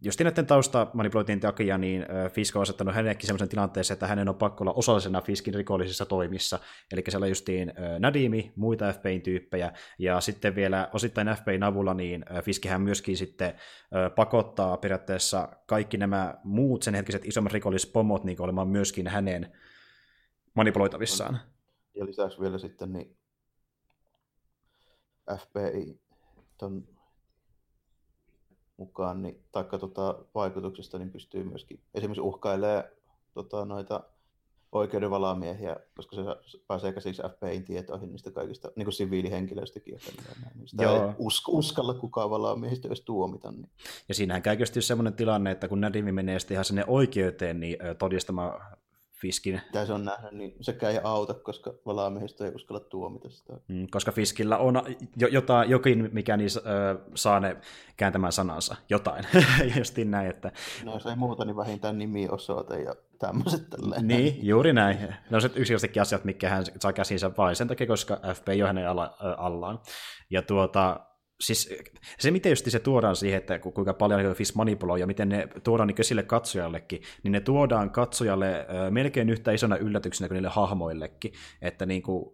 just näiden taustamanipulointien takia, niin Fisk on asettanut hänellekin sellaisen tilanteeseen, että hänen on pakko olla osallisena Fiskin rikollisissa toimissa. Eli siellä justiin Nadimi, muita FBIn tyyppejä, ja sitten vielä osittain FBIn avulla, niin Fiskihän myöskin sitten pakottaa periaatteessa kaikki nämä muut sen hetkiset isommat rikollispomot niin olemaan myöskin hänen manipuloitavissaan. Ja lisäksi vielä sitten niin FBI ton mukaan, niin, taikka tota, vaikutuksesta, niin pystyy myöskin esimerkiksi uhkailemaan tota, noita oikeudenvalamiehiä, koska se pääsee käsiksi FBIin tietoihin niistä kaikista niin kuin siviilihenkilöistäkin. Niin sitä Joo. ei usk- uskalla kukaan valamiehistä edes tuomita. Niin. Ja siinähän käy sellainen tilanne, että kun Nadimi menee sitten ihan sinne oikeuteen niin todistamaan Fiskin. Mitä se on nähnyt, niin sekään ei auta, koska valaamiehistö ei uskalla tuomita sitä. Mm, koska Fiskillä on jo, jotain, jokin, mikä niin, äh, saa ne kääntämään sanansa. Jotain. Justiin näin, että... No jos ei muuta, niin vähintään nimi, osoite ja tämmöiset tälleen. Niin, juuri näin. Ne on se yksinkertaisetkin asiat, mitkä hän saa käsinsä vain sen takia, koska FP ei ole hänen alla, äh, allaan. Ja tuota, siis se, miten just se tuodaan siihen, että kuinka paljon Fisk manipuloi ja miten ne tuodaan niin sille katsojallekin, niin ne tuodaan katsojalle melkein yhtä isona yllätyksenä kuin niille hahmoillekin. Että niin kuin,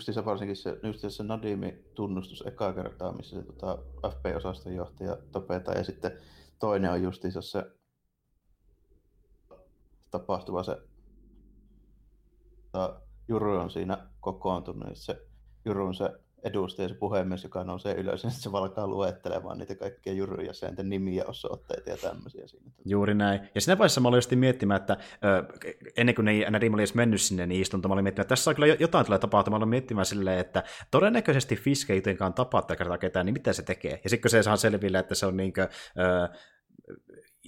se varsinkin se, just se Nadimi tunnustus ekaa kertaa, missä se tota, FP-osaston johtaja tapetaan, ja sitten toinen on justiinsa se tapahtuva se tota, Juru on siinä kokoontunut, niin se Jurun se edustaja, se puhemies, joka nousee ylös, niin se alkaa luettelemaan niitä kaikkia jurujäsenten nimiä, osoitteita ja tämmöisiä siinä. Juuri näin. Ja siinä vaiheessa mä olin just miettimään, että ö, ennen kuin ne Nadim oli edes mennyt sinne niin istunto, mä olin miettimään, että tässä on kyllä jotain tulee tapahtumaan, mä olin miettimään silleen, että todennäköisesti Fiske ei jotenkaan tapaa kertaa ketään, niin mitä se tekee? Ja sitten kun se saa selville, että se on niinkö, ö,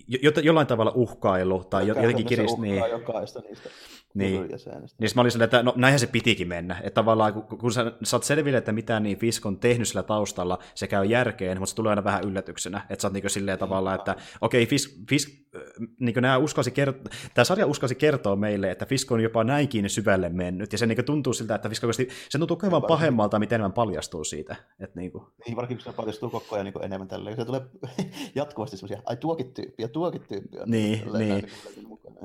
jo, jollain tavalla uhkailu tai jotenkin kirist... Niin. jokaista niistä niin. Niin mä olin silleen, että no näinhän se pitikin mennä. Että tavallaan kun, kun sä saat selville, että mitä niin Fisk on tehnyt sillä taustalla, se käy järkeen, mutta se tulee aina vähän yllätyksenä. Että sä oot niin silleen tavallaan, että okei, okay, Fisk, Fisk niin nämä uskalsi kert- tämä sarja uskalsi kertoa meille, että Fisk on jopa näinkin syvälle mennyt, ja se niin tuntuu siltä, että Fisk oikeasti, se tuntuu koko pahemmalta, miten enemmän paljastuu siitä. Että niin, kuin. niin varsinkin kun se paljastuu koko ajan niin enemmän tällä, se tulee jatkuvasti semmoisia, ai tuokin tyyppi, ja tuokin tyyppi. On niin, niin. niin.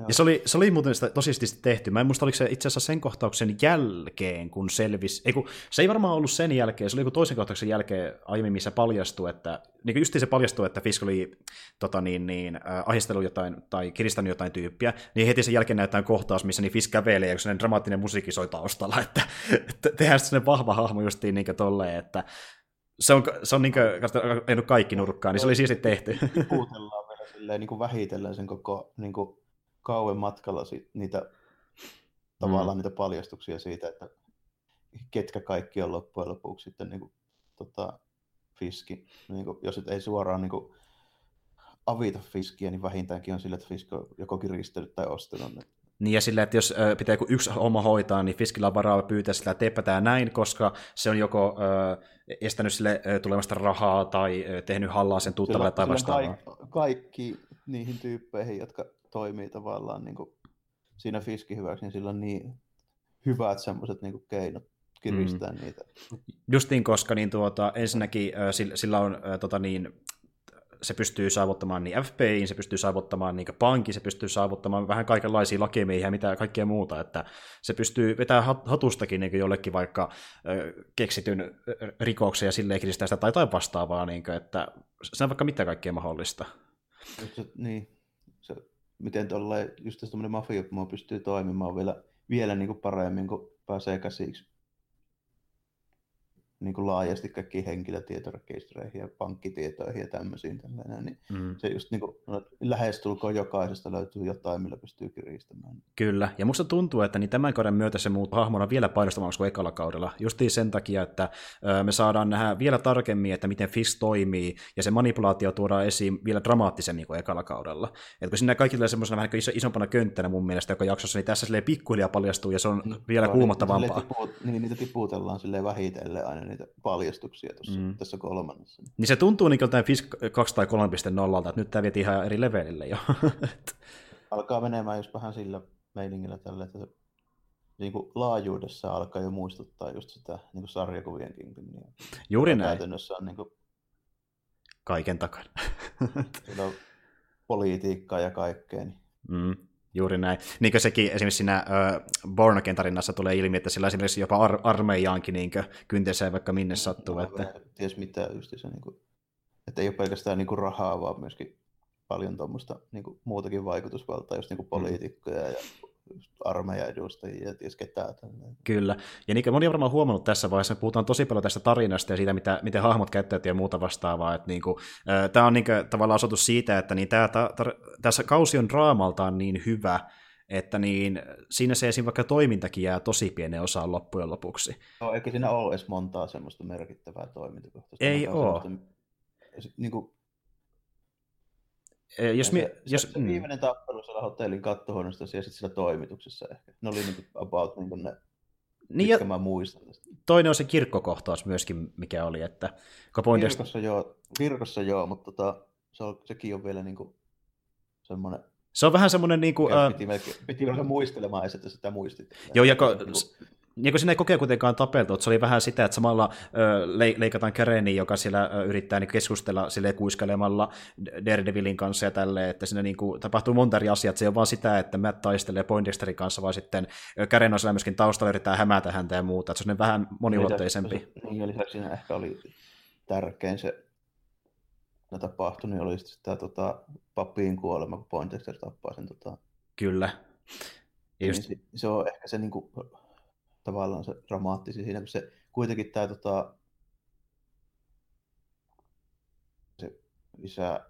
Ja se oli, se oli muuten sitä tosiasti tehty. Mä en muista, oliko se itse asiassa sen kohtauksen jälkeen, kun selvisi, ei kun, se ei varmaan ollut sen jälkeen, se oli joku toisen kohtauksen jälkeen aiemmin, missä paljastui, että, niin kuin justiin se paljastui, että Fisk oli tota niin, niin, äh, ahistellut jotain, tai kiristänyt jotain tyyppiä, niin heti sen jälkeen näytetään kohtaus, missä niin Fisk kävelee, ja kun dramaattinen musiikki soi taustalla, että, että tehdään sellainen vahva hahmo justiin niin tolleen, että se on, se on niin kuin, kaikki nurkkaan, niin se oli siisti tehty. Puutellaan vielä silleen niin kuin vähitellen sen koko niin kuin kauan matkalla niitä tavallaan mm. niitä paljastuksia siitä, että ketkä kaikki on loppujen lopuksi sitten niin kuin, tota, Fiski. Niin kuin, jos et ei suoraan niin kuin, avita Fiskiä, niin vähintäänkin on sillä, että Fisk on joko kiristellyt tai ostanut ne. Niin ja sillä, että jos pitää joku yksi homma hoitaa, niin Fiskillä on varaa pyytää sillä, että teepä näin, koska se on joko ö, estänyt sille ö, tulemasta rahaa tai ö, tehnyt hallaa sen tuttavalle tai vastaavaa. Kaikki, kaikki niihin tyyppeihin, jotka toimii tavallaan niin kuin siinä Fiskin hyväksi, niin sillä on niin hyvät semmoiset niin keinot kiristää mm. niitä. Justiin koska niin tuota, ensinnäkin sillä, sillä on tota niin, se pystyy saavuttamaan niin FPIin, se pystyy saavuttamaan niin pankin, se pystyy saavuttamaan vähän kaikenlaisia lakimiehiä, mitä kaikkea muuta, että se pystyy vetämään hatustakin niin jollekin vaikka keksityn rikoksen ja silleen kiristää sitä tai jotain vastaavaa, niin kuin, että se on vaikka mitä kaikkea mahdollista. Se, niin, miten tuolla just tämmöinen mafia pystyy toimimaan vielä, vielä niin kuin paremmin, kun pääsee käsiksi niin kuin laajasti kaikkiin henkilötietorekistereihin ja pankkitietoihin ja tämmöisiin. Tällainen, niin mm. Se just niin kuin, no, lähestulkoon jokaisesta löytyy jotain, millä pystyy kiristämään. Kyllä, ja musta tuntuu, että niin tämän kauden myötä se muuttuu hahmona vielä painostavammaksi kuin ekalla kaudella. Justiin sen takia, että me saadaan nähdä vielä tarkemmin, että miten FIS toimii, ja se manipulaatio tuodaan esiin vielä dramaattisemmin kuin ekalla kaudella. Et kun sinne kaikki tulee semmoisena vähän iso, isompana könttänä mun mielestä joka jaksossa, niin tässä silleen pikkuhiljaa paljastuu, ja se on no, vielä kuumottavampaa. Niin, niin, niitä tiputellaan silleen vähitellen aina niitä paljastuksia tuossa, mm. tässä kolmannessa. Niin se tuntuu niin kuin Fisk 2 tai 3.0, että nyt tämä vietiin ihan eri levelille jo. Alkaa menemään just vähän sillä meiningillä tällä, että se niin kuin laajuudessa alkaa jo muistuttaa just sitä niin kuin sarjakuvien Kingdonia. Juuri näin. Käytännössä on niin kuin, kaiken takana. on politiikkaa ja kaikkea. Niin. Mm. Juuri näin. Niin kuin sekin esimerkiksi siinä Bornaken tarinassa tulee ilmi, että sillä esimerkiksi jopa ar- armeijaankin niin kynteeseen vaikka minne sattuu. No, että... Ties mitä just se, niin kuin, että ei ole pelkästään niin kuin rahaa, vaan myöskin paljon tuommoista niin kuin, muutakin vaikutusvaltaa, just niin kuin mm. poliitikkoja ja armeijan edustajia ja ties ketään. Tälleen. Kyllä, ja niin kuin moni on varmaan huomannut tässä vaiheessa, me puhutaan tosi paljon tästä tarinasta ja siitä, mitä, miten hahmot käyttäytyy ja muuta vastaavaa, että niin kuin, äh, tämä on niin kuin, tavallaan osoitus siitä, että niin tämä, ta, ta, tässä kausi on draamaltaan niin hyvä, että niin, siinä se esim. vaikka toimintakin jää tosi pienen osaan loppujen lopuksi. No, eikä siinä ole edes montaa semmoista merkittävää toimintakohtaa. Ei ole. Niin kuin, jos, mi- se, jos, se, se mm. viimeinen tappelu siellä hotellin kattohuoneessa ja sitten siellä toimituksessa ehkä. Ne oli niin about niin kuin ne, niin mitkä ja mä muistan. Toinen on se kirkkokohtaus myöskin, mikä oli, että... Kirkossa, joo, kirkossa joo, mutta tota, se on, sekin on vielä niin kuin semmoinen se on vähän semmoinen... Niin kuin, piti, melkein, piti vähän muistelemaan, että sitä muistit. Joo, ja ko, niin kuin siinä ei kokea kuitenkaan tapeltu, että se oli vähän sitä, että samalla ö, leikataan Kareni, joka siellä ö, yrittää niin keskustella sille kuiskelemalla Daredevilin kanssa ja tälleen, että siinä niin kuin, tapahtuu monta eri asiaa, että se on vaan sitä, että Matt taistelee Poindexterin kanssa, vaan sitten Karen on siellä myöskin taustalla yrittää hämätä häntä ja muuta, että se on vähän moniulotteisempi. Niin, ja lisäksi siinä ehkä oli tärkein se ne tapahtui, niin oli sitten tämä tota, pappiin kuolema, kun Poindexter tappaa sen. Tota... Kyllä. Ja just... niin se, se, on ehkä se niin kuin, tavallaan se dramaattisi siinä, kun se kuitenkin tämä tota, se isä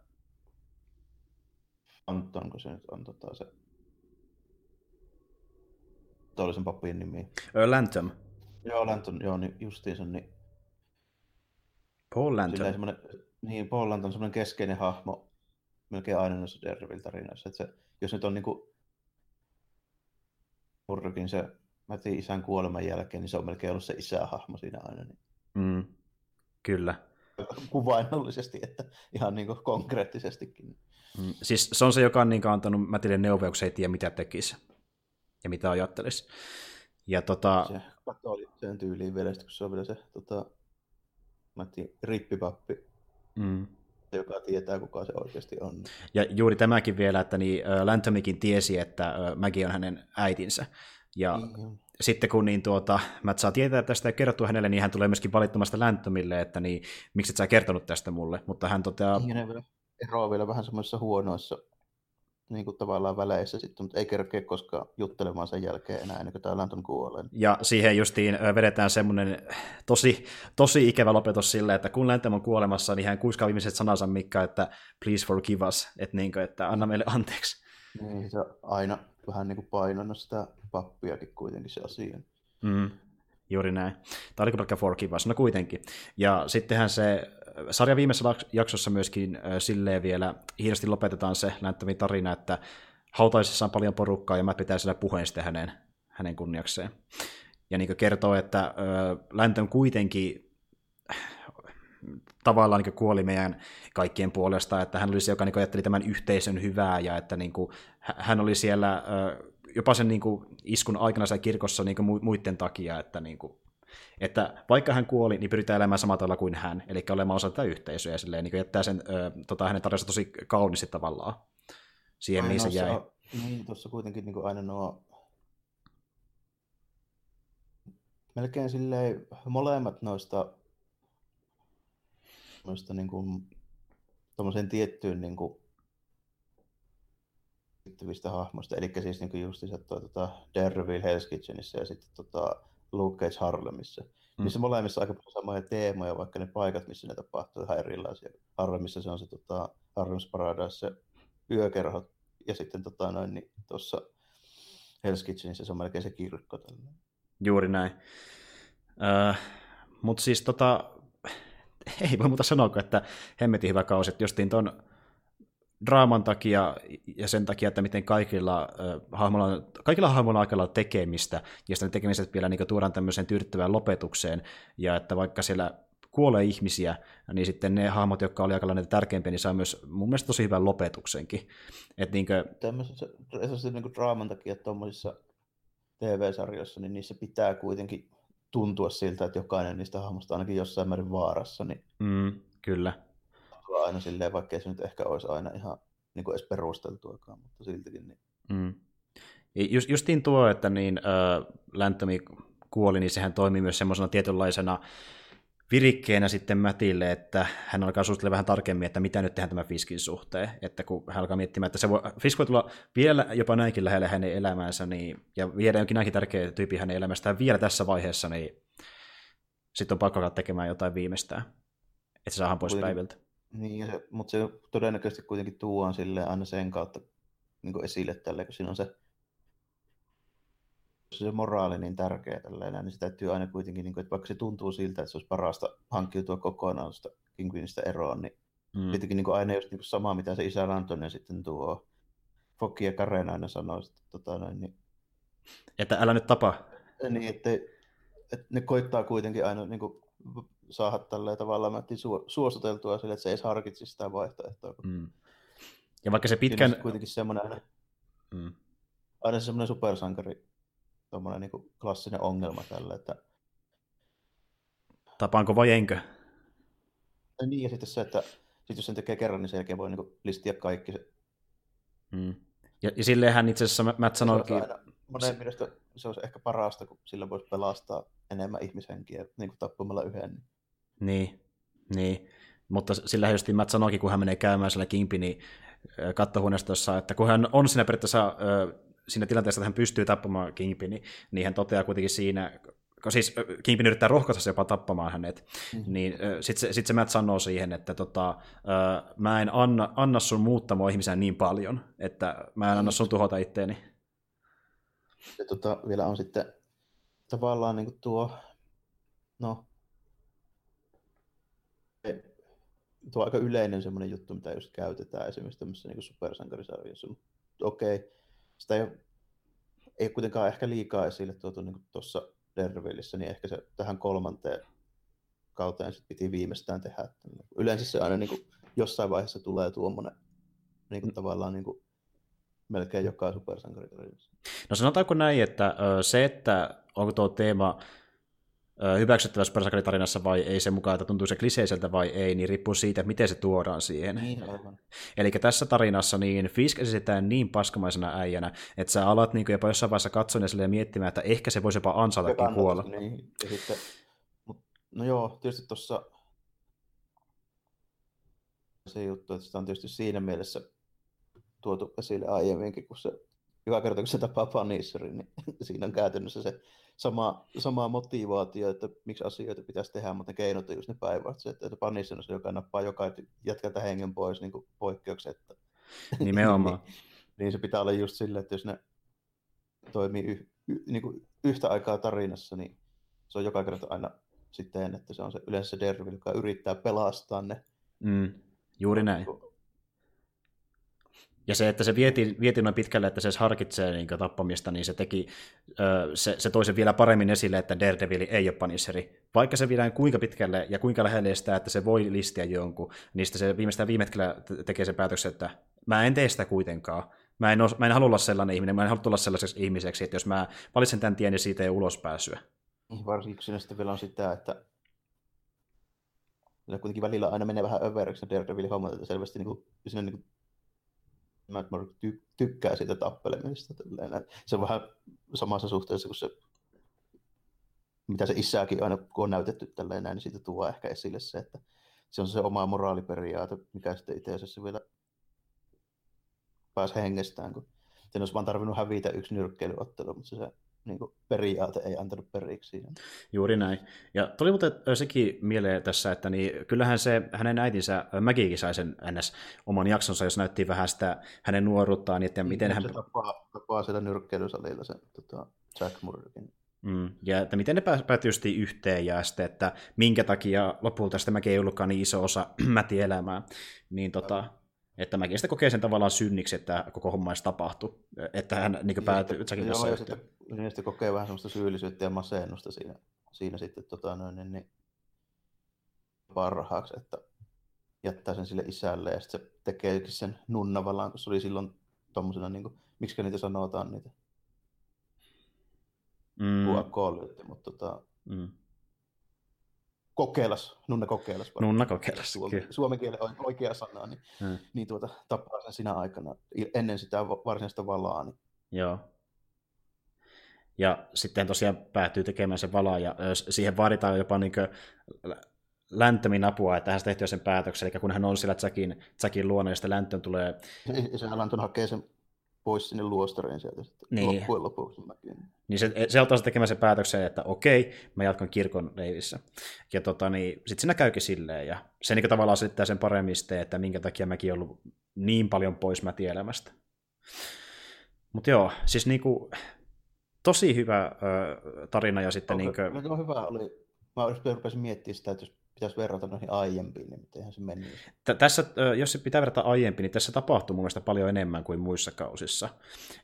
Anton, kun se nyt on tota, se toisen pappiin nimi. Lantom. Joo, Lanton, joo, niin justiinsa, niin Paul Lanton. Niin, Paul Lanton on semmoinen keskeinen hahmo melkein aina noissa Daredevil-tarinoissa. Että se, jos nyt on niinku Murdokin se Mätin isän kuoleman jälkeen, niin se on melkein ollut se isähahmo siinä aina. Niin. Mm, kyllä. Kuvainnollisesti, että ihan niin kuin konkreettisestikin. Mm, siis se on se, joka on niin antanut Mätille neuvoja, kun se ei tiedä, mitä tekisi ja mitä ajattelisi. Ja tota... Se katsoi sen tyyliin vielä, kun se on vielä se tota, Mätin rippipappi, mm. joka tietää, kuka se oikeasti on. Ja juuri tämäkin vielä, että niin, Lantomikin tiesi, että Mäki on hänen äitinsä. Ja niin. sitten kun niin tuota, Matt saa tietää tästä ja kertoa hänelle, niin hän tulee myöskin valittamasta Läntömille, että niin, miksi et sä kertonut tästä mulle. Mutta hän toteaa... Niin, vielä eroaa vielä vähän semmoisissa huonoissa niin kuin tavallaan väleissä sitten, mutta ei kerkeä koskaan juttelemaan sen jälkeen enää ennen kuin tämä Lanton kuolee. Ja siihen justiin vedetään semmoinen tosi, tosi ikävä lopetus sille, että kun Lanton on kuolemassa, niin hän kuiskaa viimeiset sanansa, mikä, että please forgive us, että, niin kuin, että anna meille anteeksi. Niin, se on aina vähän niin kuin painanut sitä pappiakin kuitenkin se asia. Mm, juuri näin. Tämä oli pelkkä us, no kuitenkin. Ja sittenhän se sarjan viimeisessä jaksossa myöskin äh, silleen vielä hienosti lopetetaan se länttävin tarina, että hautaisissa on paljon porukkaa ja mä pitää siellä puheen sitten hänen, hänen kunniakseen. Ja niin kertoo, että äh, Läntön kuitenkin tavallaan niin kuoli meidän kaikkien puolesta, että hän oli se, joka niin ajatteli tämän yhteisön hyvää ja että niin kuin, hän oli siellä äh, jopa sen niin kuin, iskun aikana siellä kirkossa niin kuin, muiden takia, että niin kuin, että vaikka hän kuoli, niin pyritään elämään samalla tavalla kuin hän, eli olemaan osa tätä yhteisöä, ja silleen, niin jättää sen, ö, tota, hänen tarinansa tosi kauniisti tavallaan siihen, mihin se jäi. Niin, tuossa kuitenkin niin kuin aina nuo melkein silleen molemmat noista, noista niin kuin, tiettyyn niin kuin, liittyvistä hahmoista, eli siis niin kuin justiinsa tuo tota Daredevil Hell's Kitchenissä ja sitten tota, Luke Cage Harlemissa. Mm. Missä molemmissa aika paljon samoja teemoja, vaikka ne paikat, missä ne tapahtuu, ihan erilaisia. Harlemissa se on se tota, Harlems Paradise, se yökerho, ja sitten tota, noin, niin tuossa Hell's Kitchenissä se on melkein se kirkko. Tällainen. Juuri näin. Äh, Mutta siis tota, ei voi muuta sanoa, että hemmetin hyvä kausi, että justiin ton draaman takia ja sen takia, että miten kaikilla, äh, hahmoilla, kaikilla hahmoilla on aika lailla tekemistä, ja sitten tekemiset vielä niin tuodaan tämmöiseen tyydyttävään lopetukseen, ja että vaikka siellä kuolee ihmisiä, niin sitten ne hahmot, jotka oli aika lailla tärkeimpiä, niin saa myös mun mielestä tosi hyvän lopetuksenkin. Että niin kuin... Tämmöisessä niin draaman takia tuommoisissa TV-sarjoissa, niin niissä pitää kuitenkin tuntua siltä, että jokainen niistä hahmoista on ainakin jossain määrin vaarassa. Niin... Mm, kyllä aina silleen, vaikka se nyt ehkä olisi aina ihan niin kuin edes perusteltuakaan, mutta siltikin. Niin. Mm. Just, justiin tuo, että niin, äh, kuoli, niin sehän toimii myös semmoisena tietynlaisena virikkeenä sitten Mätille, että hän alkaa suosittelemaan vähän tarkemmin, että mitä nyt tehdään tämän Fiskin suhteen. Että kun hän alkaa miettimään, että se voi, Fisk voi tulla vielä jopa näinkin lähelle hänen elämäänsä, niin, ja viedä jonkin näinkin tärkeä tyyppi hänen elämästään vielä tässä vaiheessa, niin sitten on pakko alkaa tekemään jotain viimeistään, että se saadaan pois päiviltä. Niin, se, mutta se todennäköisesti kuitenkin tuodaan sille aina sen kautta niin esille tälle, kun siinä on se, se moraali niin tärkeä tälleen, niin se täytyy aina kuitenkin, niin kuin, että vaikka se tuntuu siltä, että se olisi parasta hankkiutua kokonaan sitä Kingpinistä eroon, niin mm. tietenkin niin kuin aina just niin kuin sama, mitä se isä Antonia sitten tuo. Fokki ja Karen aina sanoo, että, tota noin, niin... että älä nyt tapa. Niin, että, että ne koittaa kuitenkin aina niin kuin, saada tällä tavalla mä su- suositeltua sille, että se ei harkitsi sitä vaihtoehtoa. Mm. Ja vaikka se pitkän... Siinä kuitenkin semmoinen, mm. aina semmoinen supersankari tuommoinen niin klassinen ongelma tällä, että Tapaanko vai enkö? Ja niin, ja sitten se, että sit jos sen tekee kerran, niin sen jälkeen voi niin listiä kaikki. Se. Mm. Ja, ja silleenhän itse asiassa Matt sanoikin... Monen mielestä se olisi ehkä parasta, kun sillä voisi pelastaa enemmän ihmishenkiä niin kuin tappamalla yhden. Niin, niin. Mutta sillä just Matt sanoikin, kun hän menee käymään siellä Kingpinin kattohuoneistossa, että kun hän on siinä periaatteessa siinä tilanteessa, että hän pystyy tappamaan Kingpinin, niin hän toteaa kuitenkin siinä, kun siis Kingpin yrittää rohkaista jopa tappamaan hänet, mm-hmm. niin sitten se, sit se Matt sanoo siihen, että tota, mä en anna, anna sun muuttamaan ihmisiä niin paljon, että mä en anna sun tuhota itteeni. Ja tota, vielä on sitten tavallaan niin tuo, no, tuo aika yleinen semmoinen juttu, mitä just käytetään esimerkiksi tämmöisessä niin supersankarisarjassa. Okei, okay. sitä ei ei kuitenkaan ehkä liikaa esille tuotu niin tuossa Daredevilissä, niin ehkä se tähän kolmanteen kauteen sit piti viimeistään tehdä. Yleensä se aina niin kuin, jossain vaiheessa tulee tuommoinen niin kuin, mm. tavallaan niin kuin, melkein joka supersankaritarinassa. No sanotaanko näin, että se, että onko tuo teema hyväksyttävä supersankaritarinassa vai ei sen mukaan, että tuntuu se kliseiseltä vai ei, niin riippuu siitä, miten se tuodaan siihen. Niin. Eli tässä tarinassa niin Fisk esitetään niin paskamaisena äijänä, että sä alat niin jopa jossain vaiheessa katsoa ja miettimään, että ehkä se voisi jopa ansaitakin kuolla. Niin, ja sitten, no joo, tietysti tuossa se juttu, että sitä on tietysti siinä mielessä tuotu esille aiemminkin, kun se joka kerta kun se tapaa Punisherin, niin siinä on käytännössä se sama, sama motivaatio, että miksi asioita pitäisi tehdä, mutta ne keinot on just ne päinvastaiset. Että Punisher on se, joka nappaa joka jätkältä hengen pois niin poikkeuksetta. Nimenomaan. niin, niin, se pitää olla just silleen, että jos ne toimii yh, y, niin kuin yhtä aikaa tarinassa, niin se on joka kerta aina sitten, että se on se yleensä se Daredevil, joka yrittää pelastaa ne. Mm, juuri näin. Ja se, että se vieti, vieti noin pitkälle, että se harkitsee niin tappamista, niin se teki, se, se toi sen vielä paremmin esille, että Daredevil ei ole Punisheri. Vaikka se viedään kuinka pitkälle ja kuinka lähelle sitä, että se voi listiä jonkun, niin se viimeistään viime hetkellä tekee sen päätöksen, että mä en tee sitä kuitenkaan. Mä en, ole, mä en halua olla sellainen ihminen, mä en halua tulla sellaiseksi ihmiseksi, että jos mä valitsen tämän tien, niin siitä ei ulos pääsyä. Niin, varsinkin siinä sitten vielä on sitä, että kuitenkin välillä aina menee vähän överiksi ne Daredevil hommat, että selvästi niin kuin, siinä niin kuin Murdock ty- tykkää siitä tappelemisesta. Se on vähän samassa suhteessa kuin se, mitä se isääkin aina, kun on näytetty tälleen näin, niin siitä tuo ehkä esille se, että se on se oma moraaliperiaate, mikä sitten itse asiassa vielä pääsi hengestään, kun sen olisi vaan tarvinnut hävitä yksi nyrkkeilyottelu, mutta se niin kuin periaate ei antanut periksi. Juuri näin. Ja tuli muuten sekin mieleen tässä, että niin, kyllähän se hänen äitinsä Mäkikin sai sen ns. oman jaksonsa, jos näytti vähän sitä hänen nuoruuttaan, että niin, miten hän... Se tapaa, tapaa siellä nyrkkeilysalilla sen tota, Jack Murdokin. Mm, ja että miten ne päätyi yhteen ja sitten, että minkä takia lopulta sitten mäkin ei ollutkaan niin iso osa Mätin elämää. Niin tota, että mäkin sitten kokee sen tavallaan synniksi, että koko homma edes tapahtui. Että hän niin päätyy Jackin kanssa Joo, sitten, niin sitten kokee vähän semmoista syyllisyyttä ja masennusta siinä, siinä sitten tota, noin, niin, niin, parhaaksi, että jättää sen sille isälle ja sitten se tekeekin sen nunnavalaan, kun se oli silloin tommosena, niin kuin, miksi niitä sanotaan niitä mm. mutta tota, mm kokeilas, Nunna kokeilas. Nunna kokeilas, Suomi, suomen kielen oikea sana, niin, hmm. niin tuota, tapaa sen sinä aikana ennen sitä varsinaista valaa. Niin. Joo. Ja sitten tosiaan päätyy tekemään se valaa, ja siihen vaaditaan jopa niin länttämin apua, että hän tehtyä sen päätöksen, eli kun hän on siellä Jackin, Jackin luona, ja sitten länttön tulee... Ja se Länttön hakee sen pois sinne luostariin sieltä sitten niin. loppujen lopuksi. Niin se, se tekemään sen päätöksen, että okei, mä jatkan kirkon leivissä. Ja tota, niin, sitten siinä käykin silleen, ja se niin tavallaan selittää sen paremmin sitten, että minkä takia mäkin ollut niin paljon pois mä elämästä. Mutta joo, siis niinku, tosi hyvä ö, tarina ja sitten... Okay. Niin kuin... No, hyvä oli, mä rupesin miettimään sitä, että jos pitäisi verrata noihin aiempiin, niin eihän se. T- tässä, jos se pitää verrata aiempiin, niin tässä tapahtuu mun mielestä paljon enemmän kuin muissa kausissa.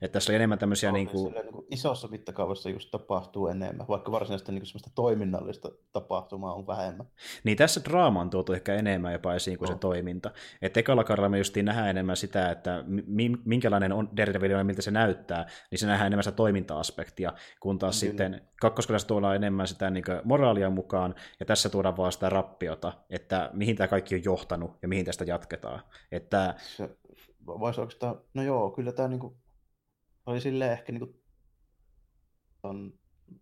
Että tässä oli enemmän tämmöisiä... No, niin kuin... niin kuin isossa mittakaavassa just tapahtuu enemmän, vaikka varsinaisesti niin semmoista toiminnallista tapahtumaa on vähemmän. Niin tässä draama on tuotu ehkä enemmän jopa esiin kuin no. se toiminta. Että ekalla karalla me justiin nähdään enemmän sitä, että minkälainen on Daredevil ja miltä se näyttää, niin se nähdään enemmän sitä toiminta-aspektia, kun taas Kyllä. sitten kakkoskosessa tuodaan enemmän sitä niin moraalia mukaan, ja tässä tuodaan vaan sitä rappiota, että mihin tämä kaikki on johtanut ja mihin tästä jatketaan. Että... Se, voisi oikeastaan, no joo, kyllä tämä niinku, oli silleen ehkä niinku, on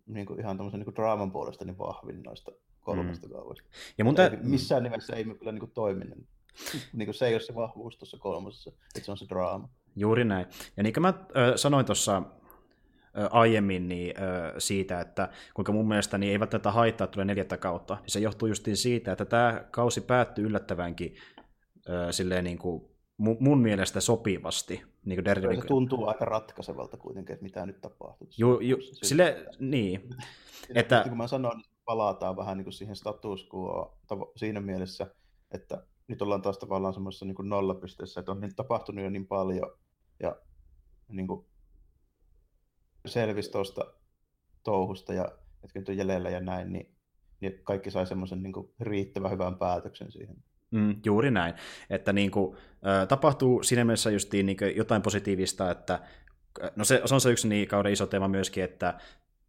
niinku ihan tämmöisen niinku draaman puolesta niin vahvin noista kolmesta mm. kaudesta. Ja mun tä... missään nimessä ei kyllä niinku toiminut. niinku se ei ole se vahvuus tuossa kolmosessa, että se on se draama. Juuri näin. Ja niin kuin mä sanoin tuossa aiemmin niin, siitä, että kuinka mun mielestä niin ei välttämättä haittaa tulee neljättä kautta, niin se johtuu justiin siitä, että tämä kausi päättyy yllättävänkin silleen niin kuin mun mielestä sopivasti. Niin kuin Daredevil... Se tuntuu aika ratkaisevalta kuitenkin, että mitä nyt tapahtuu. Ju, ju, sille, niin. että... Kun mä sanon, palataan vähän niin kuin siihen status quo siinä mielessä, että nyt ollaan taas tavallaan semmoisessa niin nollapisteessä, että on niin tapahtunut jo niin paljon ja niin kuin selvisi tuosta touhusta ja että nyt on jäljellä ja näin, niin, niin kaikki sai semmoisen niin riittävän hyvän päätöksen siihen. Mm, juuri näin. Että niin kuin, äh, tapahtuu siinä mielessä justiin niin jotain positiivista, että no se, se on se yksi niin kauden iso teema myöskin, että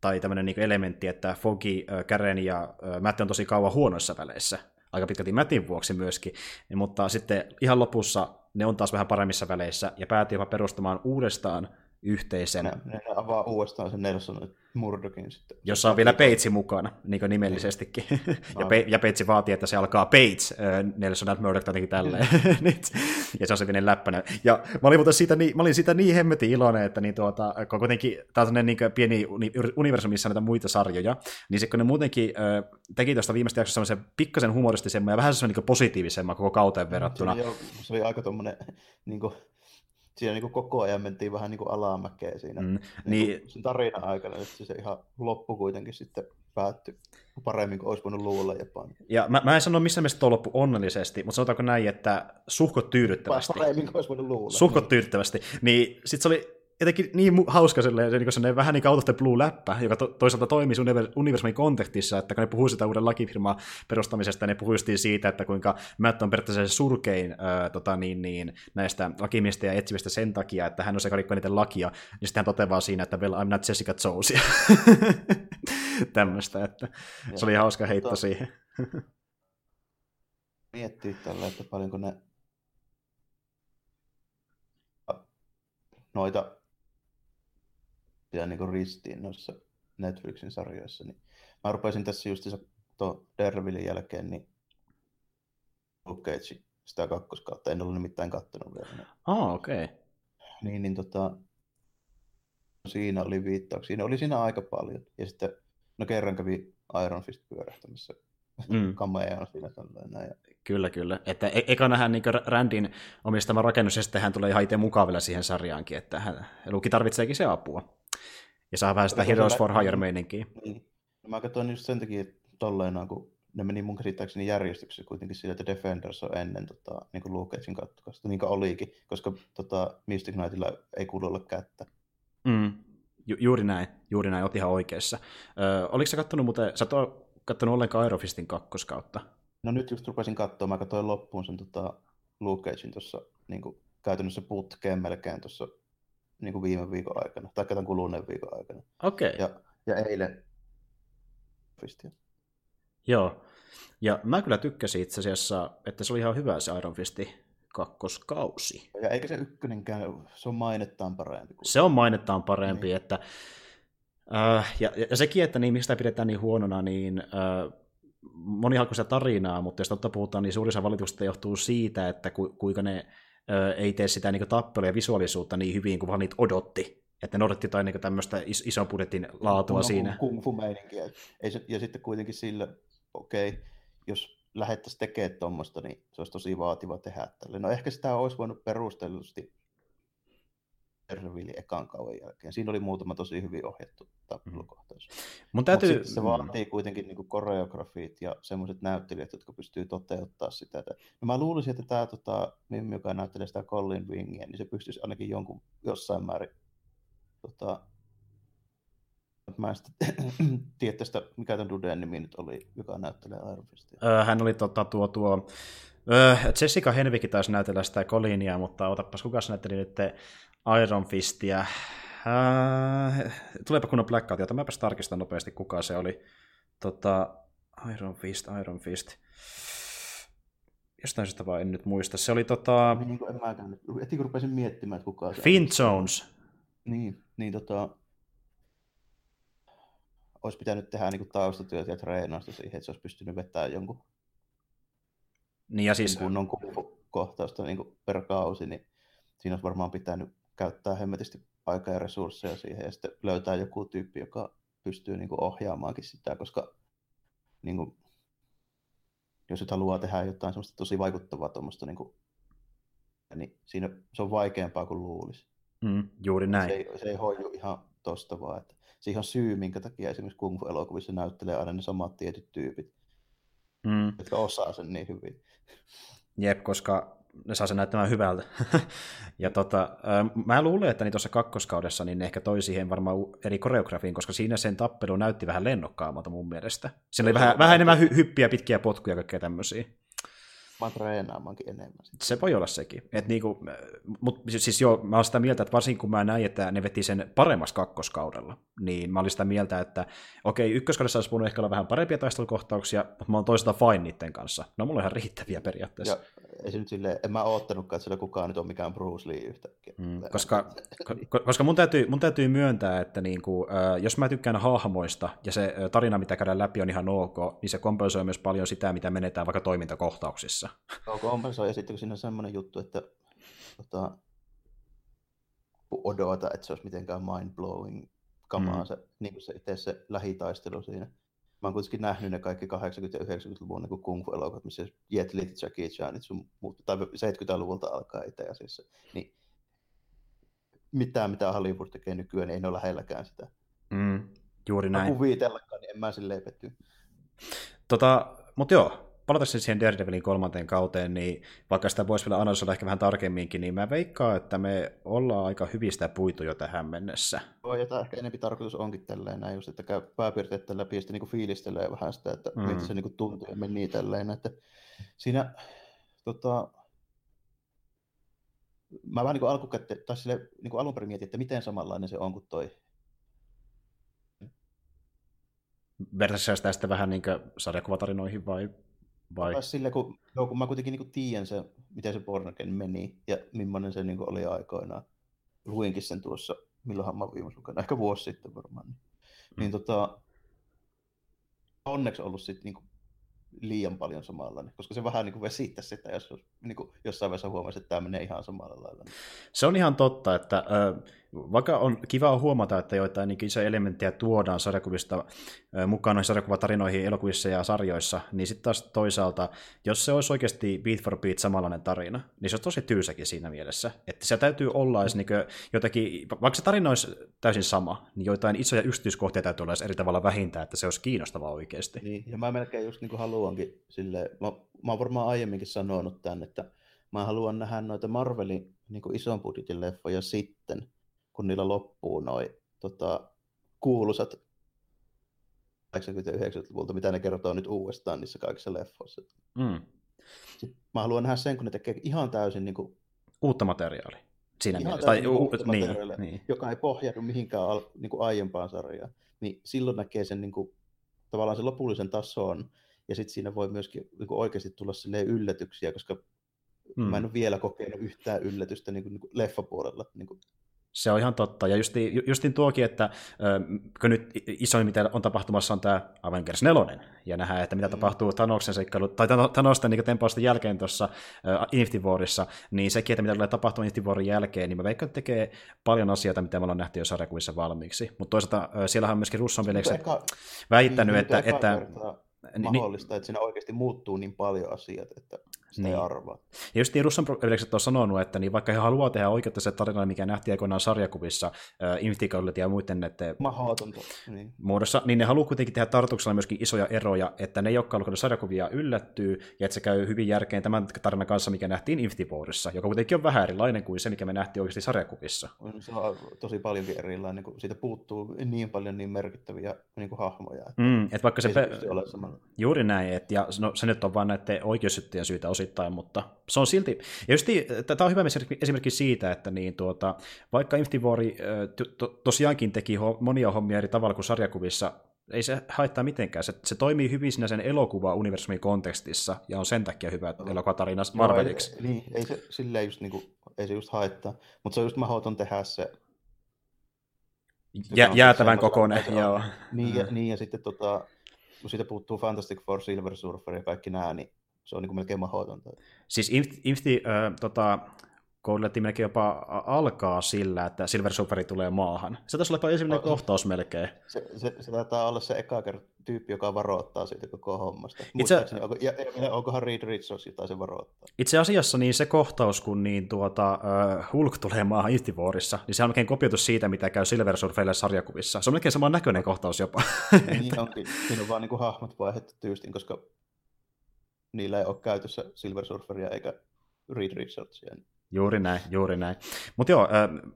tai tämmöinen niin elementti, että Fogi, Karen ja Matt on tosi kauan huonoissa väleissä, aika pitkälti Mattin vuoksi myöskin, mutta sitten ihan lopussa ne on taas vähän paremmissa väleissä, ja päätti jopa perustamaan uudestaan yhteisen... Ne, ne avaa uudestaan sen Nelson Murdokin sitten. Jossa on vielä Peitsi mukana, niin kuin nimellisestikin. ja, Pe- ja Peitsi vaatii, että se alkaa Peits, äh, Nelson and Murdoch jotenkin tälleen. ja se on se pienen läppänä. Ja mä olin, siitä niin, mä olin siitä niin hemmetin iloinen, että niin tuota, kun kuitenkin tämä on niin pieni universumi, missä näitä muita sarjoja, niin se kun ne muutenkin äh, teki tuosta viimeistä jaksosta semmoisen pikkasen humoristisemman ja vähän semmoisen niin positiivisemman koko kauteen verrattuna. Se oli, se oli aika tuommoinen niin kuin siinä niin kuin koko ajan mentiin vähän niin kuin alamäkeä siinä mm, niin, niin, sen tarinan aikana, että se ihan loppu kuitenkin sitten päättyi paremmin kuin olisi voinut luulla jopa. Ja mä, mä en sano missään mielessä tuo loppu onnellisesti, mutta sanotaanko näin, että suhkot tyydyttävästi. Paremmin kuin olisi voinut luulla. Suhkot tyydyttävästi. Niin sit se oli jotenkin niin hauska silleen, se, niin vähän niin kuin Out of the Blue-läppä, joka to, toisaalta toimii universumin kontekstissa, että kun ne puhuu sitä uuden lakifirman perustamisesta, ne puhuu siitä, että kuinka Matt on periaatteessa surkein ää, tota, niin, niin, näistä lakimiestä ja etsivistä sen takia, että hän on se, joka rikkoo niiden lakia, ja sitten hän toteaa siinä, että well, I'm not Jessica Jones. Tämmöistä, että se oli hauska heitto to... siihen. Miettii tällä, että paljonko ne noita ja niin kuin ristiin noissa Netflixin sarjoissa. Niin mä rupesin tässä just tuon Dervillin jälkeen niin Luke Cage, sitä kakkoskautta. En ollut nimittäin kattonut vielä. Ah, okei. Okay. Niin, niin tota, siinä oli viittauksia. Siinä oli siinä aika paljon. Ja sitten, no kerran kävi Iron Fist pyörähtämässä mm. on siinä tällainen. Ja... Kyllä, kyllä. Että e- eka nähdään niin Randin omistama rakennus, ja sitten hän tulee ihan itse mukaan siihen sarjaankin, että hän, Luki tarvitseekin se apua. Ja saa vähän sitä Heroes for Hire meininkiä. Niin. No mä katsoin just sen takia tolleen, kun ne meni mun käsittääkseni järjestyksessä kuitenkin sillä, että Defenders on ennen tota, niin kuin Luke Cagein kattokosta, niin kuin olikin, koska tota, Mystic Knightilla ei kuulu olla kättä. Mm. Ju- juuri näin, juuri näin, oot ihan oikeassa. Ö, oliko sä kattonut muuten, sä oot kattonut ollenkaan Aerofistin kakkoskautta? No nyt just rupesin katsoa, mä katsoin loppuun sen tota, Luke Cagein tuossa niin kuin, käytännössä putkeen melkein tuossa niin kuin viime viikon aikana, tai tämän kuluneen viikon aikana. Okei. Okay. Ja, ja eilen Fistia. Joo. Ja mä kyllä tykkäsin itse asiassa, että se oli ihan hyvä se Iron Fisti kakkoskausi. Ja eikä se ykkönenkään, se on mainettaan parempi. Kuin... Se on mainettaan parempi, niin. että äh, ja, ja sekin, että niin, mistä pidetään niin huonona, niin äh, moni sitä tarinaa, mutta jos totta puhutaan, niin suurissa valituksista johtuu siitä, että ku, kuinka ne ei tee sitä niin tappelua ja visuaalisuutta niin hyvin kuin vaan niitä odotti. Että ne odotti jotain niin tämmöistä is- ison budjetin laatua no, siinä. Kung fu meininkiä. Ja sitten kuitenkin sillä, okei, okay, jos lähettäisiin tekemään tuommoista, niin se olisi tosi vaativa tehdä tälle. No ehkä sitä olisi voinut perustellusti Daredevil ekan kauan jälkeen. Siinä oli muutama tosi hyvin ohjattu tappelukohtaus. Mm. Mun täytyy... Mut se vaatii kuitenkin niin koreografiit ja semmoiset näyttelijät, jotka pystyy toteuttaa sitä. No mä luulisin, että tämä tota, Mimmi, joka näyttelee sitä Colin Wingia, niin se pystyisi ainakin jonkun jossain määrin tota, mä en tiedä tästä, mikä tämän Duden nimi nyt oli, joka näyttelee Iron Fistia. Öö, hän oli tota, tuo, tuo Jessica Henvikin taisi näytellä sitä Colinia, mutta otapas, kuka näytteli nyt Iron Fistia? Äh, tuleepa kunnon blackout, jota mäpäs tarkistan nopeasti, kuka se oli. Tota, Iron Fist, Iron Fist. Jostain syystä vaan en nyt muista. Se oli tota... Niin kuin en mäkään nyt. Heti kun rupesin miettimään, että kuka se Finn on. Jones. Niin, niin tota... Olisi pitänyt tehdä niin taustatyötä ja treenausta siihen, että se olisi pystynyt vetämään jonkun niin ja siis... kunnon kohtausta niin per kausi, niin siinä olisi varmaan pitänyt käyttää hemmetisti aikaa ja resursseja siihen ja sitten löytää joku tyyppi, joka pystyy niin kuin ohjaamaankin sitä, koska niin kuin, jos nyt haluaa tehdä jotain semmoista tosi vaikuttavaa tuommoista, niin, kuin, niin siinä se on vaikeampaa kuin luulisi. Mm, juuri näin. Se ei, se ei hoidu ihan tosta vaan. Että siihen on syy, minkä takia esimerkiksi kung fu-elokuvissa näyttelee aina ne samat tietyt tyypit, mm. jotka osaa sen niin hyvin. Jep, koska ne saa sen näyttämään hyvältä. ja tota, mä luulen, että niin tuossa kakkoskaudessa niin ne ehkä toi siihen varmaan eri koreografiin, koska siinä sen tappelu näytti vähän lennokkaammalta mun mielestä. Siinä oli vähän, vähän enemmän hy- hyppiä, pitkiä potkuja ja kaikkea tämmöisiä. Mä treenaamankin enemmän. Sitten. Se voi olla sekin. Et niinku, mut siis joo, mä olen sitä mieltä, että varsinkin kun mä näin, että ne veti sen paremmassa kakkoskaudella, niin mä olin sitä mieltä, että okei, ykköskaudessa olisi voinut ehkä olla vähän parempia taistelukohtauksia, mutta mä oon toisaalta fine niiden kanssa. No mulla on ihan riittäviä periaatteessa. Ja ei se nyt silleen, en mä oottanutkaan, että siellä kukaan nyt on mikään Bruce Lee yhtäkkiä. Mm, koska, koska mun, täytyy, mun täytyy myöntää, että niinku, äh, jos mä tykkään hahmoista ja se tarina, mitä käydään läpi, on ihan ok, niin se kompensoi myös paljon sitä, mitä menetään vaikka toimintakohtauksissa. No kompensoi, ja sitten kun siinä on semmoinen juttu, että tota, odota, että se olisi mitenkään mind-blowing kamaa mm. se, niin kuin se itse se lähitaistelu siinä mä oon kuitenkin nähnyt ne kaikki 80- ja 90-luvun niin kung fu-elokuvat, missä Jet Li, Jackie sun muut, tai 70-luvulta alkaa itse asiassa. Niin mitään, mitä Hollywood tekee nykyään, niin ei ole lähelläkään sitä. Mm, juuri näin. Kuvitellakaan, niin en mä silleen petty. Tota, mutta joo, palatakseni siihen Daredevilin kolmanteen kauteen, niin vaikka sitä voisi vielä analysoida ehkä vähän tarkemminkin, niin mä veikkaan, että me ollaan aika hyvistä puitu jo tähän mennessä. Joo, ja tämä ehkä enempi tarkoitus onkin tälleen näin, just, että käy pääpiirteet läpi ja sitten niin fiilistelee vähän sitä, että mm. miltä se niin tuntuu ja meni tälleen, että siinä tota, mä vähän niin alkukätte, tai sille, niin kuin alun perin mietin, että miten samanlainen se on kuin toi Vertaisitko sitä sitten vähän niin sarjakuvatarinoihin vai vai? Sille, kun, joo, kun mä kuitenkin niin tiedän se, miten se Bornaken meni ja millainen se niin oli aikoinaan. Luinkin sen tuossa, milloinhan mä viimeis lukenut, ehkä vuosi sitten varmaan. Niin, mm. niin tota, onneksi ollut sitten niin liian paljon samalla, koska se vähän niin kuin vesittää sitä, jos niin kuin jossain vaiheessa huomasi, että tämä menee ihan samalla lailla. Se on ihan totta, että äh, vaikka on kiva huomata, että joitain niin isoja elementtejä tuodaan sarjakuvista mukaan noihin sarjakuvatarinoihin elokuvissa ja sarjoissa, niin sitten taas toisaalta, jos se olisi oikeasti beat for beat samanlainen tarina, niin se on tosi tyysäkin siinä mielessä. Että se täytyy olla edes niin jotenkin, vaikka se tarina olisi täysin sama, niin joitain isoja yksityiskohtia täytyy olla eri tavalla vähintään, että se olisi kiinnostavaa oikeasti. Niin, ja mä melkein just niin haluankin sille, mä, mä oon varmaan aiemminkin sanonut tämän, että mä haluan nähdä noita Marvelin niin ison budjetin leffoja sitten, kun niillä loppuu noin tota, kuuluisat 80-90-luvulta, mitä ne kertoo nyt uudestaan niissä kaikissa leffoissa. Mm. Sitten mä haluan nähdä sen, kun ne tekee ihan täysin niin kuin, uutta materiaalia. Siinä ihan mielessä. Tai, uutta niin, niin. joka ei pohjaudu mihinkään al, niin kuin aiempaan sarjaan. Niin silloin näkee sen niin kuin, tavallaan sen lopullisen tason, ja sitten siinä voi myöskin niin kuin oikeasti tulla yllätyksiä, koska mm. mä en ole vielä kokenut yhtään yllätystä niin kuin, niin kuin leffapuolella. Niin kuin se on ihan totta. Ja justiin, justiin tuokin, että kun nyt isoin, mitä on tapahtumassa, on tämä Avengers 4, ja nähdään, että mitä mm. tapahtuu Thanoksen seikkailu, tai Thanosten niin tempausten jälkeen tuossa Infinity Warissa, niin sekin, että mitä tulee tapahtumaan Infinity Warin jälkeen, niin mä veikkaan, että tekee paljon asioita, mitä me ollaan nähty jo sarjakuvissa valmiiksi. Mutta toisaalta siellähän on myöskin Russon veljekset väittänyt, niin, että... että mahdollista, niin, että siinä oikeasti muuttuu niin paljon asiat, että sitä niin. ei arvaa. Ja just niin Russan Velekset on sanonut, että niin vaikka he haluaa tehdä oikeutta se tarina, mikä nähtiin aikoinaan sarjakuvissa äh, Infinity ja muiden näiden niin. muodossa, niin ne haluaa kuitenkin tehdä tarkoituksella myöskin isoja eroja, että ne, jotka haluavat sarjakuvia yllättyy, ja että se käy hyvin järkeen tämän tarinan kanssa, mikä nähtiin Infinity Warissa, joka kuitenkin on vähän erilainen kuin se, mikä me nähtiin oikeasti sarjakuvissa. Se on tosi paljonkin erilainen, kun siitä puuttuu niin paljon niin merkittäviä niin kuin hahmoja. Että mm, että vaikka se, pe- ole Juuri näin, että ja no, se nyt on vain näiden oikeussyttöjen syytä osittain, mutta se on silti, ja just tämä on hyvä esimerkki siitä, että niin tuota, vaikka Infinity to, tosiaankin teki monia hommia eri tavalla kuin sarjakuvissa, ei se haittaa mitenkään. Se, se toimii hyvin siinä sen elokuva-universumin kontekstissa, ja on sen takia hyvä no. elokuvatarina Marveliksi. No, ei, niin, ei se silleen just, niin kuin, ei se just haittaa, mutta se on just mahdoton tehdä se Jä, jäätävän kokoinen, joo. Niin, ja, niin, ja sitten tota, kun siitä puuttuu Fantastic Four, Silver Surfer ja kaikki nämä, niin se on niin kuin melkein mahdotonta. Siis Infinity, äh, tota, Gauntletti melkein jopa alkaa sillä, että Silver Surferi tulee maahan. Se taisi olla jopa ensimmäinen no, kohtaus melkein. Se, se, se taitaa olla se eka tyyppi, joka varoittaa siitä koko hommasta. Itse... Onko, ja, ja, onkohan Reed Richards, jota se varoittaa? Itse asiassa niin se kohtaus, kun niin tuota, uh, Hulk tulee maahan Infinity Warissa, niin se on melkein kopioitu siitä, mitä käy Silver Surferille sarjakuvissa. Se on melkein saman näköinen kohtaus jopa. niin onkin. Siinä on vaan niin kuin hahmot vaihdettu tyystin, koska niillä ei ole käytössä Silver Surferia eikä Reed Richardsia. Juuri näin, juuri näin. Mutta joo,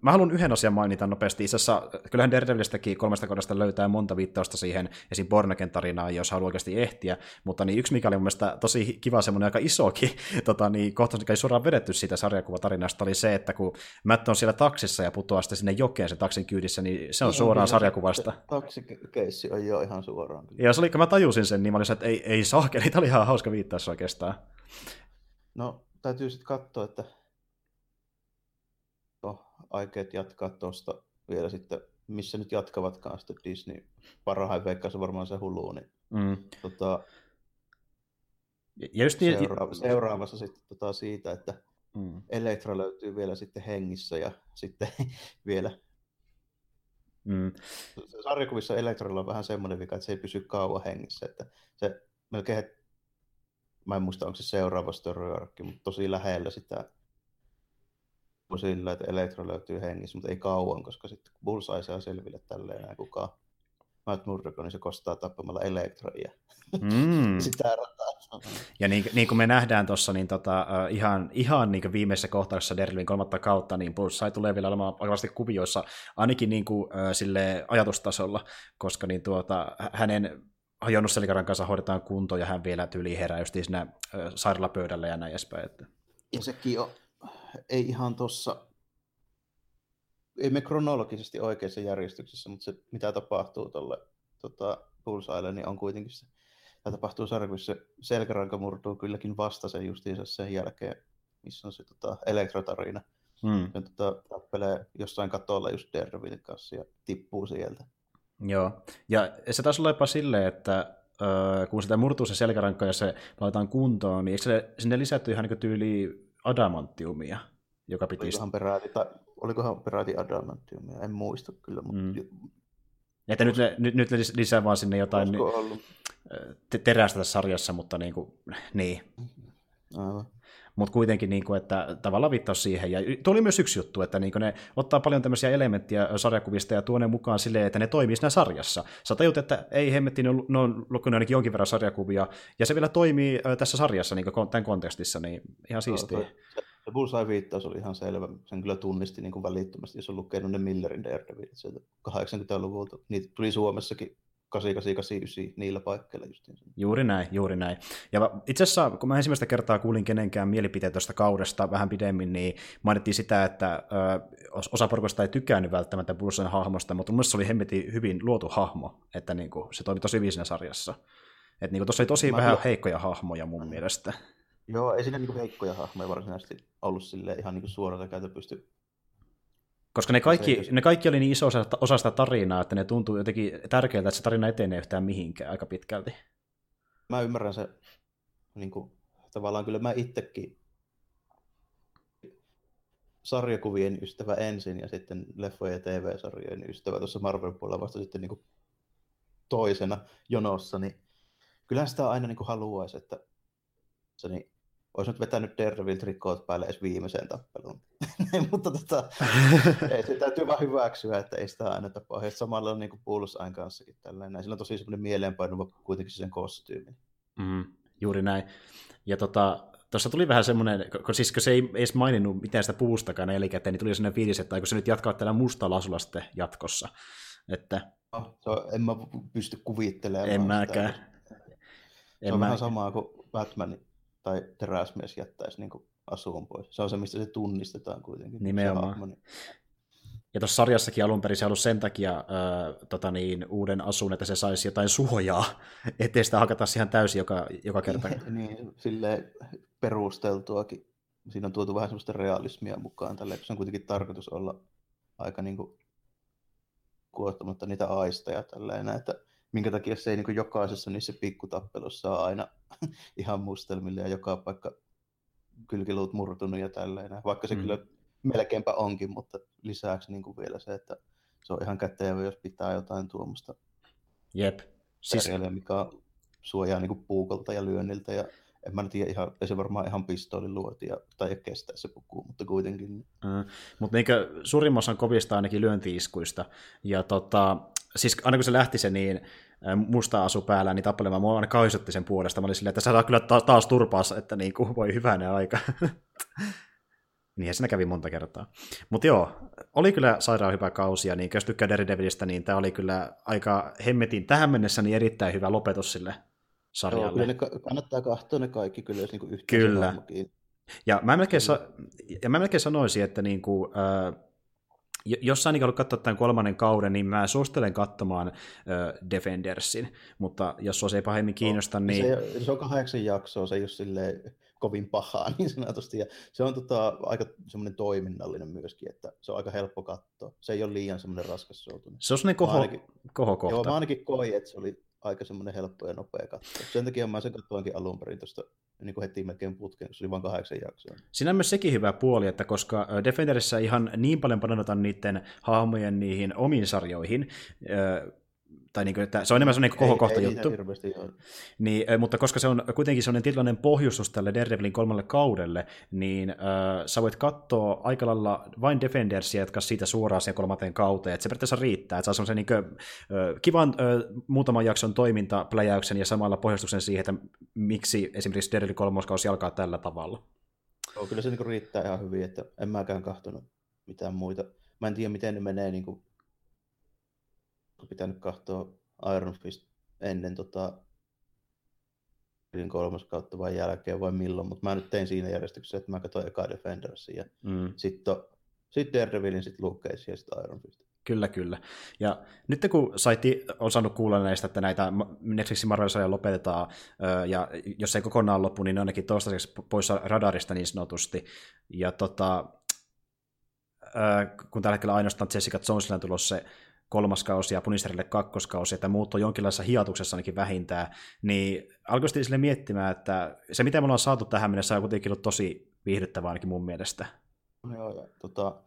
mä haluan yhden asian mainita nopeasti. Itse asiassa, kyllähän Daredevilistäkin kolmesta kohdasta löytää monta viittausta siihen esim. Bornaken tarinaan, jos haluaa oikeasti ehtiä. Mutta niin yksi, mikä oli mun mielestä tosi kiva semmoinen aika isokin tota, niin kohtaus, mikä ei suoraan vedetty siitä sarjakuvatarinasta, oli se, että kun Matt on siellä taksissa ja putoaa sitten sinne jokeen sen taksin kyydissä, niin se on niin, suoraan sarjakuvasta. Taksikeissi on jo ihan suoraan. Ja se oli, kun mä tajusin sen, niin mä olin että ei, ei saakeli, tämä oli ihan hauska viittaus oikeastaan. No, täytyy sitten katsoa, että aikeet jatkaa tuosta vielä sitten, missä nyt jatkavatkaan sitten Disney. Parhain veikkaus varmaan se Hulu, niin mm. tota, ja just niin, seuraava, seuraavassa sitten tota siitä, että mm. Elektra löytyy vielä sitten hengissä ja sitten vielä Mm. Sarjakuvissa Elektralla on vähän semmoinen vika, että se ei pysy kauan hengissä. Että se melkein, mä en muista onko se seuraava story mutta tosi lähellä sitä sillä, että Elektro löytyy hengissä, mutta ei kauan, koska sitten Bullseye saa selville tälleen enää kukaan. Matt Murdock, niin se kostaa tappamalla Elektroja. Mm. Sitä rataa. Ja niin, niin, kuin me nähdään tuossa, niin tota, uh, ihan, ihan niin viimeisessä kohtauksessa Derlin kolmatta kautta, niin Bullseye tulee vielä olemaan vakavasti kuvioissa, ainakin niin kuin, uh, sille ajatustasolla, koska niin tuota, hänen hajonnut selkäran kanssa hoidetaan kunto ja hän vielä tyyli herää just siinä uh, sairaalapöydällä ja näin edespäin. Että... Ja sekin on ei ihan tuossa, ei me kronologisesti oikeassa järjestyksessä, mutta se mitä tapahtuu tuolle tota, Bullseyelle, niin on kuitenkin se, tämä tapahtuu sarjakuvissa, se selkäranka murtuu kylläkin vasta sen justiinsa sen jälkeen, missä on se tota, elektrotarina. Hmm. Ja tota, tappelee jossain katolla just Daredevilin kanssa ja tippuu sieltä. Joo, ja se taisi olla jopa silleen, että öö, kun sitä murtuu se selkäranka ja se laitetaan kuntoon, niin eikö se sinne lisätty ihan niin tyyli adamanttiumia, joka piti... Olikohan peräti, tai, olikohan peräti adamanttiumia, en muista kyllä, mutta... Mm. Että nyt, nyt, nyt lisää vaan sinne jotain te- terästä tässä sarjassa, mutta niin kuin, niin. Aivan. Mutta kuitenkin, niin kuin, että tavallaan viittaus siihen. Ja tuo oli myös yksi juttu, että niin kuin ne ottaa paljon tämmöisiä elementtejä sarjakuvista ja tuo ne mukaan silleen, että ne toimii siinä sarjassa. Sä tajut, että ei hemmetti, ne on, ne on lukenut ainakin jonkin verran sarjakuvia, ja se vielä toimii tässä sarjassa niin kuin tämän kontekstissa, niin ihan siistiä. No, se Bullseye-viittaus oli ihan selvä. Sen kyllä tunnisti niin kuin välittömästi, jos on lukenut ne Millerin Daredevilit sieltä 80-luvulta. Niitä tuli Suomessakin 8889 niillä paikkeilla justiin. Juuri näin, juuri näin. Ja itse asiassa, kun mä ensimmäistä kertaa kuulin kenenkään mielipiteet tuosta kaudesta vähän pidemmin, niin mainittiin sitä, että ö, osa porukasta ei tykännyt välttämättä Brucen hahmosta, mutta mun se oli hemmetin hyvin luotu hahmo, että niin kuin, se toimi tosi hyvin siinä sarjassa. Että niin tuossa oli tosi mä vähän kyllä... heikkoja hahmoja mun mielestä. Joo, ei siinä niin heikkoja hahmoja varsinaisesti ollut sille ihan niin suoralta käytä pysty koska ne kaikki, ne kaikki oli niin iso osa, osa sitä tarinaa, että ne tuntuu jotenkin tärkeältä, että se tarina etenee yhtään mihinkään aika pitkälti. Mä ymmärrän se, niin kuin, tavallaan kyllä mä itsekin sarjakuvien ystävä ensin ja sitten leffojen ja TV-sarjojen ystävä tuossa Marvel-puolella vasta sitten niin kuin toisena jonossa, niin kyllähän sitä aina niin kuin haluaisi, että se niin olisi nyt vetänyt Daredevil trikot päälle edes viimeiseen tappeluun. Mutta tota, ei, se täytyy vaan hyväksyä, että ei sitä aina tapahdu. Ja samalla on niin kuin Bullseye'n kanssakin tällainen. Sillä on tosi semmoinen mieleenpainuva kuitenkin sen kostyymi. Mm, juuri näin. Ja tota, tuossa tuli vähän semmoinen, kun, siis kun se ei edes maininnut mitään sitä puustakaan jälkikäteen, niin tuli sellainen fiilis, että se nyt jatkaa tällä mustalla asulla sitten jatkossa. Että... No, se on, en mä pysty kuvittelemaan. En mäkään. Se on mä... vähän samaa kuin Batman tai teräsmies jättäisi niin asuun pois. Se on se, mistä se tunnistetaan kuitenkin. Nimenomaan. Ja tuossa sarjassakin alun perin se ollut sen takia äh, tota niin, uuden asun, että se saisi jotain suojaa, ettei sitä hakata ihan täysin joka, joka kerta. niin, sille perusteltuakin. Siinä on tuotu vähän sellaista realismia mukaan tälle, se on kuitenkin tarkoitus olla aika niin kuin, kuottamatta niitä aisteja tälleen, että minkä takia se ei niin jokaisessa niissä pikkutappelussa ole aina ihan mustelmille ja joka paikka kylkiluut murtunut ja tälleen. Vaikka se mm. kyllä melkeinpä onkin, mutta lisäksi niin vielä se, että se on ihan kätevä, jos pitää jotain tuommoista Jep. Siis... mikä suojaa niin puukolta ja lyönniltä ja en mä tiedä, ihan, ei se varmaan ihan pistoolin luotia tai kestää se puku, mutta kuitenkin. Mm. Mutta niin suurimman osan kovista ainakin lyöntiiskuista. Ja tota, siis aina kun se lähti se niin musta asu päällä, niin tappelemaan mua aina kauhistutti sen puolesta. Mä olin silleen, että sä saa kyllä ta- taas turpaassa, että niin kuin, voi hyvänä aika. Niin siinä kävi monta kertaa. Mutta joo, oli kyllä sairaan hyvä kausi, ja niin, jos tykkää Daredevilistä, niin tämä oli kyllä aika hemmetin tähän mennessä niin erittäin hyvä lopetus sille sarjalle. Joo, kyllä ne kannattaa katsoa ne kaikki kyllä, jos niin Kyllä. Ja mä, melkein sa- ja mä melkein sanoisin, että niin kuin, äh, jos sä haluat katsoa tämän kolmannen kauden, niin mä suosittelen katsomaan äh, Defendersin, mutta jos se ei pahemmin kiinnosta, no, niin... Se, se on kahdeksan jaksoa, se ei ole silleen kovin pahaa niin sanotusti, ja se on tota, aika semmoinen toiminnallinen myöskin, että se on aika helppo katsoa. Se ei ole liian semmoinen raskas soutunut. Se on semmoinen koho, ainakin, kohokohta. Joo, mä ainakin koin, että se oli aika semmoinen helppo ja nopea katsoa. Sen takia mä sen katsoinkin alun perin tuosta niin kuin heti melkein putkeen, se oli vain kahdeksan jaksoa. Siinä on myös sekin hyvä puoli, että koska Defenderissä ihan niin paljon panotaan niiden hahmojen niihin omiin sarjoihin, tai niin kuin, että se on enemmän sellainen kohokohta juttu. Niin, mutta koska se on kuitenkin sellainen tietynlainen pohjustus tälle Daredevilin kolmalle kaudelle, niin äh, sä voit katsoa aika lailla vain Defendersia, jotka siitä suoraan siihen kolmanteen kauteen, että se periaatteessa riittää, että saa sellaisen niin kuin, äh, kivan äh, muutaman jakson toimintapläjäyksen ja samalla pohjustuksen siihen, että miksi esimerkiksi Daredevil kolmoskausi alkaa tällä tavalla. Joo, kyllä se niin riittää ihan hyvin, että en mäkään kahtonut mitään muita. Mä en tiedä, miten ne menee niin kuin pitänyt katsoa Iron Fist ennen tota, kolmas kautta vai jälkeen vai milloin, mutta mä nyt tein siinä järjestyksessä, että mä katsoin eka Defendersin ja mm. sitten sit Daredevilin, sitten Luke Cage ja sitten Iron Fist. Kyllä, kyllä. Ja nyt kun saitti, on saanut kuulla näistä, että näitä Netflixin marvel lopetetaan, ja jos ei kokonaan loppu, niin ne ainakin toistaiseksi poissa radarista niin sanotusti. Ja tota, kun tällä hetkellä ainoastaan Jessica Jonesilla on tulossa se kolmas kausi ja Punisterille kakkoskausi, että muut on jonkinlaisessa hiatuksessa ainakin vähintään, niin alkoi sille miettimään, että se mitä me ollaan saatu tähän mennessä on kuitenkin ollut tosi viihdyttävää ainakin mun mielestä. Joo, ja tota,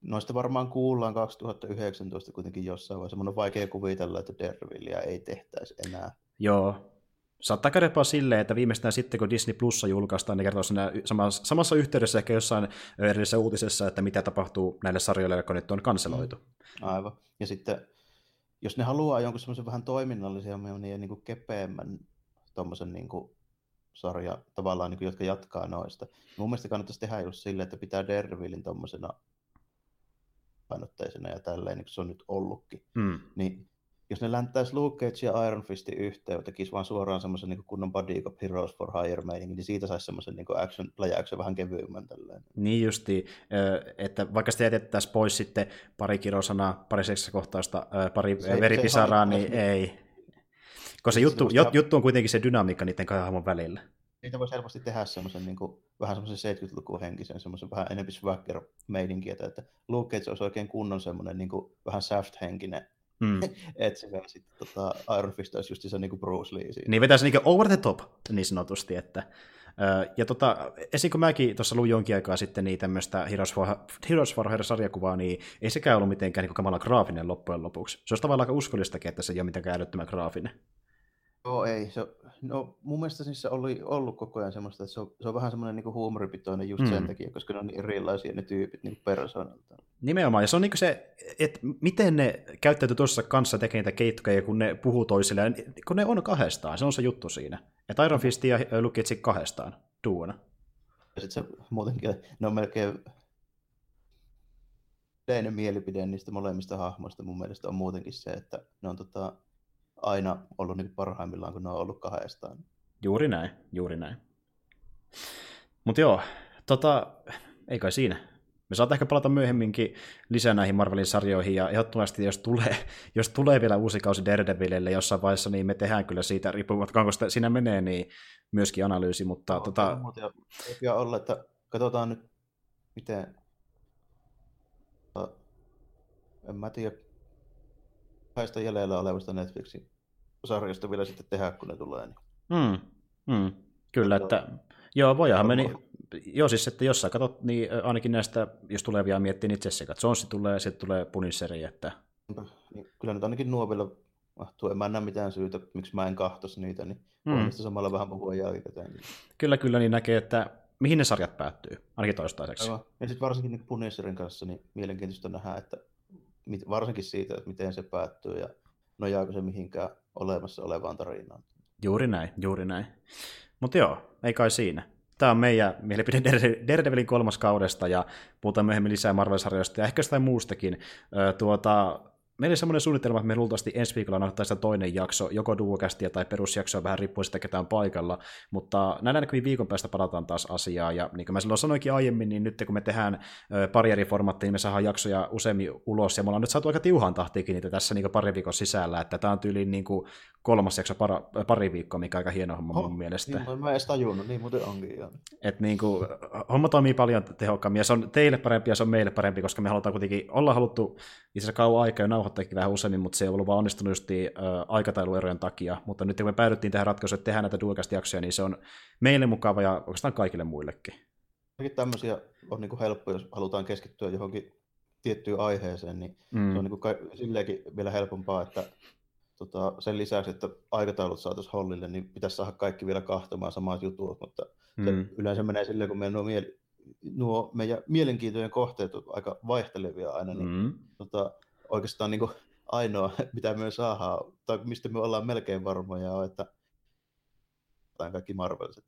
noista varmaan kuullaan 2019 kuitenkin jossain vaiheessa. Mun on vaikea kuvitella, että Dervillia ei tehtäisi enää. Joo, Saattaa käydä jopa silleen, että viimeistään sitten, kun Disney Plussa julkaistaan, niin kertoo samassa, samassa yhteydessä ehkä jossain edellisessä uutisessa, että mitä tapahtuu näille sarjoille, jotka nyt on kanseloitu. Mm. Aivan. Ja sitten, jos ne haluaa jonkun semmoisen vähän toiminnallisemman ja niin kuin kepeämmän tuommoisen niin kuin sarja tavallaan, niin kuin, jotka jatkaa noista. Mun mielestä kannattaisi tehdä just silleen, että pitää Dervilin tuommoisena painotteisena ja tälleen, niin kuin se on nyt ollutkin. Mm. Niin jos ne länttäisi Luke Cage ja Iron Fistin yhteen, tekisi vaan suoraan semmoisen niin kunnon body cop Heroes for Hire meiningin, niin siitä saisi semmoisen niin action pläjäyksen vähän kevyemmän tälleen. Niin justi, että vaikka sitä jätettäisiin pois sitten pari kirosanaa, pari seksikohtausta, pari se, veripisaraa, se niin ei. Koska se juttu, jut, juttu on kuitenkin se dynamiikka niiden kahden välillä. Niitä voisi helposti tehdä semmoisen niin kuin, vähän semmoisen 70-luvun henkisen, semmoisen vähän enemmän swagger meininkiä, että Luke Cage olisi oikein kunnon semmoinen niin kuin, vähän saft-henkinen Mm. että se sitten tota, Iron Fist olisi just se niin Bruce Lee siinä. Niin vetäisi niin over the top, niin sanotusti, että ja tota, esim. kun mäkin tuossa luin jonkin aikaa sitten niin tämmöistä Heroes for, Heroes for Hire-sarjakuvaa, niin ei sekään ollut mitenkään niin kamala graafinen loppujen lopuksi. Se olisi tavallaan aika uskollistakin, että se ei ole mitenkään älyttömän graafinen. Joo, ei. Se, no, mun mielestä niissä oli ollut koko ajan semmoista, että se on, se on vähän semmoinen niin huumoripitoinen just mm. sen takia, koska ne on niin erilaisia ne tyypit niin persoonalta. Nimenomaan, ja se on niin se, että miten ne käyttäytyy tuossa kanssa tekee niitä keittoja, kun ne puhuu toisilleen, kun ne on kahdestaan, se on se juttu siinä. Että Iron Fist ja Luke kahdestaan, duona. Ja sitten se muutenkin, ne on melkein yleinen mielipide niistä molemmista hahmoista mun mielestä on muutenkin se, että ne on tota, aina ollut niin parhaimmillaan, kun ne on ollut kahdestaan. Juuri näin, juuri näin. Mutta joo, tota, ei kai siinä. Me saat ehkä palata myöhemminkin lisää näihin Marvelin sarjoihin, ja ehdottomasti jos tulee, jos tulee vielä uusi kausi Daredevilille jossain vaiheessa, niin me tehdään kyllä siitä, riippumatta kun sitä siinä menee, niin myöskin analyysi, mutta... No, tota... Ja olla, että katsotaan nyt, miten... En mä tiedä, kahdesta jäljellä olevasta Netflixin sarjasta vielä sitten tehdä, kun ne tulee. Niin. Mm, mm, kyllä, että joo, voihan meni, joo siis, että jos sä katsot, niin ainakin näistä, jos tulee vielä miettiä, niin Jessica Jones tulee, sitten tulee Punisheri, että... Niin, kyllä nyt ainakin nuo vielä mahtuu. En mä näe mitään syytä, miksi mä en kahtos niitä, niin mm. niistä samalla vähän puhua jälkikäteen. Niin. Kyllä, kyllä, niin näkee, että mihin ne sarjat päättyy, ainakin toistaiseksi. Aivan. Ja sitten varsinkin niin Punisherin kanssa, niin mielenkiintoista nähdä, että varsinkin siitä, että miten se päättyy ja nojaako se mihinkään olemassa olevaan tarinaan. Juuri näin, juuri näin. Mutta joo, ei kai siinä. Tämä on meidän mielipide Daredevilin kolmas kaudesta ja puhutaan myöhemmin lisää Marvel-sarjoista ja ehkä jostain muustakin. tuota, meillä on semmoinen suunnitelma, että me luultavasti ensi viikolla nauhoittaisiin toinen jakso, joko duokästiä tai perusjaksoa, vähän riippuu sitä, ketä on paikalla, mutta näillä näkyviin viikon päästä palataan taas asiaa, ja niin kuin mä silloin sanoinkin aiemmin, niin nyt kun me tehdään pari eri formaattia, niin me saadaan jaksoja useammin ulos, ja me ollaan nyt saatu aika tiuhaan tahtiikin niitä tässä niin pari viikon sisällä, että tämä on tyyliin niin kuin kolmas jakso para, pari viikkoa, mikä on aika hieno homma mun mielestä. Niin, mä en edes tajunnut, niin muuten onkin. Jo. Et niin kuin, homma toimii paljon tehokkaammin, ja se on teille parempi, ja se on meille parempi, koska me halutaan kuitenkin, olla haluttu itse asiassa kauan aikaa jo nauhoittaakin vähän useammin, mutta se ei ollut vaan onnistunut just äh, aikatauluerojen takia, mutta nyt kun me päädyttiin tähän ratkaisuun, että tehdään näitä duokasta jaksoja, niin se on meille mukava ja oikeastaan kaikille muillekin. Tämmöisiä on niin kuin helppo, jos halutaan keskittyä johonkin tiettyyn aiheeseen, niin mm. se on niin kuin silleenkin vielä helpompaa, että tota, sen lisäksi, että aikataulut saataisiin hollille, niin pitäisi saada kaikki vielä kahtomaan samat jutut, mutta mm. se yleensä menee silleen, kun meidän nuo, mieli, nuo meidän mielenkiintojen kohteet on aika vaihtelevia aina, niin mm. tota, oikeastaan niin kuin ainoa, mitä me saadaan, tai mistä me ollaan melkein varmoja, on, että kaikki Marveliset.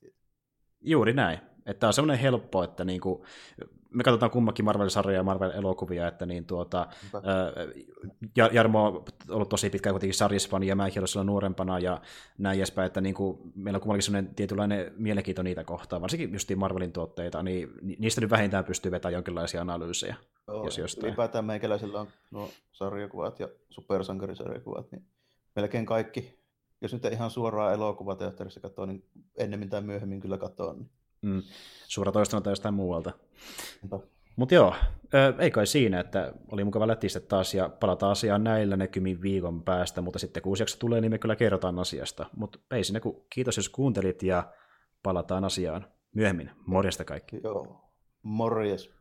Juuri näin. Että on semmoinen helppo, että niinku, me katsotaan kummakin Marvel-sarjoja ja Marvel-elokuvia, että niin tuota, ää, Jarmo on ollut tosi pitkään kuitenkin sarjisfani ja mäkin olen nuorempana ja näin edespäin, että niin kuin, meillä on kummallakin semmoinen tietynlainen mielenkiinto niitä kohtaan, varsinkin just Marvelin tuotteita, niin niistä nyt vähintään pystyy vetämään jonkinlaisia analyysejä. Joo, jos jostain. ylipäätään meikäläisellä on nuo sarjakuvat ja supersankarisarjakuvat, niin melkein kaikki, jos nyt ei ihan suoraan elokuvateatterissa katsoa, niin ennemmin tai myöhemmin kyllä katsoa. Niin Mm, suoratoistona tai jostain muualta. Mutta joo, ei kai siinä, että oli mukava lätistä taas ja palataan asiaan näillä näkymin viikon päästä, mutta sitten kun jakso tulee, niin me kyllä kerrotaan asiasta. Mutta ei siinä, kun kiitos jos kuuntelit ja palataan asiaan myöhemmin. Morjesta kaikki. Joo, morjes.